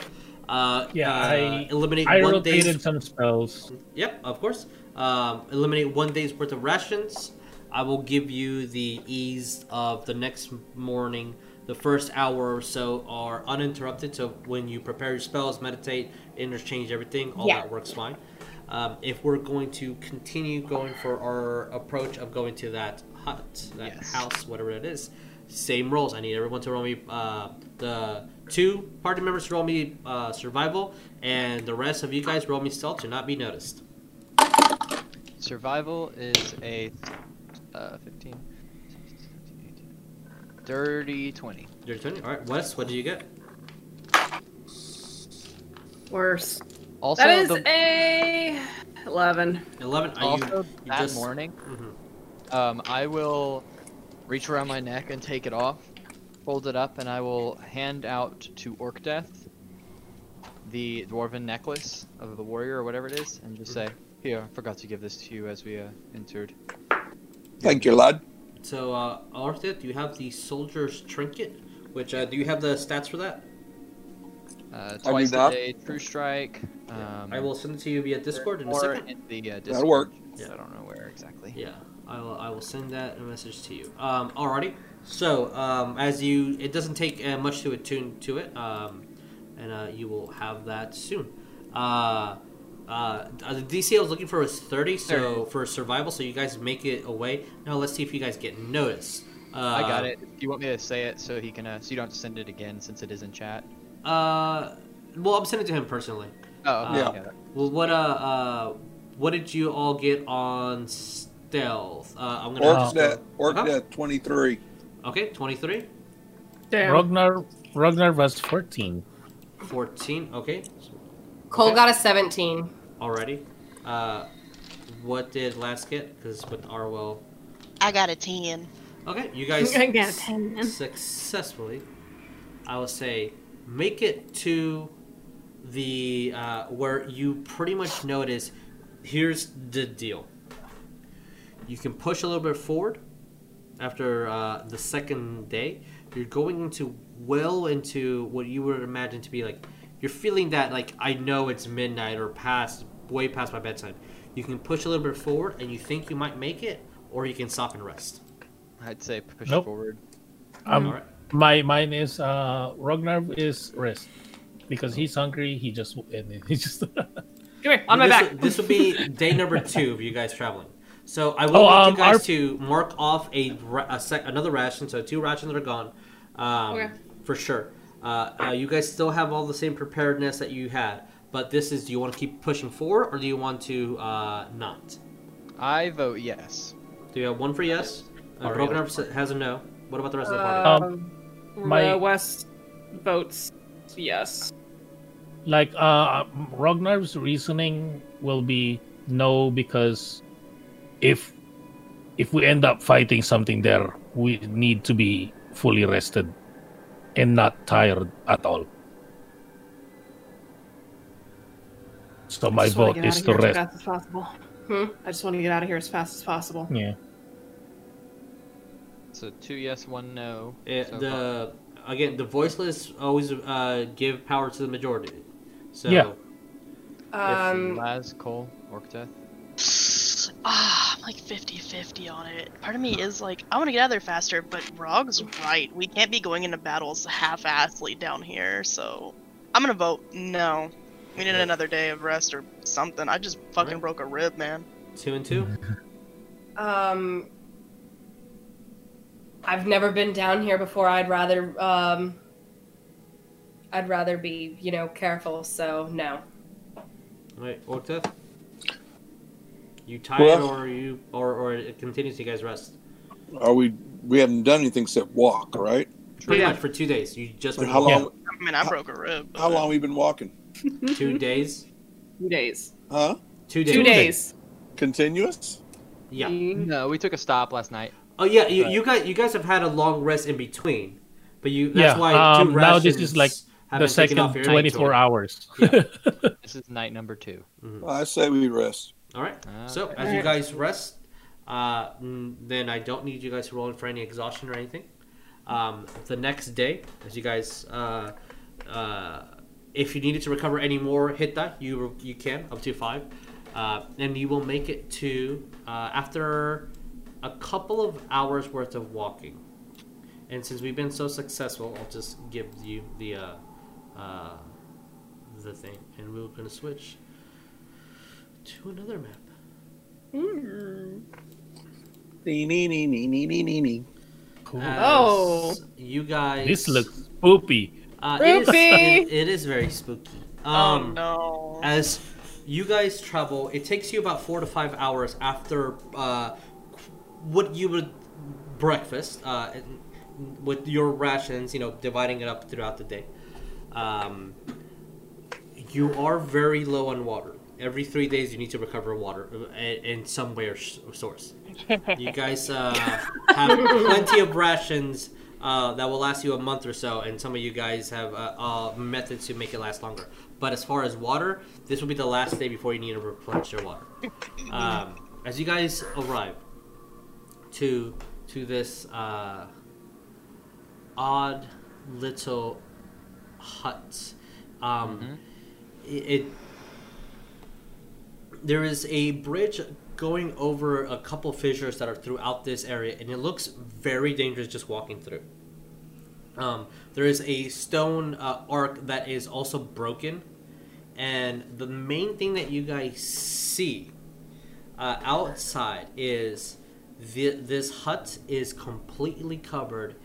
Uh, Yeah, uh, I- eliminate I one rotated day's. some spells. Yep, of course. Um, eliminate one day's worth of rations. I will give you the ease of the next morning. The first hour or so are uninterrupted, so when you prepare your spells, meditate, interchange everything, all Yeah. that works fine. Um, if we're going to continue going for our approach of going to that hut, that Yes. house, whatever it is, same rolls. I need everyone to roll me uh, the two party members to roll me uh, survival, and the rest of you guys roll me stealth to not be noticed. Survival is a uh, 15, 30, 20. Your turn. All right, Wes, what did you get? Worse. Also, That is the, a eleven. Eleven. Are also you, you that just morning, Mhm. um, I will reach around my neck and take it off, fold it up, and I will hand out to Orcdeath the dwarven necklace of the warrior or whatever it is, and just say, "Here, I forgot to give this to you as we uh, entered." Thank you, lad. So, uh, Arthur, do you have the soldier's trinket? Which uh, do you have the stats for that? Uh, do twice a day, true strike. Um, I will send it to you via Discord in a second. in the uh, Discord. That'll work. Yeah. I don't know where exactly. Yeah, I will. I will send that a message to you. Um, alrighty. So, um, as you, it doesn't take uh, much to attune to it, um, and uh, you will have that soon. Uh, uh, the DC I was looking for was thirty, so for survival, so you guys make it away. Now let's see if you guys get noticed. Uh, I got it. Do you want me to say it so he can, uh, so you don't have to send it again since it is in chat? Uh, well, I'm sending it to him personally. Oh, okay. Yeah. got. Well, what uh, uh, what did you all get on stealth? Uh, I'm gonna. Orc just death, go- orc Okay. death 23. Okay, twenty-three. Damn. Rognar Rognar was 14. 14 okay Cole Okay. got a 17. already uh what did Laz get because with arwell I got a 10. okay you guys [LAUGHS] I got a 10, man. successfully i will say make it to the uh where you pretty much notice here's the deal you can push a little bit forward after uh, the second day you're going into well into what you would imagine to be like you're feeling that like i know it's midnight or past way past my bedtime you can push a little bit forward and you think you might make it or you can stop and rest I'd say push Nope. forward. Alright. My mine is uh Rognar is rest because he's hungry. He just and he just. [LAUGHS] Come here, on my this, back. This will be day number [LAUGHS] two of you guys traveling. So I will Oh, want um, you guys our- to mark off a, a sec- another ration. So two rations are gone, um, Okay. for sure. Uh, uh, you guys still have all the same preparedness that you had, but this is: do you want to keep pushing forward, or do you want to uh, not? I vote yes. Do you have one for yes? Uh, Alright. Rognar has a no. What about the rest of the party? Um, my- the West votes yes. like uh Rognar's reasoning will be no because if if we end up fighting something there, we need to be fully rested and not tired at all. So my I vote is to here as rest. fast as possible. Hmm? I just want to get out of here as fast as possible. Yeah. So two yes, one no. Eh, so far. the again, the voiceless always uh, give power to the majority. So Yeah. Um, Laz, Cole, Orcdeath. [SIGHS] Ah, I'm like 50-50 on it. Part of me is like, I want to get out of there faster, but Rog's right. We can't be going into battles half-assedly down here, so I'm gonna vote no. We need another day of rest or something. I just fucking Right. broke a rib, man. two and two. um, I've never been down here before. I'd rather, um, I'd rather be, you know, careful. So no. Right, Orcdeath. You tired Well- or you or or it continues you guys rest? Are we? We haven't done anything except walk, right? Pretty Yeah. much for two days. You just And been how walking. long? I mean, I broke a rib. How but- long we been walking? [LAUGHS] Two days. Two days. Huh? Two days. Two days. Continuous? Yeah. No, we took a stop last night. Oh yeah. You, you guys you guys have had a long rest in between, but you that's Yeah, why um, two now this is like The been taken off second 24 hours. Yeah. [LAUGHS] This is night number two. I say we rest. All right. So as you guys rest, uh, then I don't need you guys to roll in for any exhaustion or anything. Um, the next day, as you guys, uh, uh, if you needed to recover any more hit that you you can up to five, uh, and you will make it to uh, after a couple of hours worth of walking. And since we've been so successful, I'll just give you the uh, uh, the thing, and we're gonna switch to another map. Nee, nee, nee, nee, nee, nee, nee, nee. Cool. As Oh. you guys. this looks spoopy. Uh, it, is, Spooky. it, it is very spooky. Oh Um, no. As you guys travel, it takes you about four to five hours after uh, what you would breakfast uh, with your rations. You know, dividing it up throughout the day. Um, you are very low on water. Every three days, you need to recover water uh, in in some way or source. You guys uh, [LAUGHS] have plenty of rations uh, that will last you a month or so, and some of you guys have uh, uh, methods to make it last longer. But as far as water, this will be the last day before you need to replenish your water. Um, as you guys arrive to to this uh, odd little hut, um, it, it there is a bridge going over a couple fissures that are throughout this area, and it looks very dangerous just walking through. Um, there is a stone uh, arc that is also broken, and the main thing that you guys see uh, outside is the, this hut is completely covered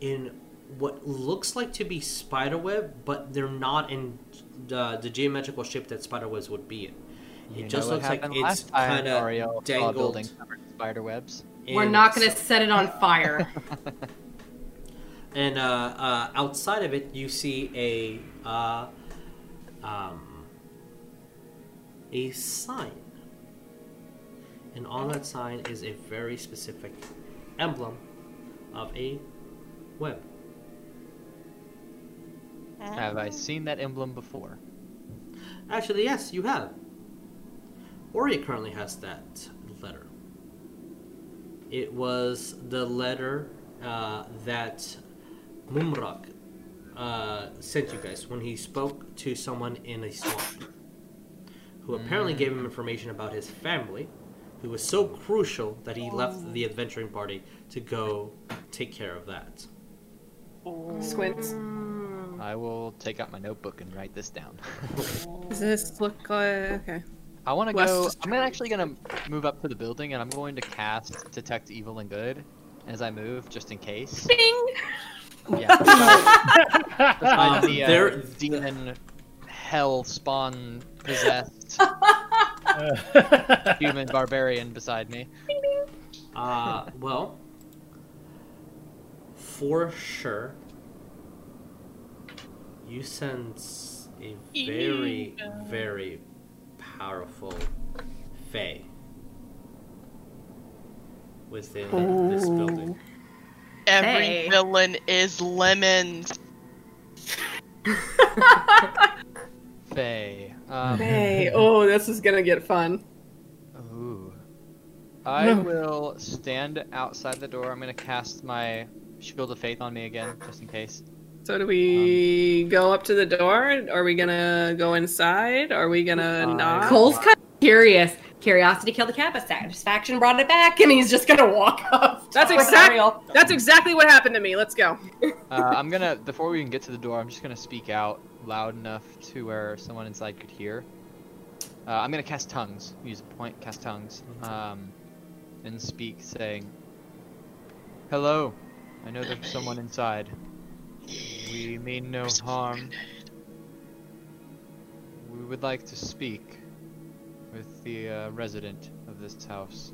in what looks like to be spiderweb, but they're not in the, the geometrical shape that spiderwebs would be in. You It just looks like it's kind of a dangled. building covered in spider webs. We're not going to set it on [LAUGHS] fire. And uh, uh, outside of it, you see a uh, um, a sign, and on that sign is a very specific emblem of a web. Have I seen that emblem before? Actually, yes, you have. Ori currently has that letter. It was the letter uh, that Mumrak uh, sent you guys when he spoke to someone in a swamp, who apparently gave him information about his family, who was so crucial that he left the adventuring party to go take care of that. Squints. I will take out my notebook and write this down. [LAUGHS] Does this look like okay? I want to go. I'm actually gonna move up to the building, and I'm going to cast detect evil and good as I move, just in case. Bing. Yeah. [LAUGHS] Besides Um, the uh, there- demon hell spawn possessed [LAUGHS] [LAUGHS] human barbarian beside me. Uh, well, for sure, you sense a very, very powerful Fae within this building. Every Hey. villain is lemons. [LAUGHS] Faye. Um, Hey, oh, this is gonna get fun. Ooh. I will stand outside the door. I'm gonna cast my Shield of Faith on me again, just in case. So do we go up to the door? Are we gonna go inside? Are we gonna Uh, knock? Cole's kind of curious. Curiosity killed the cat, but satisfaction brought it back, and he's just gonna walk [LAUGHS] up. That's with exact- Ariell. That's exactly what happened to me. Let's go. Uh, I'm gonna, before we even get to the door, I'm just gonna speak out loud enough to where someone inside could hear. Uh, I'm gonna cast tongues. Use a point, cast tongues, um, and speak, saying, "Hello, I know there's someone inside. We mean no harm. We would like to speak with the uh, resident of this house."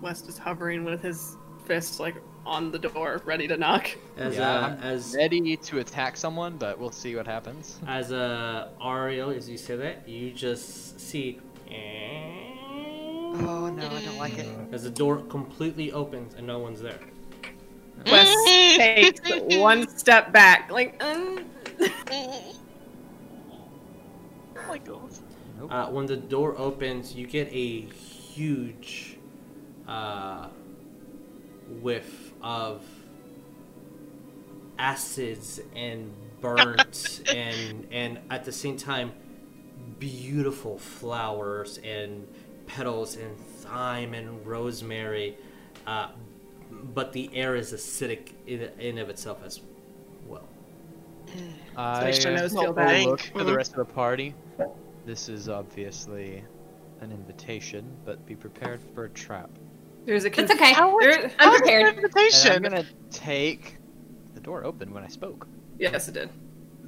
West is hovering with his fists like on the door, ready to knock. As Yeah, uh, as ready to attack someone, but we'll see what happens. as uh, Ariell, as you say that, you just see Oh no, I don't like it. as the door completely opens and no one's there. West takes one step back, like. Oh [LAUGHS] my god. Uh, when the door opens, you get a huge uh, whiff of acids and burnt [LAUGHS] and and at the same time beautiful flowers and petals and thyme and rosemary uh, but the air is acidic in, in of itself as well I makes your feel bad. look to the Mhm. rest of the party. This is obviously an invitation, but be prepared for a trap. There's a. It's okay. How would- There- I'm How is prepared. an And I'm gonna take the door open when I spoke. Yes, it did.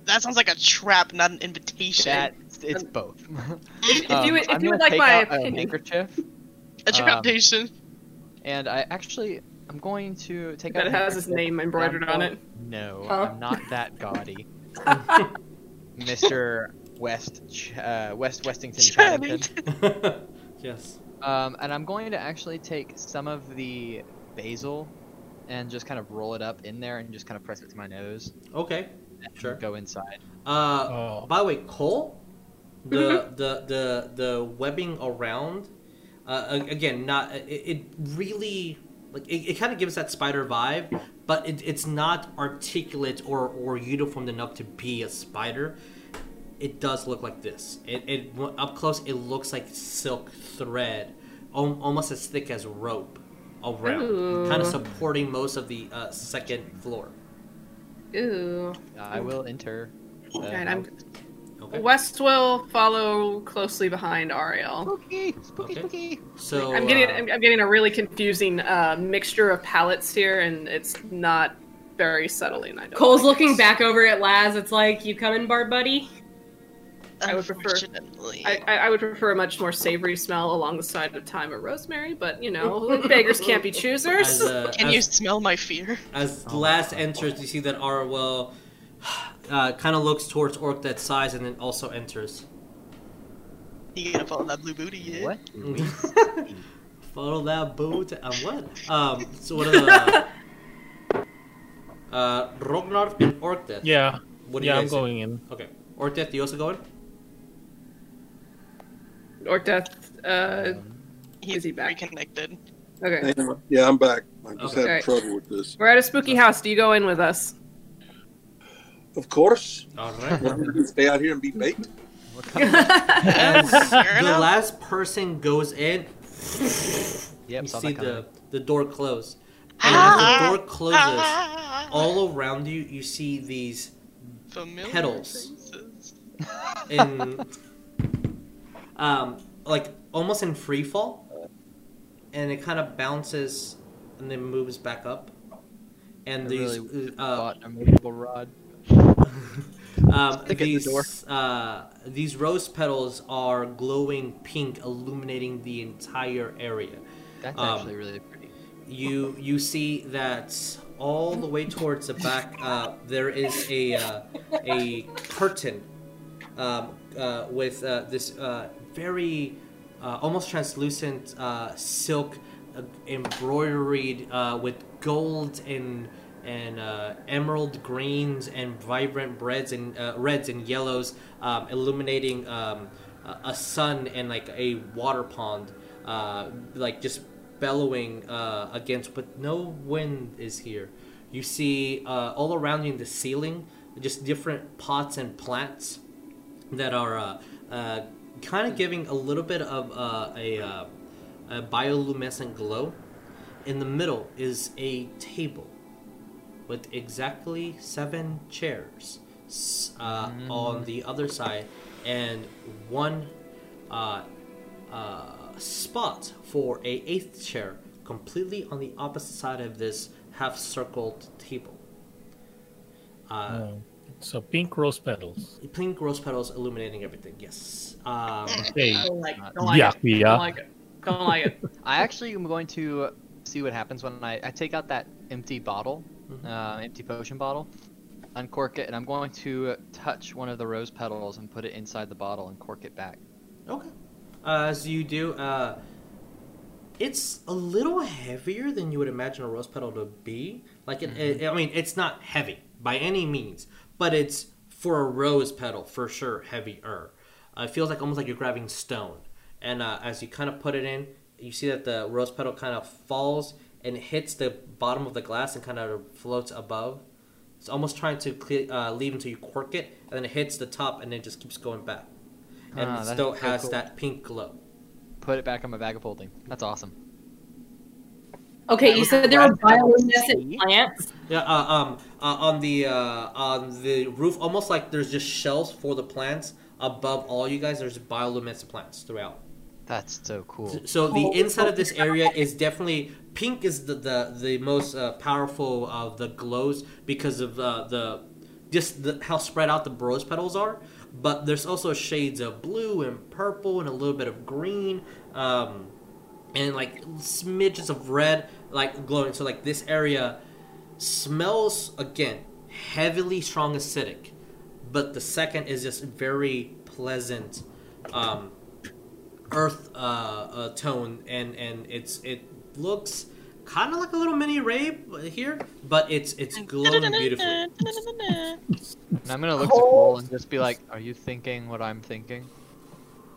That sounds like a trap, not an invitation. That it's both. [LAUGHS] If, if Um, you would, I'm you would like my out a opinion, handkerchief, a traptation. and I actually I'm going to take that out. it has his name embroidered on it. No, Huh? I'm not that gaudy. [LAUGHS] Mr. West, uh, West Westington Chaddington. [LAUGHS] yes Um, and I'm going to actually take some of the basil and just kind of roll it up in there and just kind of press it to my nose. okay Sure. Go inside. Uh, Oh. by the way, Cole, the the the the webbing around, uh, again, not it, it really like it, it kind of gives that spider vibe, but it, it's not articulate or or uniform enough to be a spider. It does look like this. It, it up close, it looks like silk thread, al- almost as thick as rope around, Ooh. kind of supporting most of the uh, second floor. Ooh. I will enter. the Alright, I'm- Okay. West will follow closely behind Ariell. Spooky, spooky, Okay. spooky. So I'm getting uh, I'm, I'm getting a really confusing uh, mixture of palettes here, and it's not very subtly. And I don't. Cole's like looking it. back over at Laz. It's like, you coming, Bard Buddy? I would prefer- I, I I would prefer a much more savory smell along the side of thyme or rosemary, but you know, beggars can't be choosers. as, uh, Can as- you smell my fear? As the Laz enters, you see that Arwell uh, kind of looks towards Orc that size and then also enters. You gonna follow that blue booty yet? What? [LAUGHS] Follow that boat. Um, what? Um, so what are the. Uh, Rognar and Orcdeath. Yeah, What do you yeah, I'm guys say? going in. Okay. Orcdeath, you also going? Or death. Uh, He's Is he back? reconnected. okay, Yeah, I'm back. I just Okay. had Alright. trouble with this. we're at a spooky house. Do you go in with us? Of course. Alright. [LAUGHS] Want me to stay out here and be baked? What kind of- [LAUGHS] As Fair the enough. last person goes in, [LAUGHS] Yep, you saw see that coming. the, the door close. And as the door closes, Ah, all around you, you see these familiar petals. faces. in um like almost in free fall and it kind of bounces and then moves back up and I these really uh, a movable rod. [LAUGHS] um, in the these uh, these rose petals are glowing pink illuminating the entire area That's Um, actually really pretty. you you see that all the way towards the back, uh, there is a uh, a curtain um, uh, with uh, this uh, very uh, almost translucent uh, silk uh, embroidered uh, with gold and and uh, emerald greens and vibrant reds and reds and yellows, um, illuminating um, a- sun and like a water pond, like just bellowing against. But no wind is here. You see all around you in the ceiling, just different pots and plants that are uh, uh, kind of giving a little bit of uh, a, uh, a bioluminescent glow. In the middle is a table with exactly seven chairs uh, on the other side and one uh, uh, spot for a eighth chair completely on the opposite side of this half circled table. Uh, Oh, so pink rose petals. Pink rose petals illuminating everything. Yes. Um, Hey, Don't like, don't like yeah, it. Don't like it. Don't like it. [LAUGHS] I actually am going to see what happens when I, I take out that empty bottle, Mhm. uh, empty potion bottle, uncork it, and I'm going to touch one of the rose petals and put it inside the bottle and cork it back. okay. Uh, as you do, uh, it's a little heavier than you would imagine a rose petal to be. Like, it, it- I mean, it's not heavy by any means, but it's for a rose petal for sure heavier. Uh, it feels like almost like you're grabbing stone. And uh, as you kind of put it in, you see that the rose petal kind of falls and hits the bottom of the glass and kind of floats above. It's almost trying to clear, uh, leave until you cork it, and then it hits the top and then just keeps going back. And Ah, it still has cool. that pink glow. Put it back on my bag of holding. That's awesome. Okay, you said there were bioluminescent plants. Yeah, uh, um, uh, on the uh, on the roof, almost like there's just shelves for the plants above all you guys. There's bioluminescent plants throughout. That's so cool. So the inside of this area is definitely pink. Is the the, the most uh, powerful of the glows because of uh, the just the, how spread out the rose petals are. But there's also shades of blue and purple and a little bit of green. Um, and like smidges of red, like glowing. So like this area smells again heavily strong acidic, but the second is just very pleasant, um, earth uh, uh, tone, and and it's it looks kind of like a little mini rave here, but it's it's glowing beautifully. And I'm gonna look to Cole and just be like, "Are you thinking what I'm thinking?"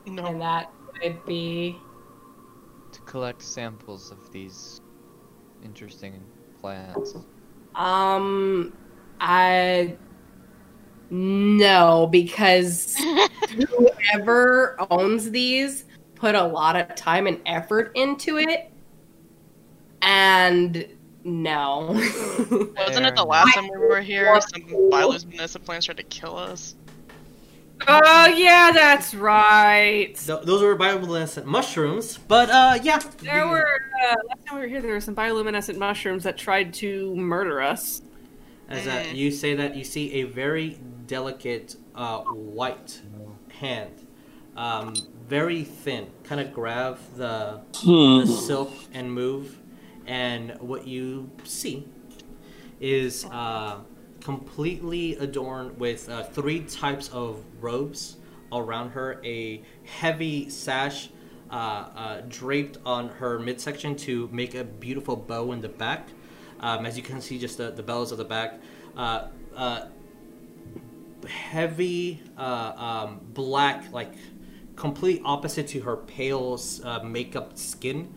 no And No. that would be. To collect samples of these interesting plants. Um, I. No, because [LAUGHS] whoever owns these put a lot of time and effort into it. And no. Wasn't it the last time we were here? Some bioluminescent plants tried to kill us. Oh yeah, that's right. Th- those were bioluminescent mushrooms, but uh, yeah, There the- were uh, last time we were here, there were some bioluminescent mushrooms that tried to murder us. As uh, you say that, you see a very delicate uh, white hand, um, very thin, kind of grab the, the silk and move, and what you see is uh, completely adorned with uh, three types of robes around her, a heavy sash. Uh, uh, draped on her midsection to make a beautiful bow in the back, um, as you can see, just the, the bellows of the back. Uh, uh, heavy uh, um, black, like complete opposite to her pale makeup skin.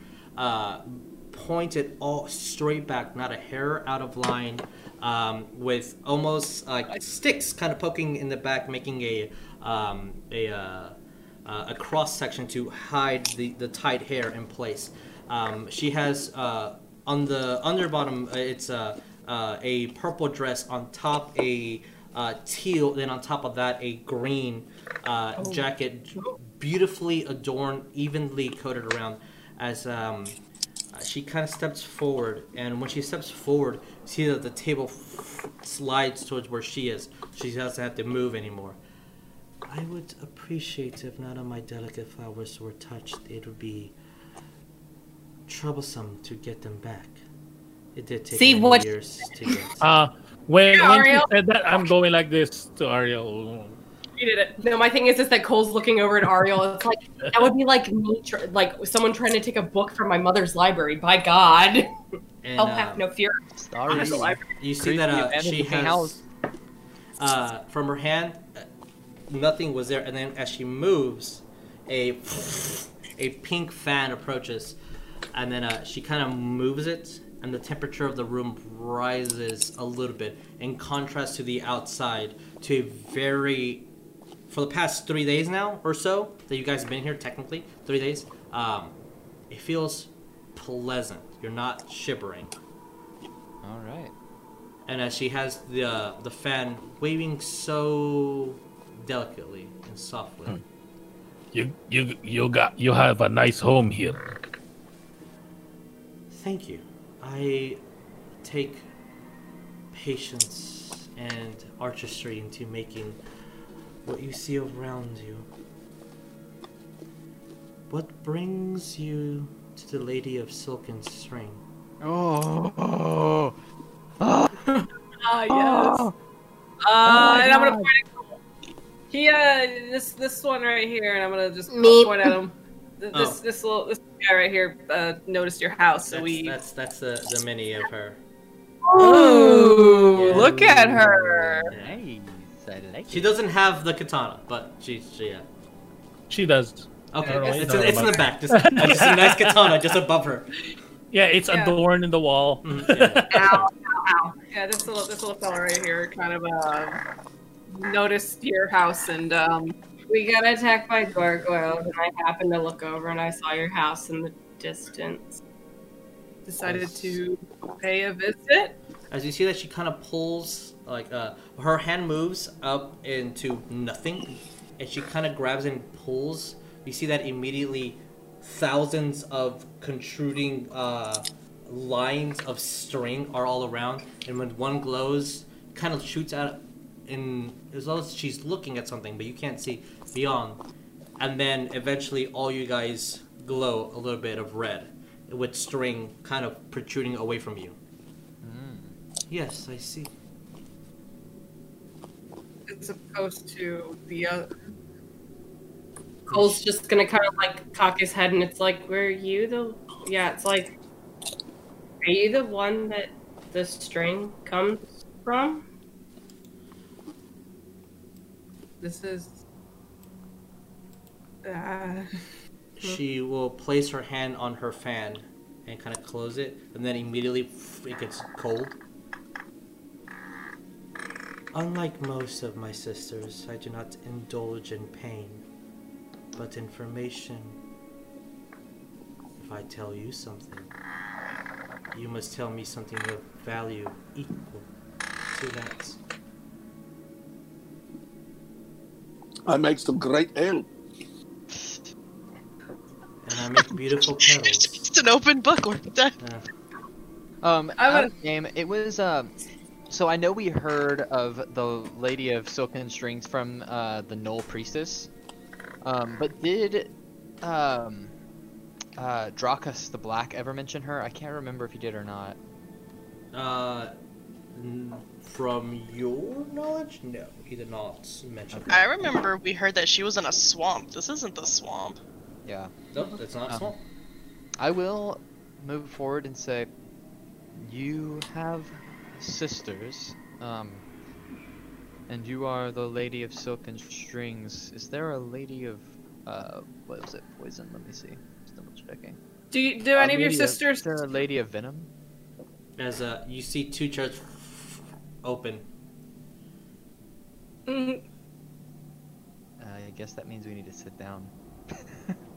Pointed all straight back, not a hair out of line, um, with almost like sticks kind of poking in the back, making a um, a uh, uh, a cross section to hide the, the tight hair in place. Um, she has uh, on the underbottom, uh, it's uh, uh, a purple dress on top, a uh, teal, then on top of that, a green uh, jacket, beautifully adorned, evenly coated around. As um, she kind of steps forward, and when she steps forward, see that the table f- slides towards where she is. She doesn't have to move anymore. I would appreciate if none of my delicate flowers were touched. It would be troublesome to get them back. It did take See many what- years to get. [LAUGHS] Uh, when, Yeah, when she said that, I'm going like this to Ariell. You did it. No, my thing is, is that Cole's looking over at Ariell. It's like that would be like me, tr- like someone trying to take a book from my mother's library. By God, And, I'll uh, have no fear. Sorry. Honest. You see Creepy that uh, she looking has house. uh, from her hand, uh, nothing was there, and then as she moves, a a pink fan approaches, and then uh, she kind of moves it, and the temperature of the room rises a little bit, in contrast to the outside, to a very for the past three days now or so that you guys have been here, technically three days. Um, it feels pleasant. You're not shivering All right. and as she has the uh, the fan waving so delicately and softly. You you you got you have a nice home here. Thank you. I take patience and artistry into making what you see around you. What brings you to the Lady of Silken String? Oh. oh, Ah, yes. Uh, and I'm gonna point at he uh this this one right here, and I'm gonna just Meep. point at him. This Oh. this little this guy right here uh, noticed your house, so That's, we. that's that's the, the mini of her. Ooh, Yeah. look at her. Nice. I like She it. doesn't have the katana, but she she yeah. She does. Okay, I it's, it's in, it's in the back. Just, just a nice katana just above her. Yeah, it's Yeah. adorned in the wall. Mhm, yeah. [LAUGHS] Ow, ow, ow. Yeah, this little this little fella right here kind of uh noticed your house and um We got attacked by gargoyles, and I happened to look over and I saw your house in the distance. decided to pay a visit. As you see that she kind of pulls, like, uh, her hand moves up into nothing, and she kind of grabs and pulls. You see that immediately thousands of contruding uh, lines of string are all around, and when one glows, kind of shoots out in as though she's looking at something, but you can't see beyond. And then eventually, all you guys glow a little bit of red, with string kind of protruding away from you. Yes, I see. As opposed to the other. Cole's just gonna kind of like cock his head, and it's like, "Were you the? Yeah, it's like, are you the one that the string comes from?" This is. Uh, She will place her hand on her fan and kind of close it, and then immediately it gets cold. Unlike most of my sisters, I do not indulge in pain, but information. If I tell you something, you must tell me something of value equal to that. I make some great ale. And I make beautiful petals. [LAUGHS] It's an open book. We're done. Um, I out would- of game, it was um. So I know we heard of the Lady of Silken Strings from uh, the Gnoll Priestess, um, but did um, uh, Drakus the Black ever mention her? I can't remember if he did or not. Uh, n- from your knowledge, no, he did not mention. I remember we heard that she was in a swamp. This isn't the swamp. Yeah, Nope, that's not Um, small. I will move forward and say, you have sisters, um, and you are the Lady of Silken Strings. Is there a Lady of uh, what was it? Poison? Let me see. Just double checking. do you, do Uh, any of your Lady sisters? Is there a Lady of Venom? As uh, you see two chairs open. Mm, Uh, I guess that means we need to sit down. [LAUGHS]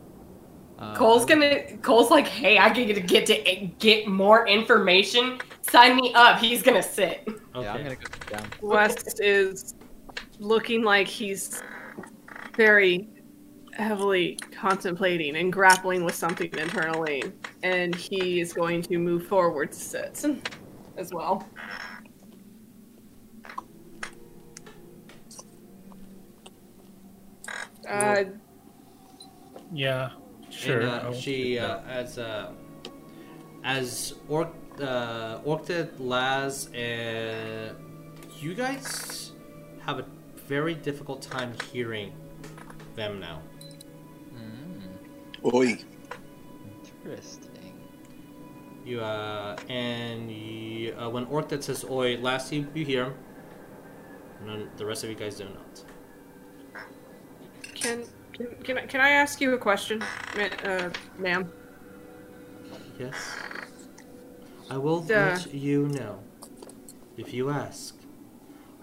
Uh, Cole's gonna. Cole's like, "Hey, I get to get to get more information. Sign me up." He's gonna sit. Okay. Yeah, I'm gonna go sit down. West is looking like he's very heavily contemplating and grappling with something internally, and he is going to move forward to sit as well. Uh, Yeah, sure. And, uh, she, uh, as uh, as Orc uh, Orcdeath, Laz, and you guys have a very difficult time hearing them now. Mm, Oi. interesting. You uh, and you, uh, when Orcdeath says "Oi," Laz you, you hear him. None, the rest of you guys do not. Can can can I, can I ask you a question, ma- uh, ma'am? Yes. I will Duh. let you know. If you ask,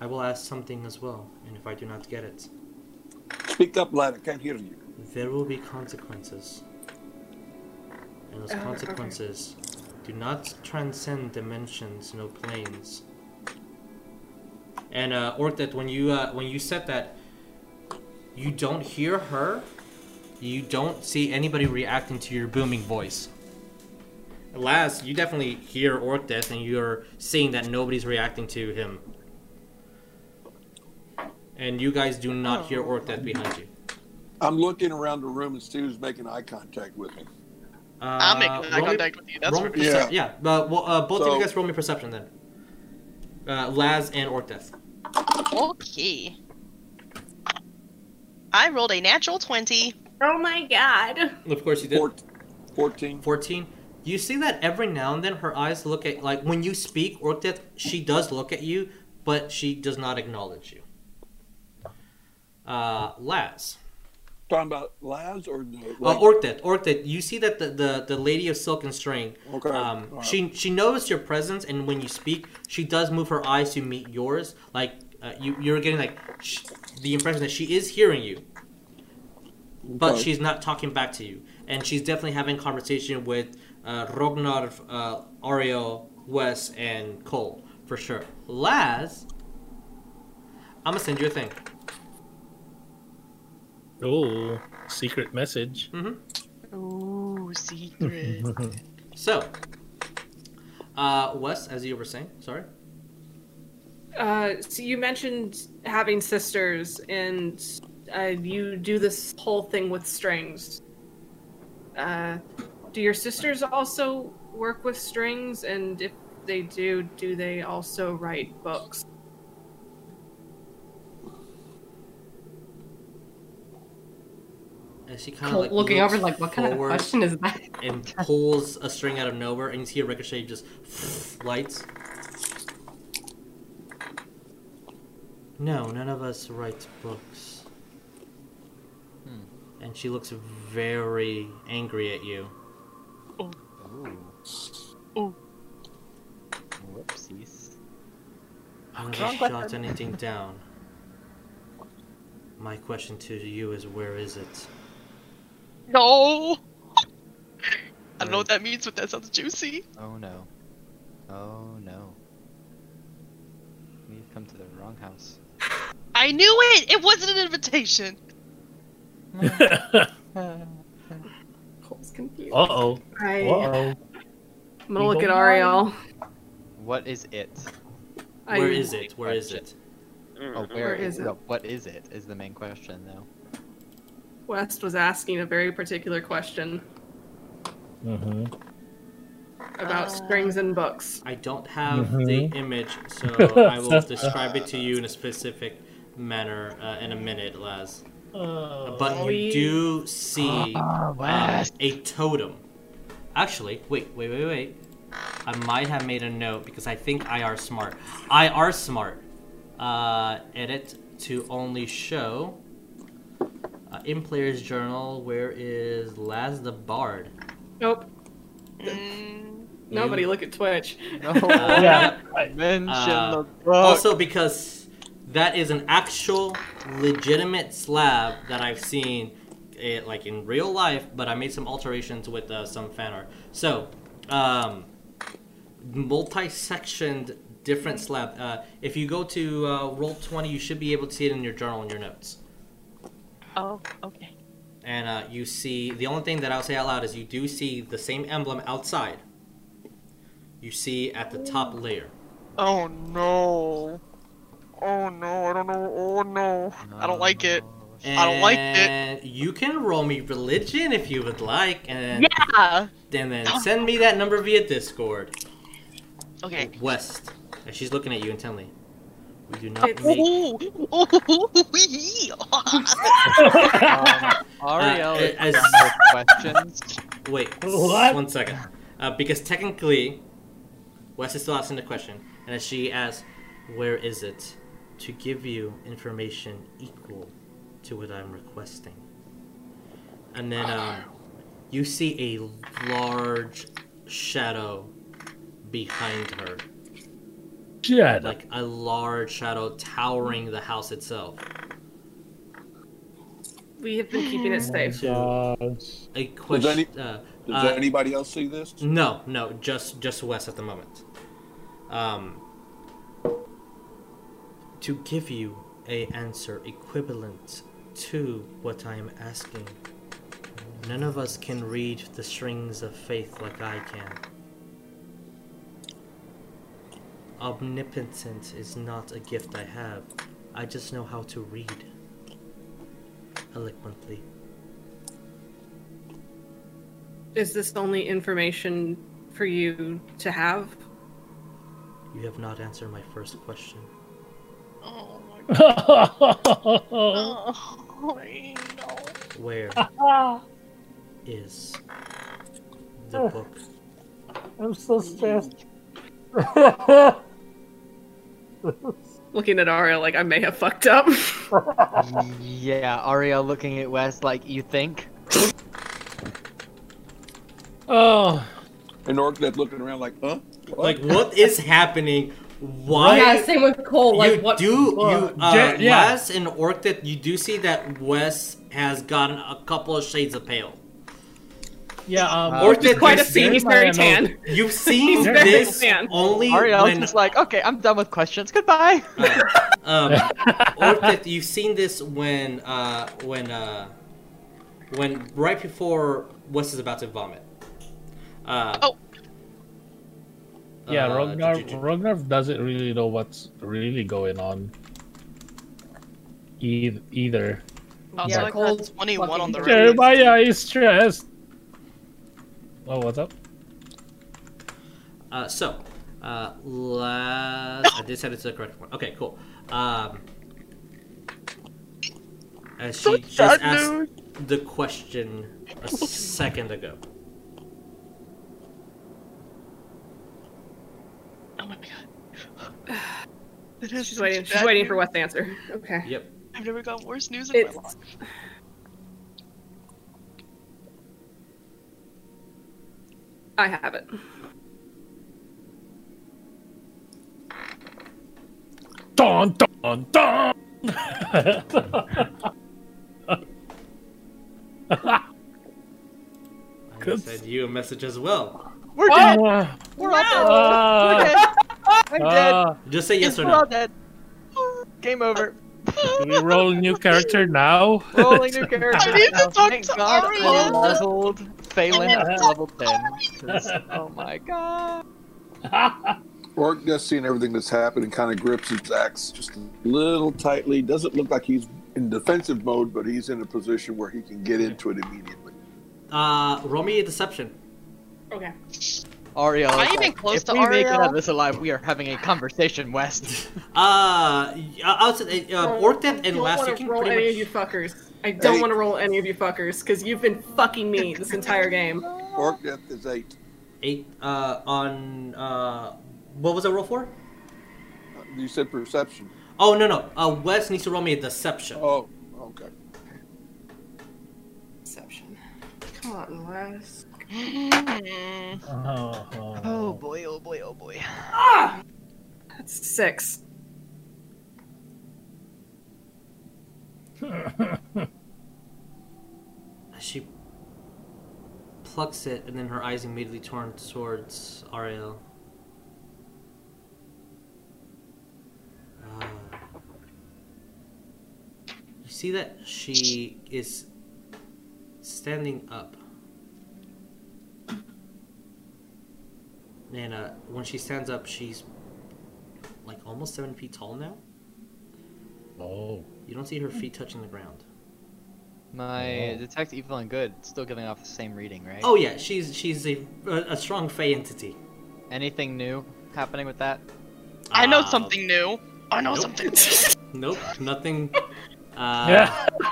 I will ask something as well. And if I do not get it, Speak up, lad. I can't hear you. there will be consequences. And those okay. consequences do not transcend dimensions, no planes. And uh, that when you uh, when you said that, you don't hear her. You don't see anybody reacting to your booming voice. Laz, you definitely hear Orcdeath, and you're seeing that nobody's reacting to him. And you guys do not hear Orcdeath behind you. I'm looking around the room and see who's making eye contact with me. Uh, I'm making eye roll me- contact with you. That's roll for me sure. yeah. but well, uh, both of you guys roll me perception then. Uh, Laz and Orcdeath. Okay. I rolled a natural 20. Oh my god! Of course you did. Four, 14. 14. You see that every now and then her eyes look at, like, when you speak, Orcdeath, she does look at you, but she does not acknowledge you. Uh, Laz. Talking about Laz or the. Uh, like- Orcdeath, Orcdeath, you see that the, the, the lady of silk and string, Okay. um, all right. she she noticed your presence, and when you speak, she does move her eyes to meet yours. Like uh, you, you're getting like sh- the impression that she is hearing you, but Okay. she's not talking back to you, and she's definitely having conversation with uh, Rognar, uh, Ariell, Wes, and Cole for sure. Laz, I'm gonna send you a thing. Oh, secret message. Mm-hmm. Ooh, secret. [LAUGHS] So, uh, Wes, as you were saying, sorry. Uh, so you mentioned having sisters, and uh, you do this whole thing with strings. Uh, do your sisters also work with strings? And if they do, do they also write books? And she kind of like looking over like, what kind of question is that? And pulls a string out of nowhere, and you see a ricochet just lights. No, none of us write books. Hmm. And she looks very angry at you. Ooh. Ooh. Whoopsies. I never Wrong shot button. anything down. My question to you is, where is it? No! I don't know what that means, but that sounds juicy. Oh no. Oh no. We've come to the wrong house. I knew it! It wasn't an invitation! [LAUGHS] Cole's confused. Uh oh. I, Uh oh. I'm gonna look at Ariell. What is it? I- Where is it? Where is it? Oh, Where where is is it? no, what is it? Is the main question though. West was asking a very particular question Mm-hmm. About Uh. strings and books. I don't have Mhm. the image, so [LAUGHS] I will describe it to you in a specific manner uh, in a minute, Laz. Uh, But you do see um, a totem. Actually, wait, wait, wait, wait. I might have made a note because I think IR smart. IR smart. Uh, edit to only show. Uh, in player's journal, where is Laz the Bard? Nope. Mm, Nobody look at Twitch. No. [LAUGHS] Yeah. Mention Uh, the book. Also, because that is an actual, legitimate slab that I've seen, eh, like in real life, but I made some alterations with uh, some fan art. So, um, multi-sectioned, different slab. Uh, if you go to uh, Roll20, you should be able to see it in your journal in your notes. oh, okay. And uh, you see the only thing that I'll say out loud is you do see the same emblem outside. You see at the top layer. Oh no. Oh no, I don't know. Oh no. I don't like it. I don't like it. You can roll me religion if you would like, and Yeah! and then send me that number via Discord. Okay. West. And she's looking at you intently. We do not It's- make. Ooh, ooh, Um, Ariell Uh, is as- done questions. Wait, What? one second. Uh, because technically, Wes is still asking the question, and as she asks, "Where is it?" to give you information equal to what I'm requesting, and then um, you see a large shadow behind her, Shit. like a large shadow towering the house itself. We have been keeping it safe. To Gosh. a question. any- uh, Does uh, anybody else see this? No, no, just just Wes at the moment. Um, to give you a answer equivalent to what I am asking, none of us can read the strings of faith like I can. Omnipotent is not a gift I have. I just know how to read eloquently. Is this only information for you to have? You have not answered my first question. Oh my god. oh, Oh, Where is the book? I'm so stressed. [LAUGHS] [LAUGHS] Looking at Aria like I may have fucked up. [LAUGHS] Yeah, Aria looking at Wes like you think. [LAUGHS] oh, And Orcdeath looking around like, huh? What? Like, what is happening? Why? Yeah, same with Cole. Like, you what? do you Uh, Je- yeah. Wes and Orc that you do see that Wes has gotten a couple of shades of pale. Yeah. [LAUGHS] Um, Uh, Or He's quite a scene. [LAUGHS] He's very tan. You've seen He's very this tan. only Ariell's when just like, okay, I'm done with questions. Goodbye. [LAUGHS] um, Orc you've seen this when uh, when uh, when right before Wes is about to vomit. Uh, Oh. yeah, uh, Rognar, ju- ju- ju- Rognar doesn't really know what's really going on. E- either. Also, Yeah, like Cole's 21 on the right. Jeremiah is stressed. Oh, what's up? Uh, so, uh, Laz. I did send it to the correct one. Okay, cool. Um, as she Such just asked news. the question a second ago. Oh my god. That is She's waiting. She's waiting for news. Wes answer. Okay. Yep. I've never gotten worse news in my life. I have it. Dun dun dun. I Good. sent you a message as well. We're dead. Ah, We're all dead. We're ah, dead. [LAUGHS] I'm dead. ah. Just say yes or no. We're all no. dead. Game over. Do we roll a new character now? Rolling new character. I need to talk Thank to God Ariell. I leveled Phelan up to level [LAUGHS] 10. 'cause- Oh my god. Ork just seeing everything that's happening kind of grips his axe just a little tightly. Doesn't look like he's in defensive mode, but he's in a position where he can get into it immediately. Uh, roll me a deception. Okay. Ariell. Am I is even like, close if to we make it out of this alive, we are having a conversation, West. [LAUGHS] Uh, outside, uh, Orcdeath and don't Laz, wanna you can roll pretty any much. of you fuckers. I don't Hey. want to roll any of you fuckers because you've been fucking me this entire game. Orcdeath is eight. Eight, uh, on, uh, what was it roll for? You said perception. Oh, no, no. Uh, Wes needs to roll me a deception. Oh, okay. Deception. Come on, Wes. Mm. [LAUGHS] Oh, Oh boy, oh boy, oh boy. Ah! That's six. [LAUGHS] She plucks it, and then her eyes immediately turn towards Ariell. Uh, you see that she is standing up. And uh, when she stands up, she's like almost seven feet tall now. oh. You don't see her feet touching the ground. My Oh. detect evil and good still giving off the same reading, right? Oh yeah, she's she's a a, a strong Fey entity. Anything new? happening with that? I know Uh, something new. I know nope. something. [LAUGHS] Nope, nothing. [LAUGHS] Uh,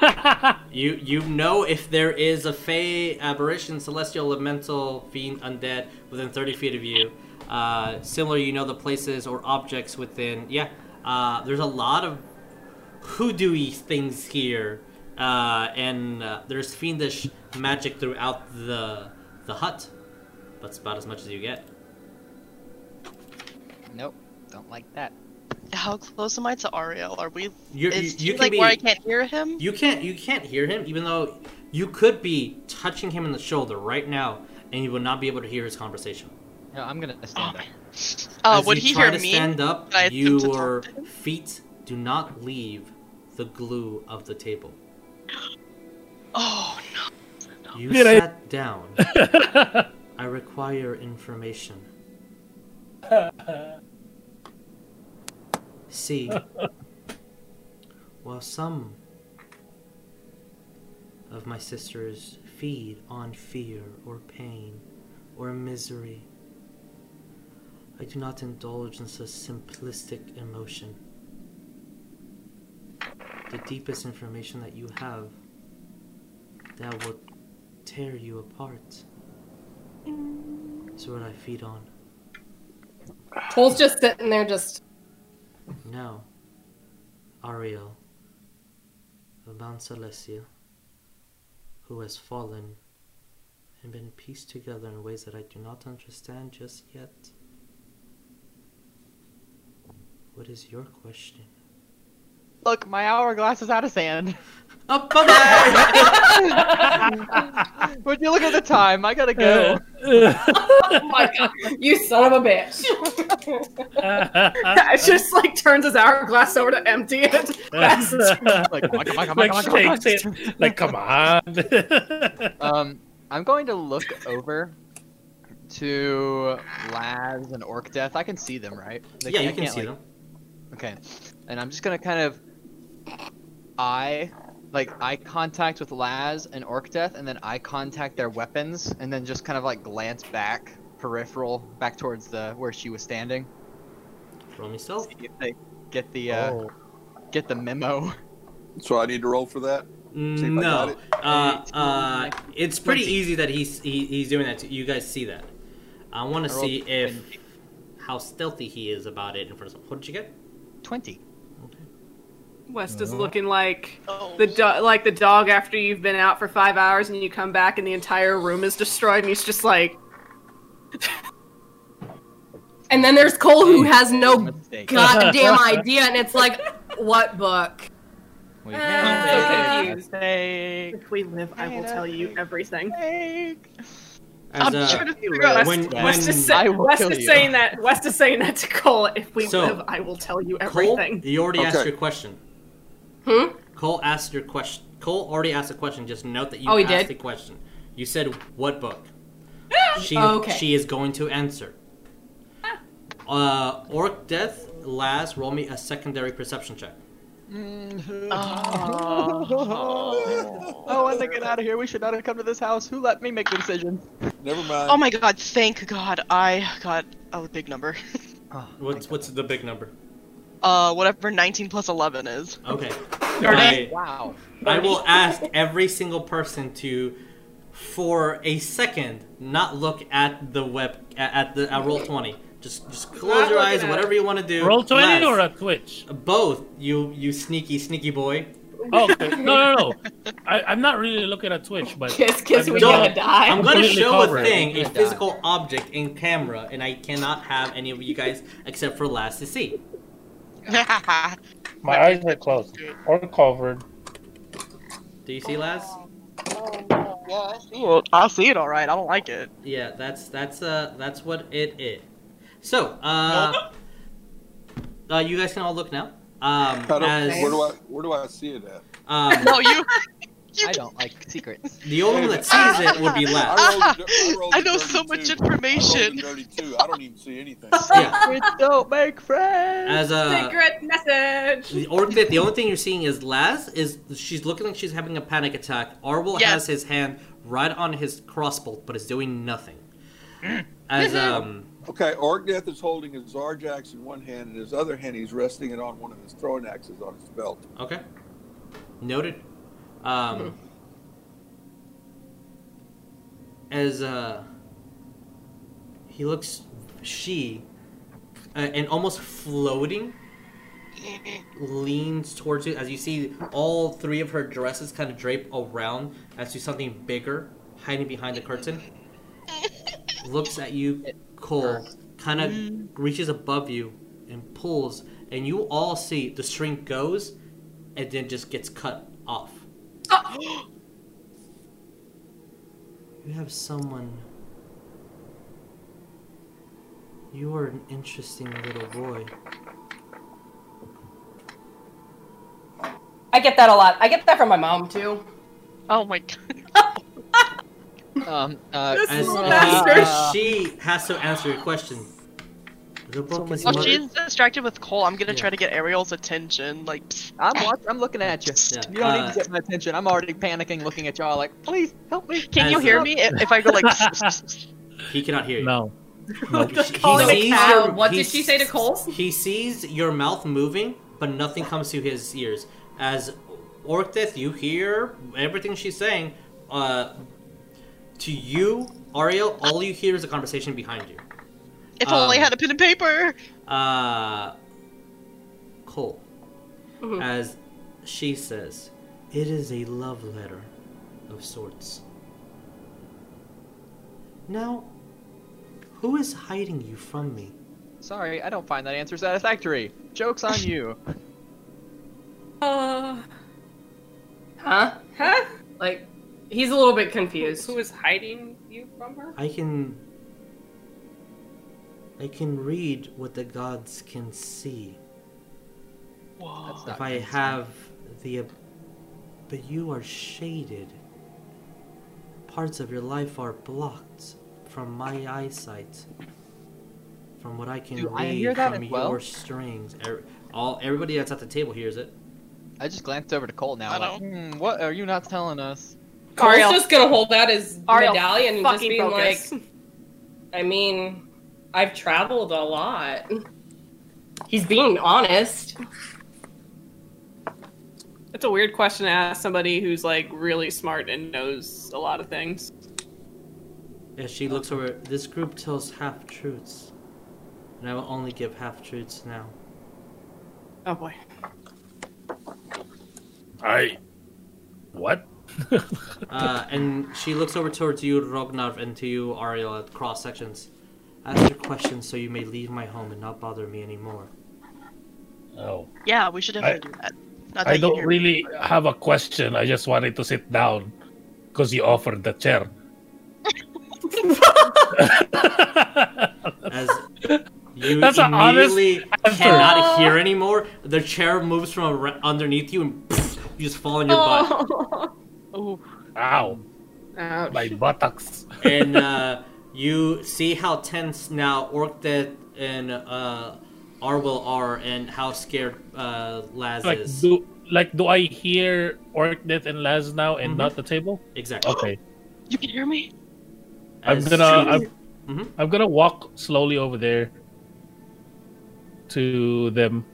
Yeah. [LAUGHS] You you know if there is a fey, aberration, celestial, elemental, fiend, undead within 30 feet of you. Uh, similar, you know the places or objects within. Yeah, uh, there's a lot of hoodoo things here, uh, and uh, there's fiendish magic throughout the the hut. That's about as much as you get. Nope, don't like that. How close am I to Ariell? Are we? You're, Is you, you he can like be, where I can't hear him? You can't you can't hear him, even though you could be touching him in the shoulder right now, and you would not be able to hear his conversation. No, I'm gonna stand up. Uh, As would you he try hear to me? stand up, I attempt to talk your feet do not leave the glue of the table. Oh no! You Did I- sat down. [LAUGHS] I require information. [LAUGHS] See, while some of my sisters feed on fear or pain or misery, I do not indulge in such simplistic emotion. The deepest information that you have that will tear you apart is what I feed on. Cole's just sitting there, just No. Ariell of Mount Celestia, who has fallen and been pieced together in ways that I do not understand just yet. What is your question? Look, my hourglass is out of sand. Oh, bye bye! [LAUGHS] Would you look at the time? I gotta go. [LAUGHS] oh my god, you son of a bitch. [LAUGHS] it just like turns his hourglass over to empty it. Like, come on, come on, come on, like come on, come on. Like, come on. Um, I'm going to look over to Laz and Orcdeath. I can see them, right? They- yeah, I you can can't, see like- them. Okay, and I'm just gonna kind of eye, like eye contact with Laz and Orcdeath, and then eye contact their weapons, and then just kind of like glance back, peripheral, back towards the where she was standing. Roll me stealth. See if they get the uh, Oh. get the memo. So I need to roll for that. See if I got No, it. uh, uh, it's pretty 20. easy that he's he, he's doing that. To, you guys see that. I want to I see if 20. how stealthy he is about it in front of. What did you get? Twenty. West is looking like Oh. the do- like the dog after you've been out for five hours and you come back and the entire room is destroyed and he's just like [LAUGHS] And then there's Cole who has no Mistake. goddamn [LAUGHS] idea, and it's like, what book? We Ah, made a confused. mistake. if we live I will tell you everything. As, I'm uh, trying to figure out. when West- when West is, I will West kill is you. saying that West is saying that to Cole. If we So, live, I will tell you Cole, everything. you already asked Okay. your question. Hmm? Cole asked your question. Cole already asked a question. Just note that you Oh, he asked did? the question. You said what book? [GASPS] She Oh, okay. she is going to answer. Uh, Orc Death. Laz, roll me a secondary perception check. [LAUGHS] Oh, I want to get out of here. We should not have come to this house. Who let me make the decision? Never mind. Oh my god! Thank God I got a big number. [LAUGHS] What's what's the big number? Uh, whatever 19 plus 11 is. Okay. I, Wow. I will ask every single person to, for a second, not look at the web at, at the at Roll20. Just just close Not your eyes, whatever you want to do. Roll20 Last. or a Twitch? both? You you sneaky sneaky boy. Oh, okay. no, no, no. I, I'm not really looking at Twitch, but Kiss, kiss, we Don't- gonna die. I'm gonna completely show a thing, a I'm gonna physical object in camera, and I cannot have any of you guys except for Laz to see. [LAUGHS] my eyes are closed or covered. Do you see Laz? well, I see it I see it all right. I don't like it. Yeah, that's that's uh that's what it is. So, uh, uh you guys can all look now. Um, How as where do I where do I see it at? um, [LAUGHS] No, you. I don't like secrets. the only one that sees it would be Laz. I, rolled a I, rolled I a know dirty so much two. information. I rolled a dirty two. I don't even see anything. [LAUGHS] Yeah, Secrets don't make friends. as uh, Secret message. the orc that the only thing you're seeing is Laz is she's looking like she's having a panic attack. Arwell Yes. has his hand right on his crossbow, but is doing nothing. [CLEARS THROAT] As um, Okay, Orcdeath is holding his Zarjax in one hand, and his other hand he's resting it on one of his throwing axes on his belt. Okay. Noted. Um, as uh, he looks, she, uh, and almost floating, leans towards you as you see all three of her dresses kind of drape around as to something bigger hiding behind the curtain. Looks at you, Cole, kind of reaches above you and pulls, and you all see the string goes and then just gets cut off. [GASPS] you have someone. You are an interesting little boy. I get that a lot. I get that from my mom too. Oh my god. [LAUGHS] Um, uh, This As, little as- bastard. she has to answer your question. The book is While she's distracted with Coal, I'm gonna Yeah. try to get Ariell's attention. Like, psst. I'm watch- I'm looking at you. Yeah, You don't uh, need to get my attention. I'm already panicking, looking at y'all like, please help me. can you hear uh, me if if I go like? [LAUGHS] psst, psst, psst? he cannot hear you. No. [LAUGHS] He- he sees your- What he did she say to Coal? He sees your mouth moving, but nothing comes to his ears. As Orcdeath, you hear everything she's saying. Uh, to you, Ariell, all you hear is a conversation behind you. If only I Um, had a pen and paper. Uh, Coal, Mhm. as she says, it is a love letter of sorts. Now, who is hiding you from me? Sorry, I don't find that answer satisfactory. Joke's on you. [LAUGHS] Uh, Huh? Huh? Like, he's a little bit confused. who is hiding you from her? I can. I can read what the gods can see. That's If not I good. have the. But you are shaded. Parts of your life are blocked from my eyesight. From what I can Do read I hear that from as well? your strings. Er- All everybody that's at the table hears it. I just glanced over to Coal now. I Like, hmm, what are you not telling us? Coal's Ariell. just gonna hold out his Ariell, medallion and just fucking be focus. like, I mean, I've traveled a lot. He's being honest. It's a weird question to ask somebody who's like really smart and knows a lot of things. As she looks over, this group tells half truths. And I will only give half truths now. Oh boy. I. What? Uh, and she looks over towards you, Rognar, and to you, Ariell, at cross sections. Ask your questions so you may leave my home and not bother me anymore. Oh. Yeah, we should definitely do that. Not that I you don't hear- really have a question. I just wanted to sit down because you offered the chair. [LAUGHS] As you That's an honest immediately answer. cannot hear anymore, the chair moves from underneath you and you just fall on your butt. Oh. [LAUGHS] Ow, Ouch. my buttocks. and uh, [LAUGHS] you see how tense now Orcdeath and uh, Arwell are and how scared uh, Laz Like is. do like do I hear Orcdeath and Laz now and Mhm. not the table? Exactly. Okay, You can hear me. I'm gonna I'm, Mhm. I'm gonna walk slowly over there to them.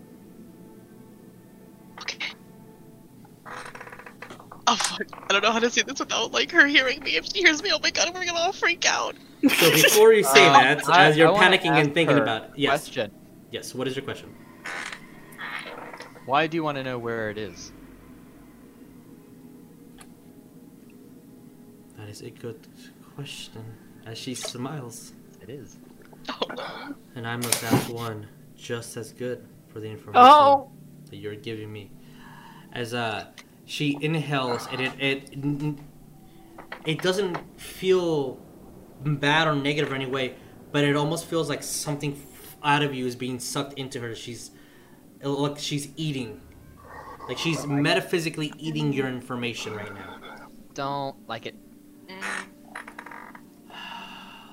[LAUGHS] Oh fuck! I don't know how to say this without like her hearing me. If she hears me, oh my god, we're gonna all freak out. So [LAUGHS] before you say Uh, that, I- as you're I panicking and thinking about it, yes, Question: yes. What is your question? Why do you want to know where it is? That is a good question. As she smiles, It is. Oh [GASPS] and I must ask one just as good for the information Oh. that you're giving me. As uh, she inhales, and it it it doesn't feel bad or negative in any way, but it almost feels like something out of you is being sucked into her. She's like she's eating, like she's metaphysically eating your information right now. Don't like it. [SIGHS]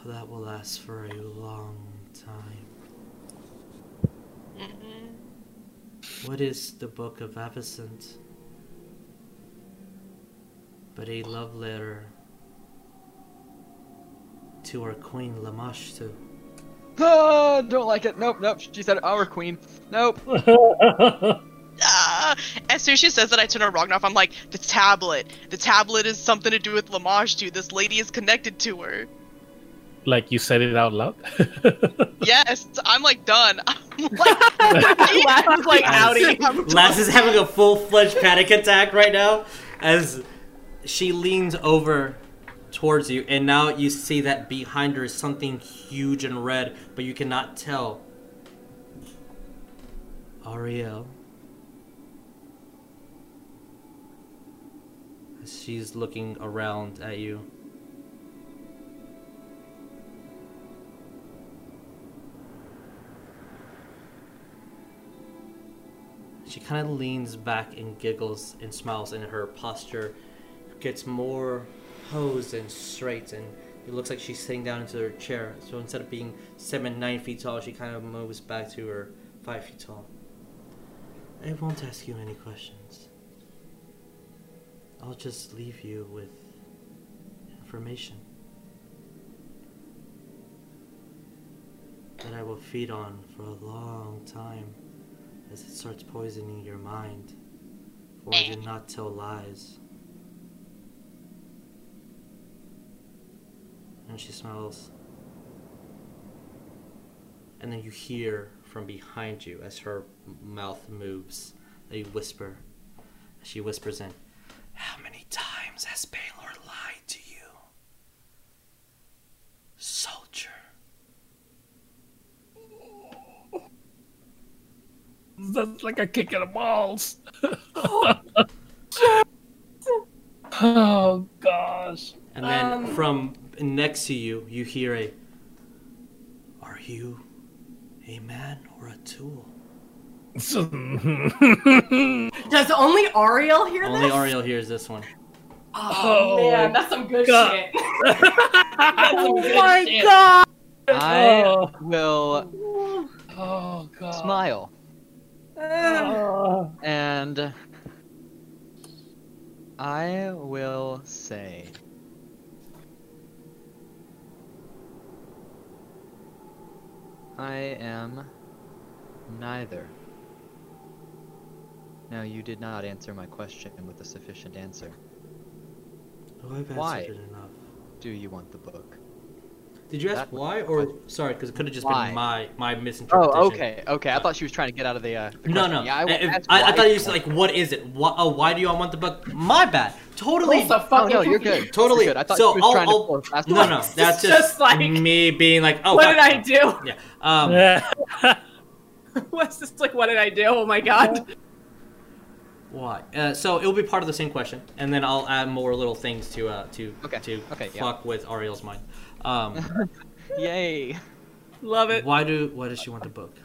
That will last for a long time. Mhm. What is the Book of Avicent? But a love letter to our Queen Lamashtu. [LAUGHS] Ah, don't like it. Nope, nope. She said our queen. Nope. [LAUGHS] Ah! As soon as she says that, I turn to Rognar. I'm like, the tablet. The tablet is something to do with Lamashtu. This lady is connected to her. like you said it out loud. [LAUGHS] Yes, I'm like done. I'm like, Lass like outie. Laz is having a full fledged panic attack right now as she leans over towards you, and now you see that behind her is something huge and red, but you cannot tell. Ariell. She's looking around at you. She kind of leans back and giggles and smiles, and her posture gets more posed and straight, and it looks like she's sitting down into her chair. So instead of being seven, nine feet tall, she kind of moves back to her five feet tall. I won't ask you any questions. I'll just leave you with information that I will feed on for a long time as it starts poisoning your mind. For I do not tell lies. And she smiles. And then you hear from behind you as her mouth moves a whisper. She whispers in, How many times has Pelor lied to you? Soldier. [LAUGHS] That's like a kick in the balls. [LAUGHS] [LAUGHS] oh gosh. And then Um, from next to you, you hear a, Are you a man or a tool? [LAUGHS] Does only Ariell hear this? Only this? Ariell hears this one. Oh, Oh man, that's some good God. shit. [LAUGHS] that's some good oh my shit. god! I Oh. will Oh god. smile Oh. and I will say I am neither. Now you did not answer my question with a sufficient answer. Oh, I've answered Why? it enough. Do you want the book? Did you ask That why or question. sorry? Because it could have just Why? been my my misinterpretation. Oh, okay, okay. I thought she was trying to get out of the. Uh, the No, no. Yeah, I, I, if- I, I thought you you said like, what is it? Why, oh, why do you all want the book? My bad. Totally. Also Oh fucking no, you're good. Totally. You're good. I thought so she was I'll, trying I'll- to pull a no, no. That's It's just, just like- me being like, oh, what God. did I do? Yeah. Um, [LAUGHS] [LAUGHS] What's this like? What did I do? Oh my god! Why? Uh, so it'll be part of the same question, and then I'll add more little things to uh to Okay, to okay, yeah. fuck with Ariell's mind. Um, [LAUGHS] Yay! Love it. why do why does she want the book?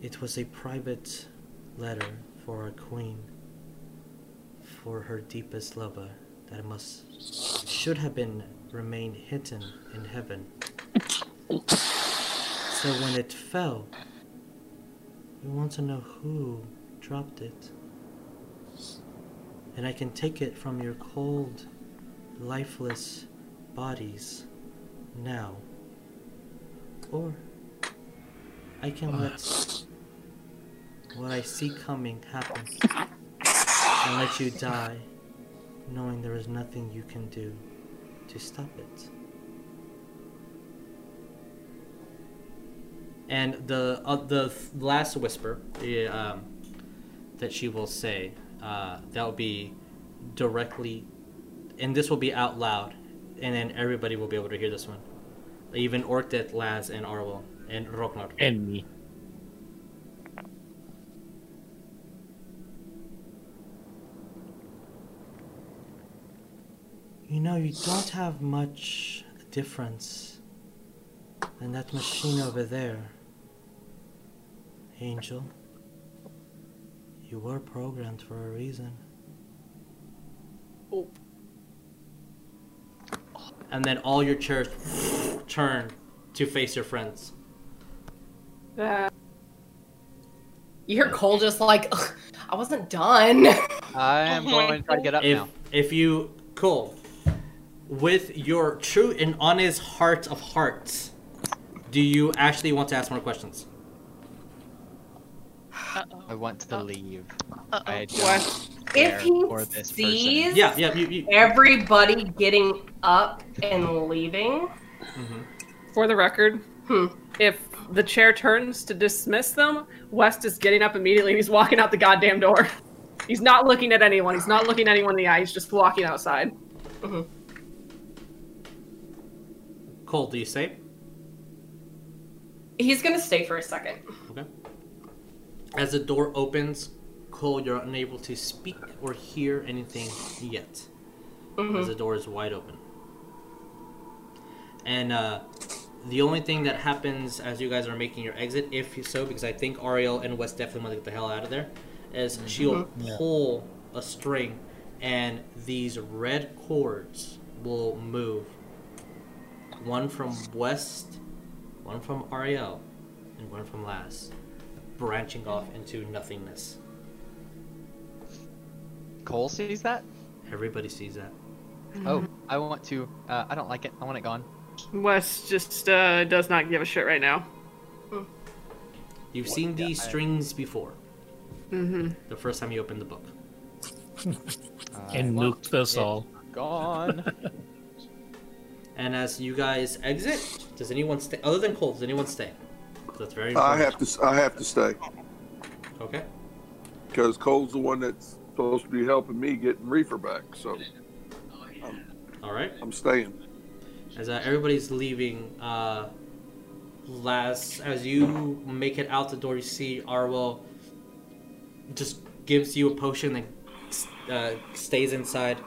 It was a private letter for our queen, for her deepest lover, that must should have been remained hidden in heaven. So when it fell, we want to know who dropped it. And I can take it from your cold, lifeless bodies now. Or I can let what I see coming happen and let you die, knowing there is nothing you can do to stop it. And the uh, the th- last whisper um, that she will say, uh, that will be directly, and this will be out loud, and then everybody will be able to hear this one. Even Orcdeath, Laz, and Arwell, and Rognar. And me. You know, you don't have much difference than that machine over there. Angel. You were programmed for a reason. Oh. And then all your chairs turn to face your friends. Uh, You hear Coal just like, [LAUGHS] I wasn't done. I am [LAUGHS] going to try to get up If now. if you cool with your true and honest heart of hearts, do you actually want to ask more questions? I want to leave. Uh-oh. I don't What? care If he for this sees person. Yeah, yeah. You, you, everybody getting up and leaving, For the record, hmm, if the chair turns to dismiss them, West is getting up immediately and he's walking out the goddamn door. He's not looking at anyone. He's not looking anyone in the eye. He's just walking outside. Coal, do you say? he's gonna stay for a second. Okay. As the door opens, Coal, you're unable to speak or hear anything yet. As the door is wide open. And uh, the only thing that happens as you guys are making your exit, if you so, because I think Ariell and West definitely want to get the hell out of there, is she'll pull a string and these red cords will move. One from West, one from Ariell, and one from Laz, branching off into nothingness. Coal sees that. Everybody sees that. Oh, I want to. Uh, I don't like it. I want it gone. West just uh, does not give a shit right now. You've seen these I- strings before. Mm-hmm. The first time you opened the book. [LAUGHS] And want nuked us all. Gone. And as you guys exit, does anyone stay? Other than Coal, does anyone stay? That's very I have to. I have to stay Okay. because Coal's the one that's supposed to be helping me getting reefer back. So All right. I'm staying. As uh, everybody's leaving, uh, last as you make it out the door, you see Arwell just gives you a potion and uh, stays inside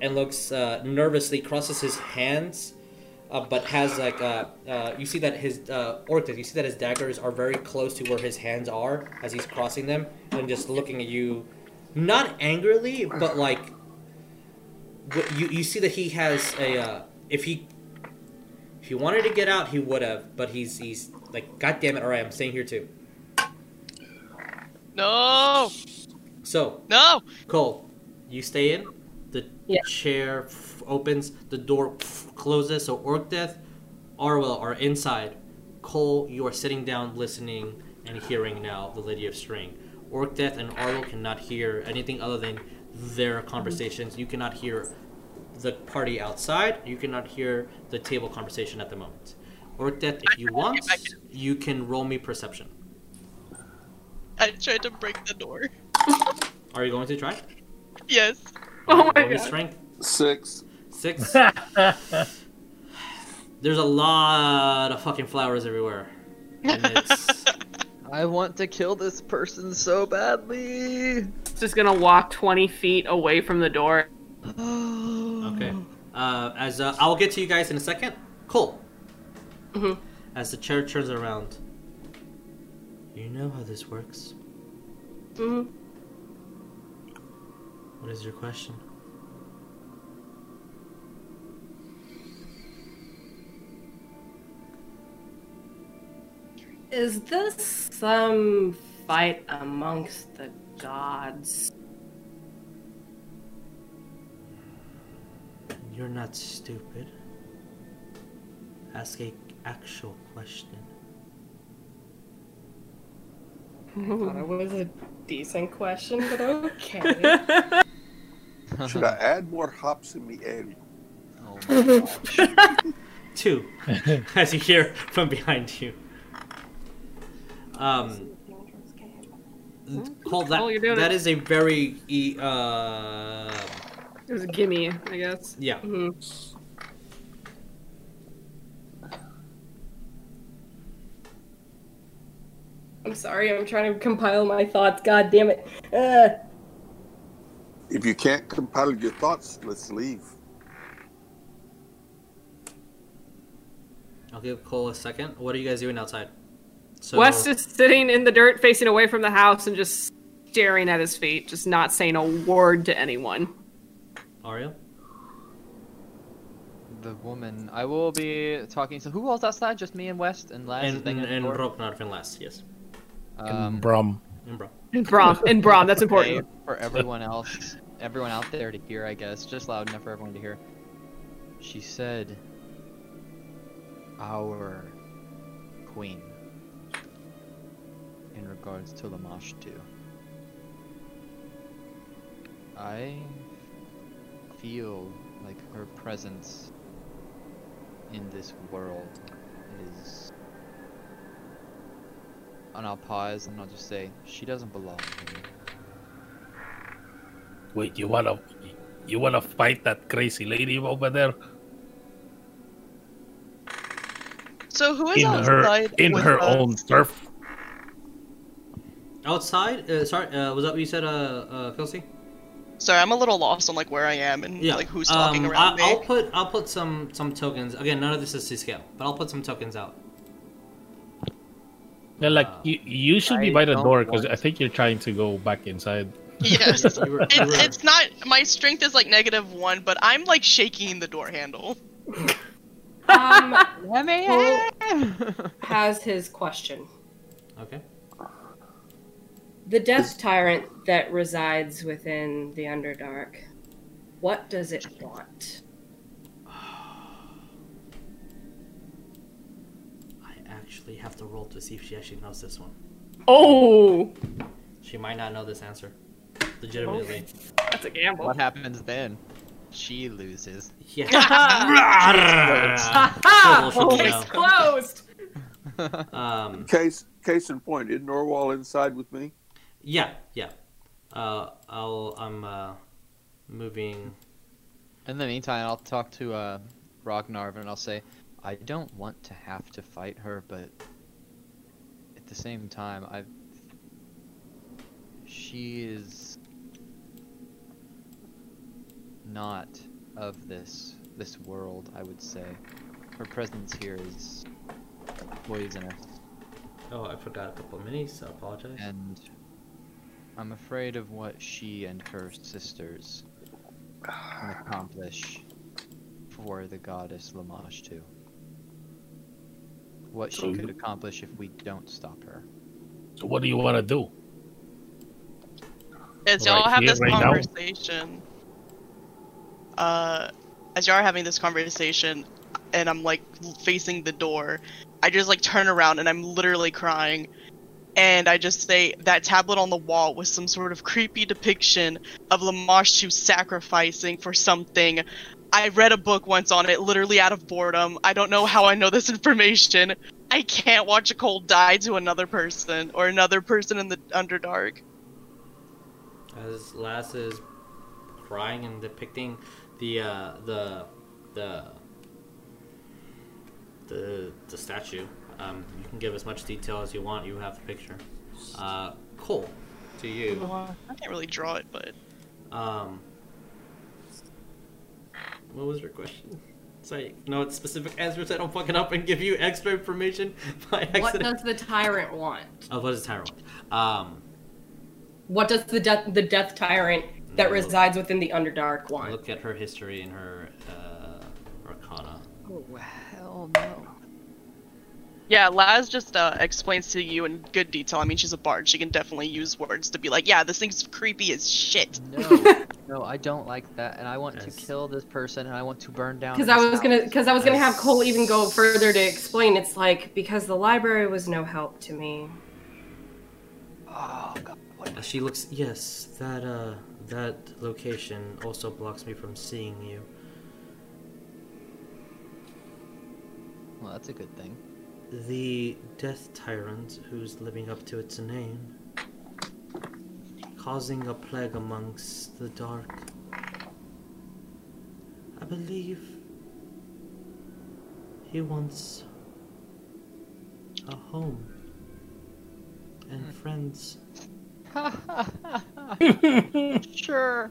and looks uh, nervously, crosses his hands, uh, but has like uh, uh, you see that his uh, Orcus, you see that his daggers are very close to where his hands are as he's crossing them and just looking at you, not angrily, but like you you see that he has a uh, if he if he wanted to get out he would have but he's he's like god damn it all right i'm staying here too No, so no. cole you stay in the Yeah. chair f- opens the door f- closes so orcdeath arwell are inside cole you are sitting down listening and hearing now the lady of string orcdeath and arwell cannot hear anything other than their conversations you cannot hear the party outside. You cannot hear the table conversation at the moment. Orcdeath, if you want, you can roll me perception. I tried to break the door. Are you going to try? Yes. Oh my God. strength. Six. Six. [LAUGHS] There's a lot of fucking flowers everywhere. And it's [LAUGHS] I want to kill this person so badly. Just gonna walk 20 feet away from the door. [GASPS] okay. Uh, as uh, I'll get to you guys in a second. Cool. Mhm. As the chair turns around, you know how this works. hmm What is your question? Is this some fight amongst the gods? You're not stupid. Ask a actual question. I thought it was a decent question, but okay. [LAUGHS] Should I add more hops in the ale? Oh my gosh. Two, [LAUGHS] as you hear from behind you. Um, Coal, that, Oh, you're doing that it. is a very uh, It was a gimme, I guess. yeah. Mhm. I'm sorry, I'm trying to compile my thoughts. God damn it. Uh, If you can't compile your thoughts, let's leave. I'll give Coal a second. What are you guys doing outside? So, West is sitting in the dirt, facing away from the house, and just staring at his feet, just not saying a word to anyone. Ariell. The woman. I will be talking to who else outside? Just me and West and Laz. And, is and, at and the? Rognar from last, yes. Um, Brom. And bro. And Brom, and Brom, that's okay, important. [LAUGHS] for everyone else, everyone out there to hear, I guess, just loud enough for everyone to hear. She said, "Our queen." In regards to Lamashtu. I feel like her presence in this world is. And I'll pause and I'll just say, she doesn't belong here. Wait, you wanna you wanna fight that crazy lady over there So who is in her outside in with her us? own turf? Outside? Uh, sorry, uh, was that what you said, uh, uh, Kelsey? Sorry, I'm a little lost on like where I am and Yeah. like who's talking um, around I, I'll me. put I'll put some some tokens. Again, none of this is to scale, but I'll put some tokens out. Yeah, like Uh, you, you should be I by the door because I think you're trying to go back inside. [LAUGHS] Yes. [LAUGHS] You It, it's not my strength is like negative one, but I'm like shaking the door handle. [LAUGHS] Um, Let me Well- has his question. Okay. The Death Tyrant that resides within the Underdark, what does it want? I actually have to roll to see if she actually knows this one. Oh, She might not know this answer. Legitimately. that's a gamble. What happens then? She loses. Yeah. Ha She'll- she'll Case know. closed. Um, Case case in point, is Norwal inside with me? Yeah, yeah. Uh, I'll I'm uh, moving. In the meantime, I'll talk to uh, Rognarv and I'll say, I don't want to have to fight her, but at the same time, I. She is not of this this world. I would say her presence here is poisonous, Oh, I forgot a couple of minis. I apologize. and I'm afraid of what she and her sisters can accomplish for the goddess Lamashtu. What she So could accomplish if we don't stop her. So what do you want to do? As Right y'all have this right now? conversation, uh, as y'all are having this conversation, and I'm like facing the door, I just like turn around and I'm literally crying, and I just say that tablet on the wall was some sort of creepy depiction of Lamashtu sacrificing for something. I read a book once on it, literally out of boredom. I don't know how I know this [LAUGHS] information. I can't watch a cold die to another person or another person in the Underdark. As Laz is crying and depicting the uh, the the the the statue, um, you can give as much detail as you want. You have the picture. Uh, Coal, to you. I can't really draw it, but Um, what was your question? Sorry, no, it's specific answers. I don't fucking up and give you extra information [LAUGHS] by accident. What does the tyrant want? Oh, what is Tyrant? Um, What does the death the Death Tyrant that No. resides within the Underdark want? look at her history and her uh, Arcana. Oh hell no. Yeah, Laz just uh, explains to you in good detail. I mean, she's a bard; she can definitely use words to be like, "Yeah, this thing's creepy as shit." No, [LAUGHS] no, I don't like that, and I want Yes. to kill this person, and I want to burn down. Because I this was gonna, because I was gonna have Coal even go further to explain. It's like because the library was no help to me. Oh god, what? She looks. Yes, that uh, that location also blocks me from seeing you. Well, that's a good thing. The Death Tyrant, who's living up to its name, causing a plague amongst the dark. I believe he wants a home and hmm. friends. [LAUGHS] sure,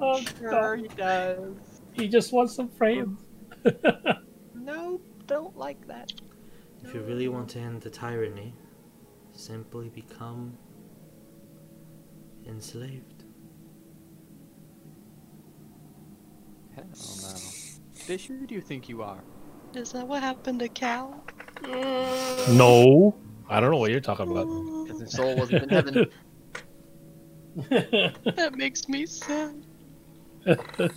Oh, sure he does. He just wants some friends. [LAUGHS] No, don't like that. If you really want to end the tyranny, simply become enslaved. Hell no. Fish, who do you think you are? Is that what happened to Cal? no, I don't know what you're talking about. Because his soul wasn't in heaven. [LAUGHS] That makes me sad. [LAUGHS]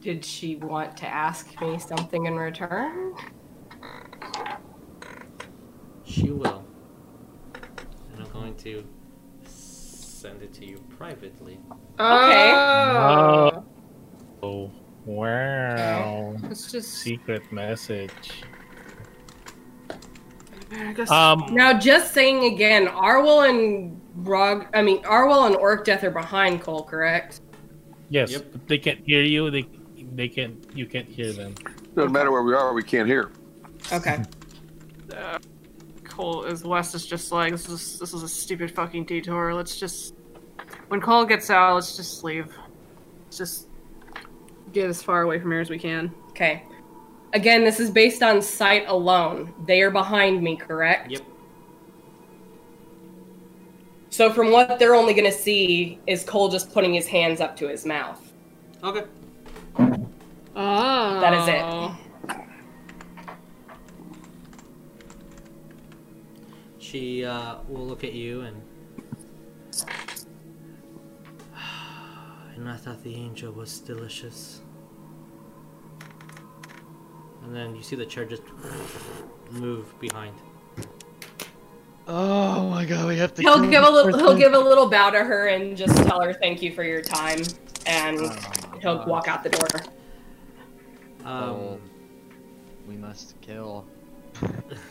Did she want to ask me something in return? She will. And I'm going to send it to you privately. Okay. Oh. Oh, wow. It's just. Secret message. Um, Now, just saying again, Arwell and Rog, I mean, Arwell and Orcdeath are behind Coal, correct? yes, Yep. but they can't hear you. They they can't. you can't hear them. Doesn't matter where we are, we can't hear. Okay. uh, [LAUGHS] Coal is West is just like this is this is a stupid fucking detour. Let's just when Coal gets out, let's just leave. Let's just get as far away from here as we can. Okay. Again, this is based on sight alone. They are behind me, correct? Yep. So, from what they're only going to see is Coal just putting his hands up to his mouth. Okay. Oh. That is it. Oh. She uh, will look at you and. [SIGHS] And I thought the angel was delicious. And then you see the chair just move behind. Oh my god, we have to. He'll give a little. He'll give a little bow to her and just tell her thank you for your time, and Oh he'll God. walk out the door. Um, Oh. We must kill. [LAUGHS]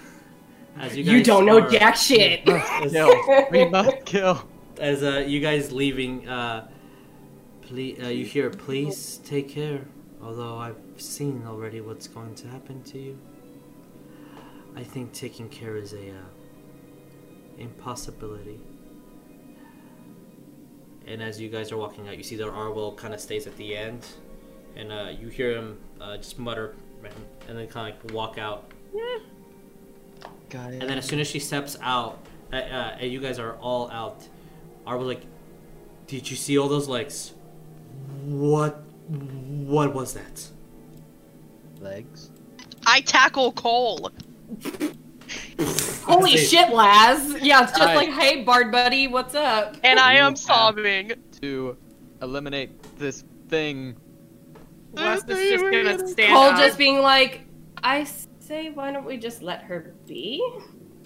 as you, You don't know jack shit. [LAUGHS] As, Kill. [LAUGHS] we must kill. as uh, you guys leaving, uh, please, uh, you hear, please take care. Although I've seen already what's going to happen to you, I think taking care is a uh, impossibility. And as you guys are walking out, you see that Arwell kind of stays at the end, and uh, you hear him uh, just mutter, and then kind of like walk out. Got it. And then as soon as she steps out, uh, uh, and you guys are all out, Arwell's like, "Did you see all those legs? What? What was that?" legs. I tackle Coal. [LAUGHS] Holy Say- shit, Laz! Yeah, it's just Alright. like, hey, Bard buddy, what's up? And I am sobbing. To eliminate this thing. West is just gonna stand Coal up. just being like, I say, why don't we just let her be?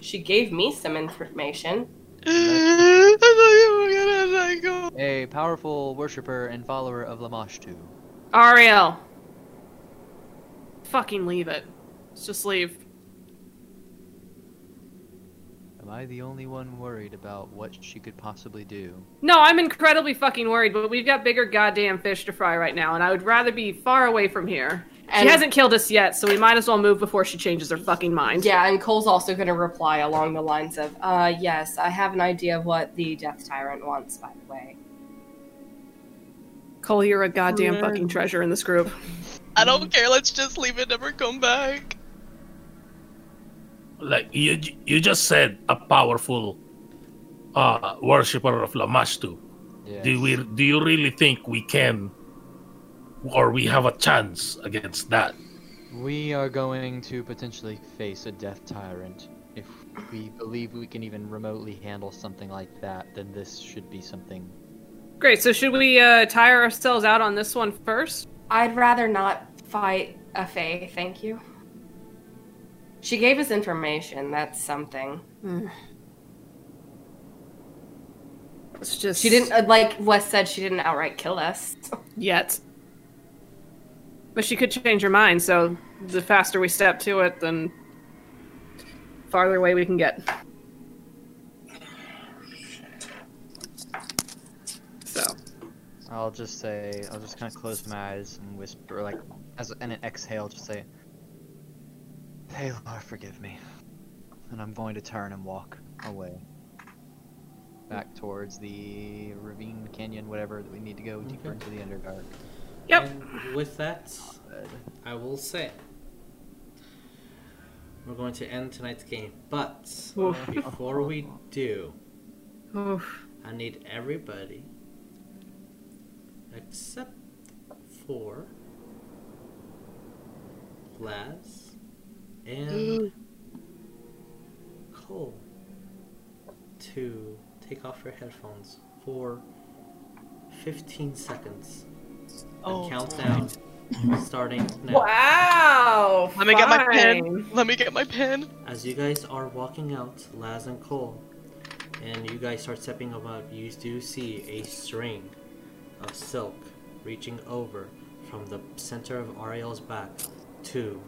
She gave me some information. I thought [LAUGHS] you were gonna let go. A powerful worshipper and follower of Lamashtu. Ariell. Fucking leave it. Let's just leave. Am I the only one worried about what she could possibly do? No, I'm incredibly fucking worried, but we've got bigger goddamn fish to fry right now, and I would rather be far away from here. And- she hasn't killed us yet, so we might as well move before she changes her fucking mind. Yeah, and Coal's also going to reply along the lines of, uh, yes, I have an idea of what the Death Tyrant wants, by the way. Coal, you're a goddamn fucking treasure in this group. I don't care. Let's just leave it. Never come back. Like you, you just said, a powerful uh, worshipper of Lamashtu. Yes. Do we? Do you really think we can, or we have a chance against that? We are going to potentially face a death tyrant. If we believe we can even remotely handle something like that, then this should be something. Great, so should we uh, tire ourselves out on this one first? I'd rather not fight a Fae, thank you. She gave us information, that's something. Let's just. She didn't, uh, like Wes said, she didn't outright kill us. yet. But she could change her mind, so the faster we step to it, then farther away we can get. So, I'll just say, I'll just kind of close my eyes and whisper, like, as and an exhale, just say, "Hey, Lord, forgive me," and I'm going to turn and walk away, back towards the ravine, canyon, whatever that we need to go deeper Okay. into the Underdark. Yep. And with that, uh, I will say we're going to end tonight's game. But Oof. before we do, Oof. I need everybody except for Laz and Coal to take off your headphones for 15 seconds. Oh. The countdown starting now. Wow. Let me get my fine. pen. Let me get my pen. As you guys are walking out, Laz and Coal, and you guys start stepping above, you do see a string of silk reaching over from the center of Ariell's back to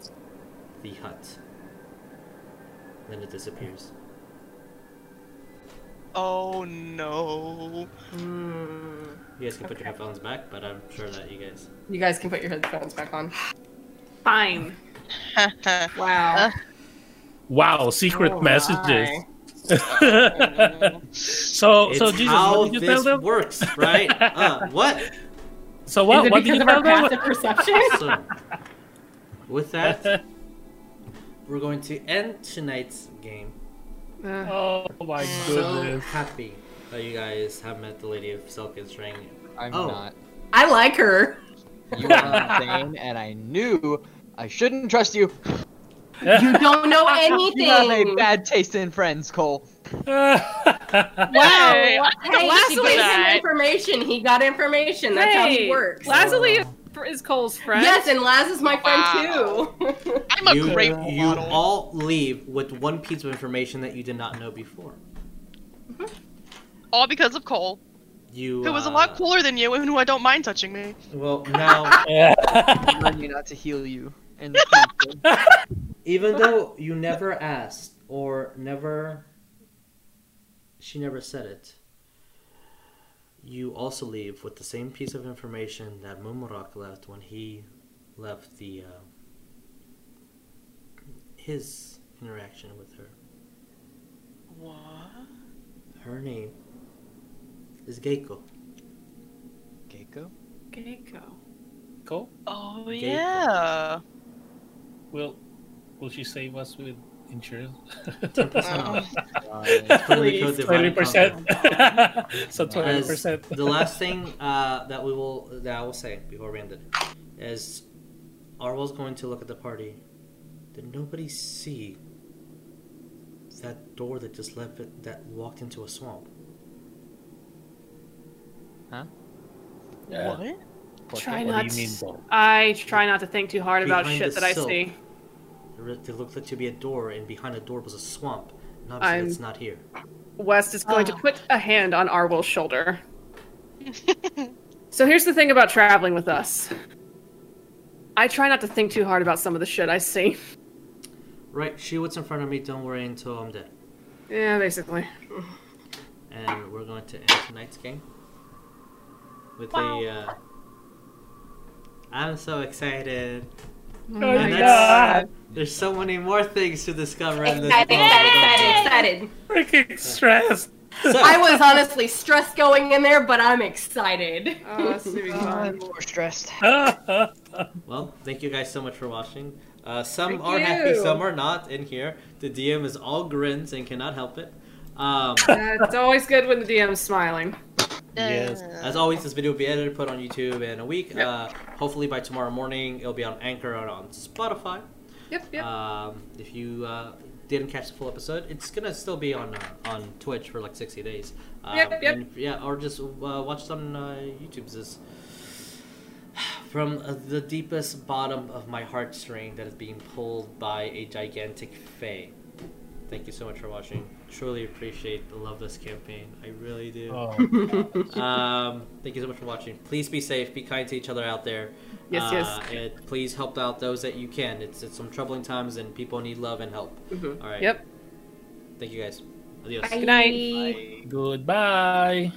the hut. Then it disappears. Oh no. Hmm. You guys can put your headphones back, but I'm sure that you guys. You guys can put your headphones back on. Fine. [LAUGHS] Wow. Wow, secret Oh, messages. my. [LAUGHS] so, so Jesus, how what did you tell this them? works, right? [LAUGHS] uh, what? So what? Is it What did because you of our tell them? passive perception? So, with that, we're going to end tonight's game. Uh, oh my goodness! So goodness. happy that you guys have met the Lady of Silk and String. I'm Oh. not. I like her. You are insane, [LAUGHS] and I knew I shouldn't trust you. You don't know [LAUGHS] anything. You have a bad taste in friends, Coal. [LAUGHS] Wow. Hey, Hey, last she week gave him that- information. He got information. That's how he works. Lazuli is, is Coal's friend. Yes, and Laz is my friend too. I'm a you, great role you all leave with one piece of information that you did not know before. Mm-hmm. All because of Coal, You who was a uh, lot cooler than you and who I don't mind touching me. Well, now, [LAUGHS] I warned you not to heal you. In the [LAUGHS] even though you never asked or never, she never said it. You also leave with the same piece of information that Mumurak left when he left the uh, his interaction with her. What? Her name is Geiko. Keiko? Geiko. Cool. Oh Gate. yeah. Will Will she save us with insurance? [LAUGHS] Ten percent Oh. off. Uh, Friendly code Please. Divide Twenty and percent. [LAUGHS] So twenty percent. the last thing uh, that we will that I will say before we end it is Arwell's going to look at the party. Did nobody see that door that just left it that walked into a swamp? Yeah. What? Try What not. do you mean. I try not to think too hard about shit the that I see. There there looked like to be a door, and behind the door was a swamp. And obviously, I'm- it's not here. West is going to Oh. put a hand on Arwell's shoulder. [LAUGHS] so here's the thing about traveling with us. I try not to think too hard about some of the shit I see. Right, she what's in front of me. Don't worry until I'm dead. Yeah, basically. and we're going to end tonight's game with a. Uh, I'm so excited. Oh, And my God. There's so many more things to discover in this Excited, excited, excited, excited. Freaking stressed. So, I was honestly stressed going in there, but I'm excited. [LAUGHS] Oh, that's gonna be I'm fun. more stressed. [LAUGHS] [LAUGHS] well, thank you guys so much for watching. Uh, some Thank are you. happy, some are not in here. The DM is all grins and cannot help it. Um, Yeah, it's always good when the DM's smiling. Yes. As always, this video will be edited, put on YouTube in a week. Yep. Uh, hopefully by tomorrow morning, it'll be on Anchor and on Spotify. Yep, yep. Um, if you uh, didn't catch the full episode, it's gonna still be on uh, on Twitch for like sixty days. Um, Yep, yep. and, yeah, or just uh, watch it on uh, YouTube's. This [SIGHS] from uh, the deepest bottom of my heartstring that is being pulled by a gigantic fae. Thank you so much for watching. Truly appreciate the love this campaign. I really do. Oh. [LAUGHS] Um, thank you so much for watching. Please be safe. Be kind to each other out there. Yes, yes. Uh, and please help out those that you can. It's it's some troubling times and people need love and help. Mhm. All right. Yep. Thank you guys. Adios. Good night. Goodbye.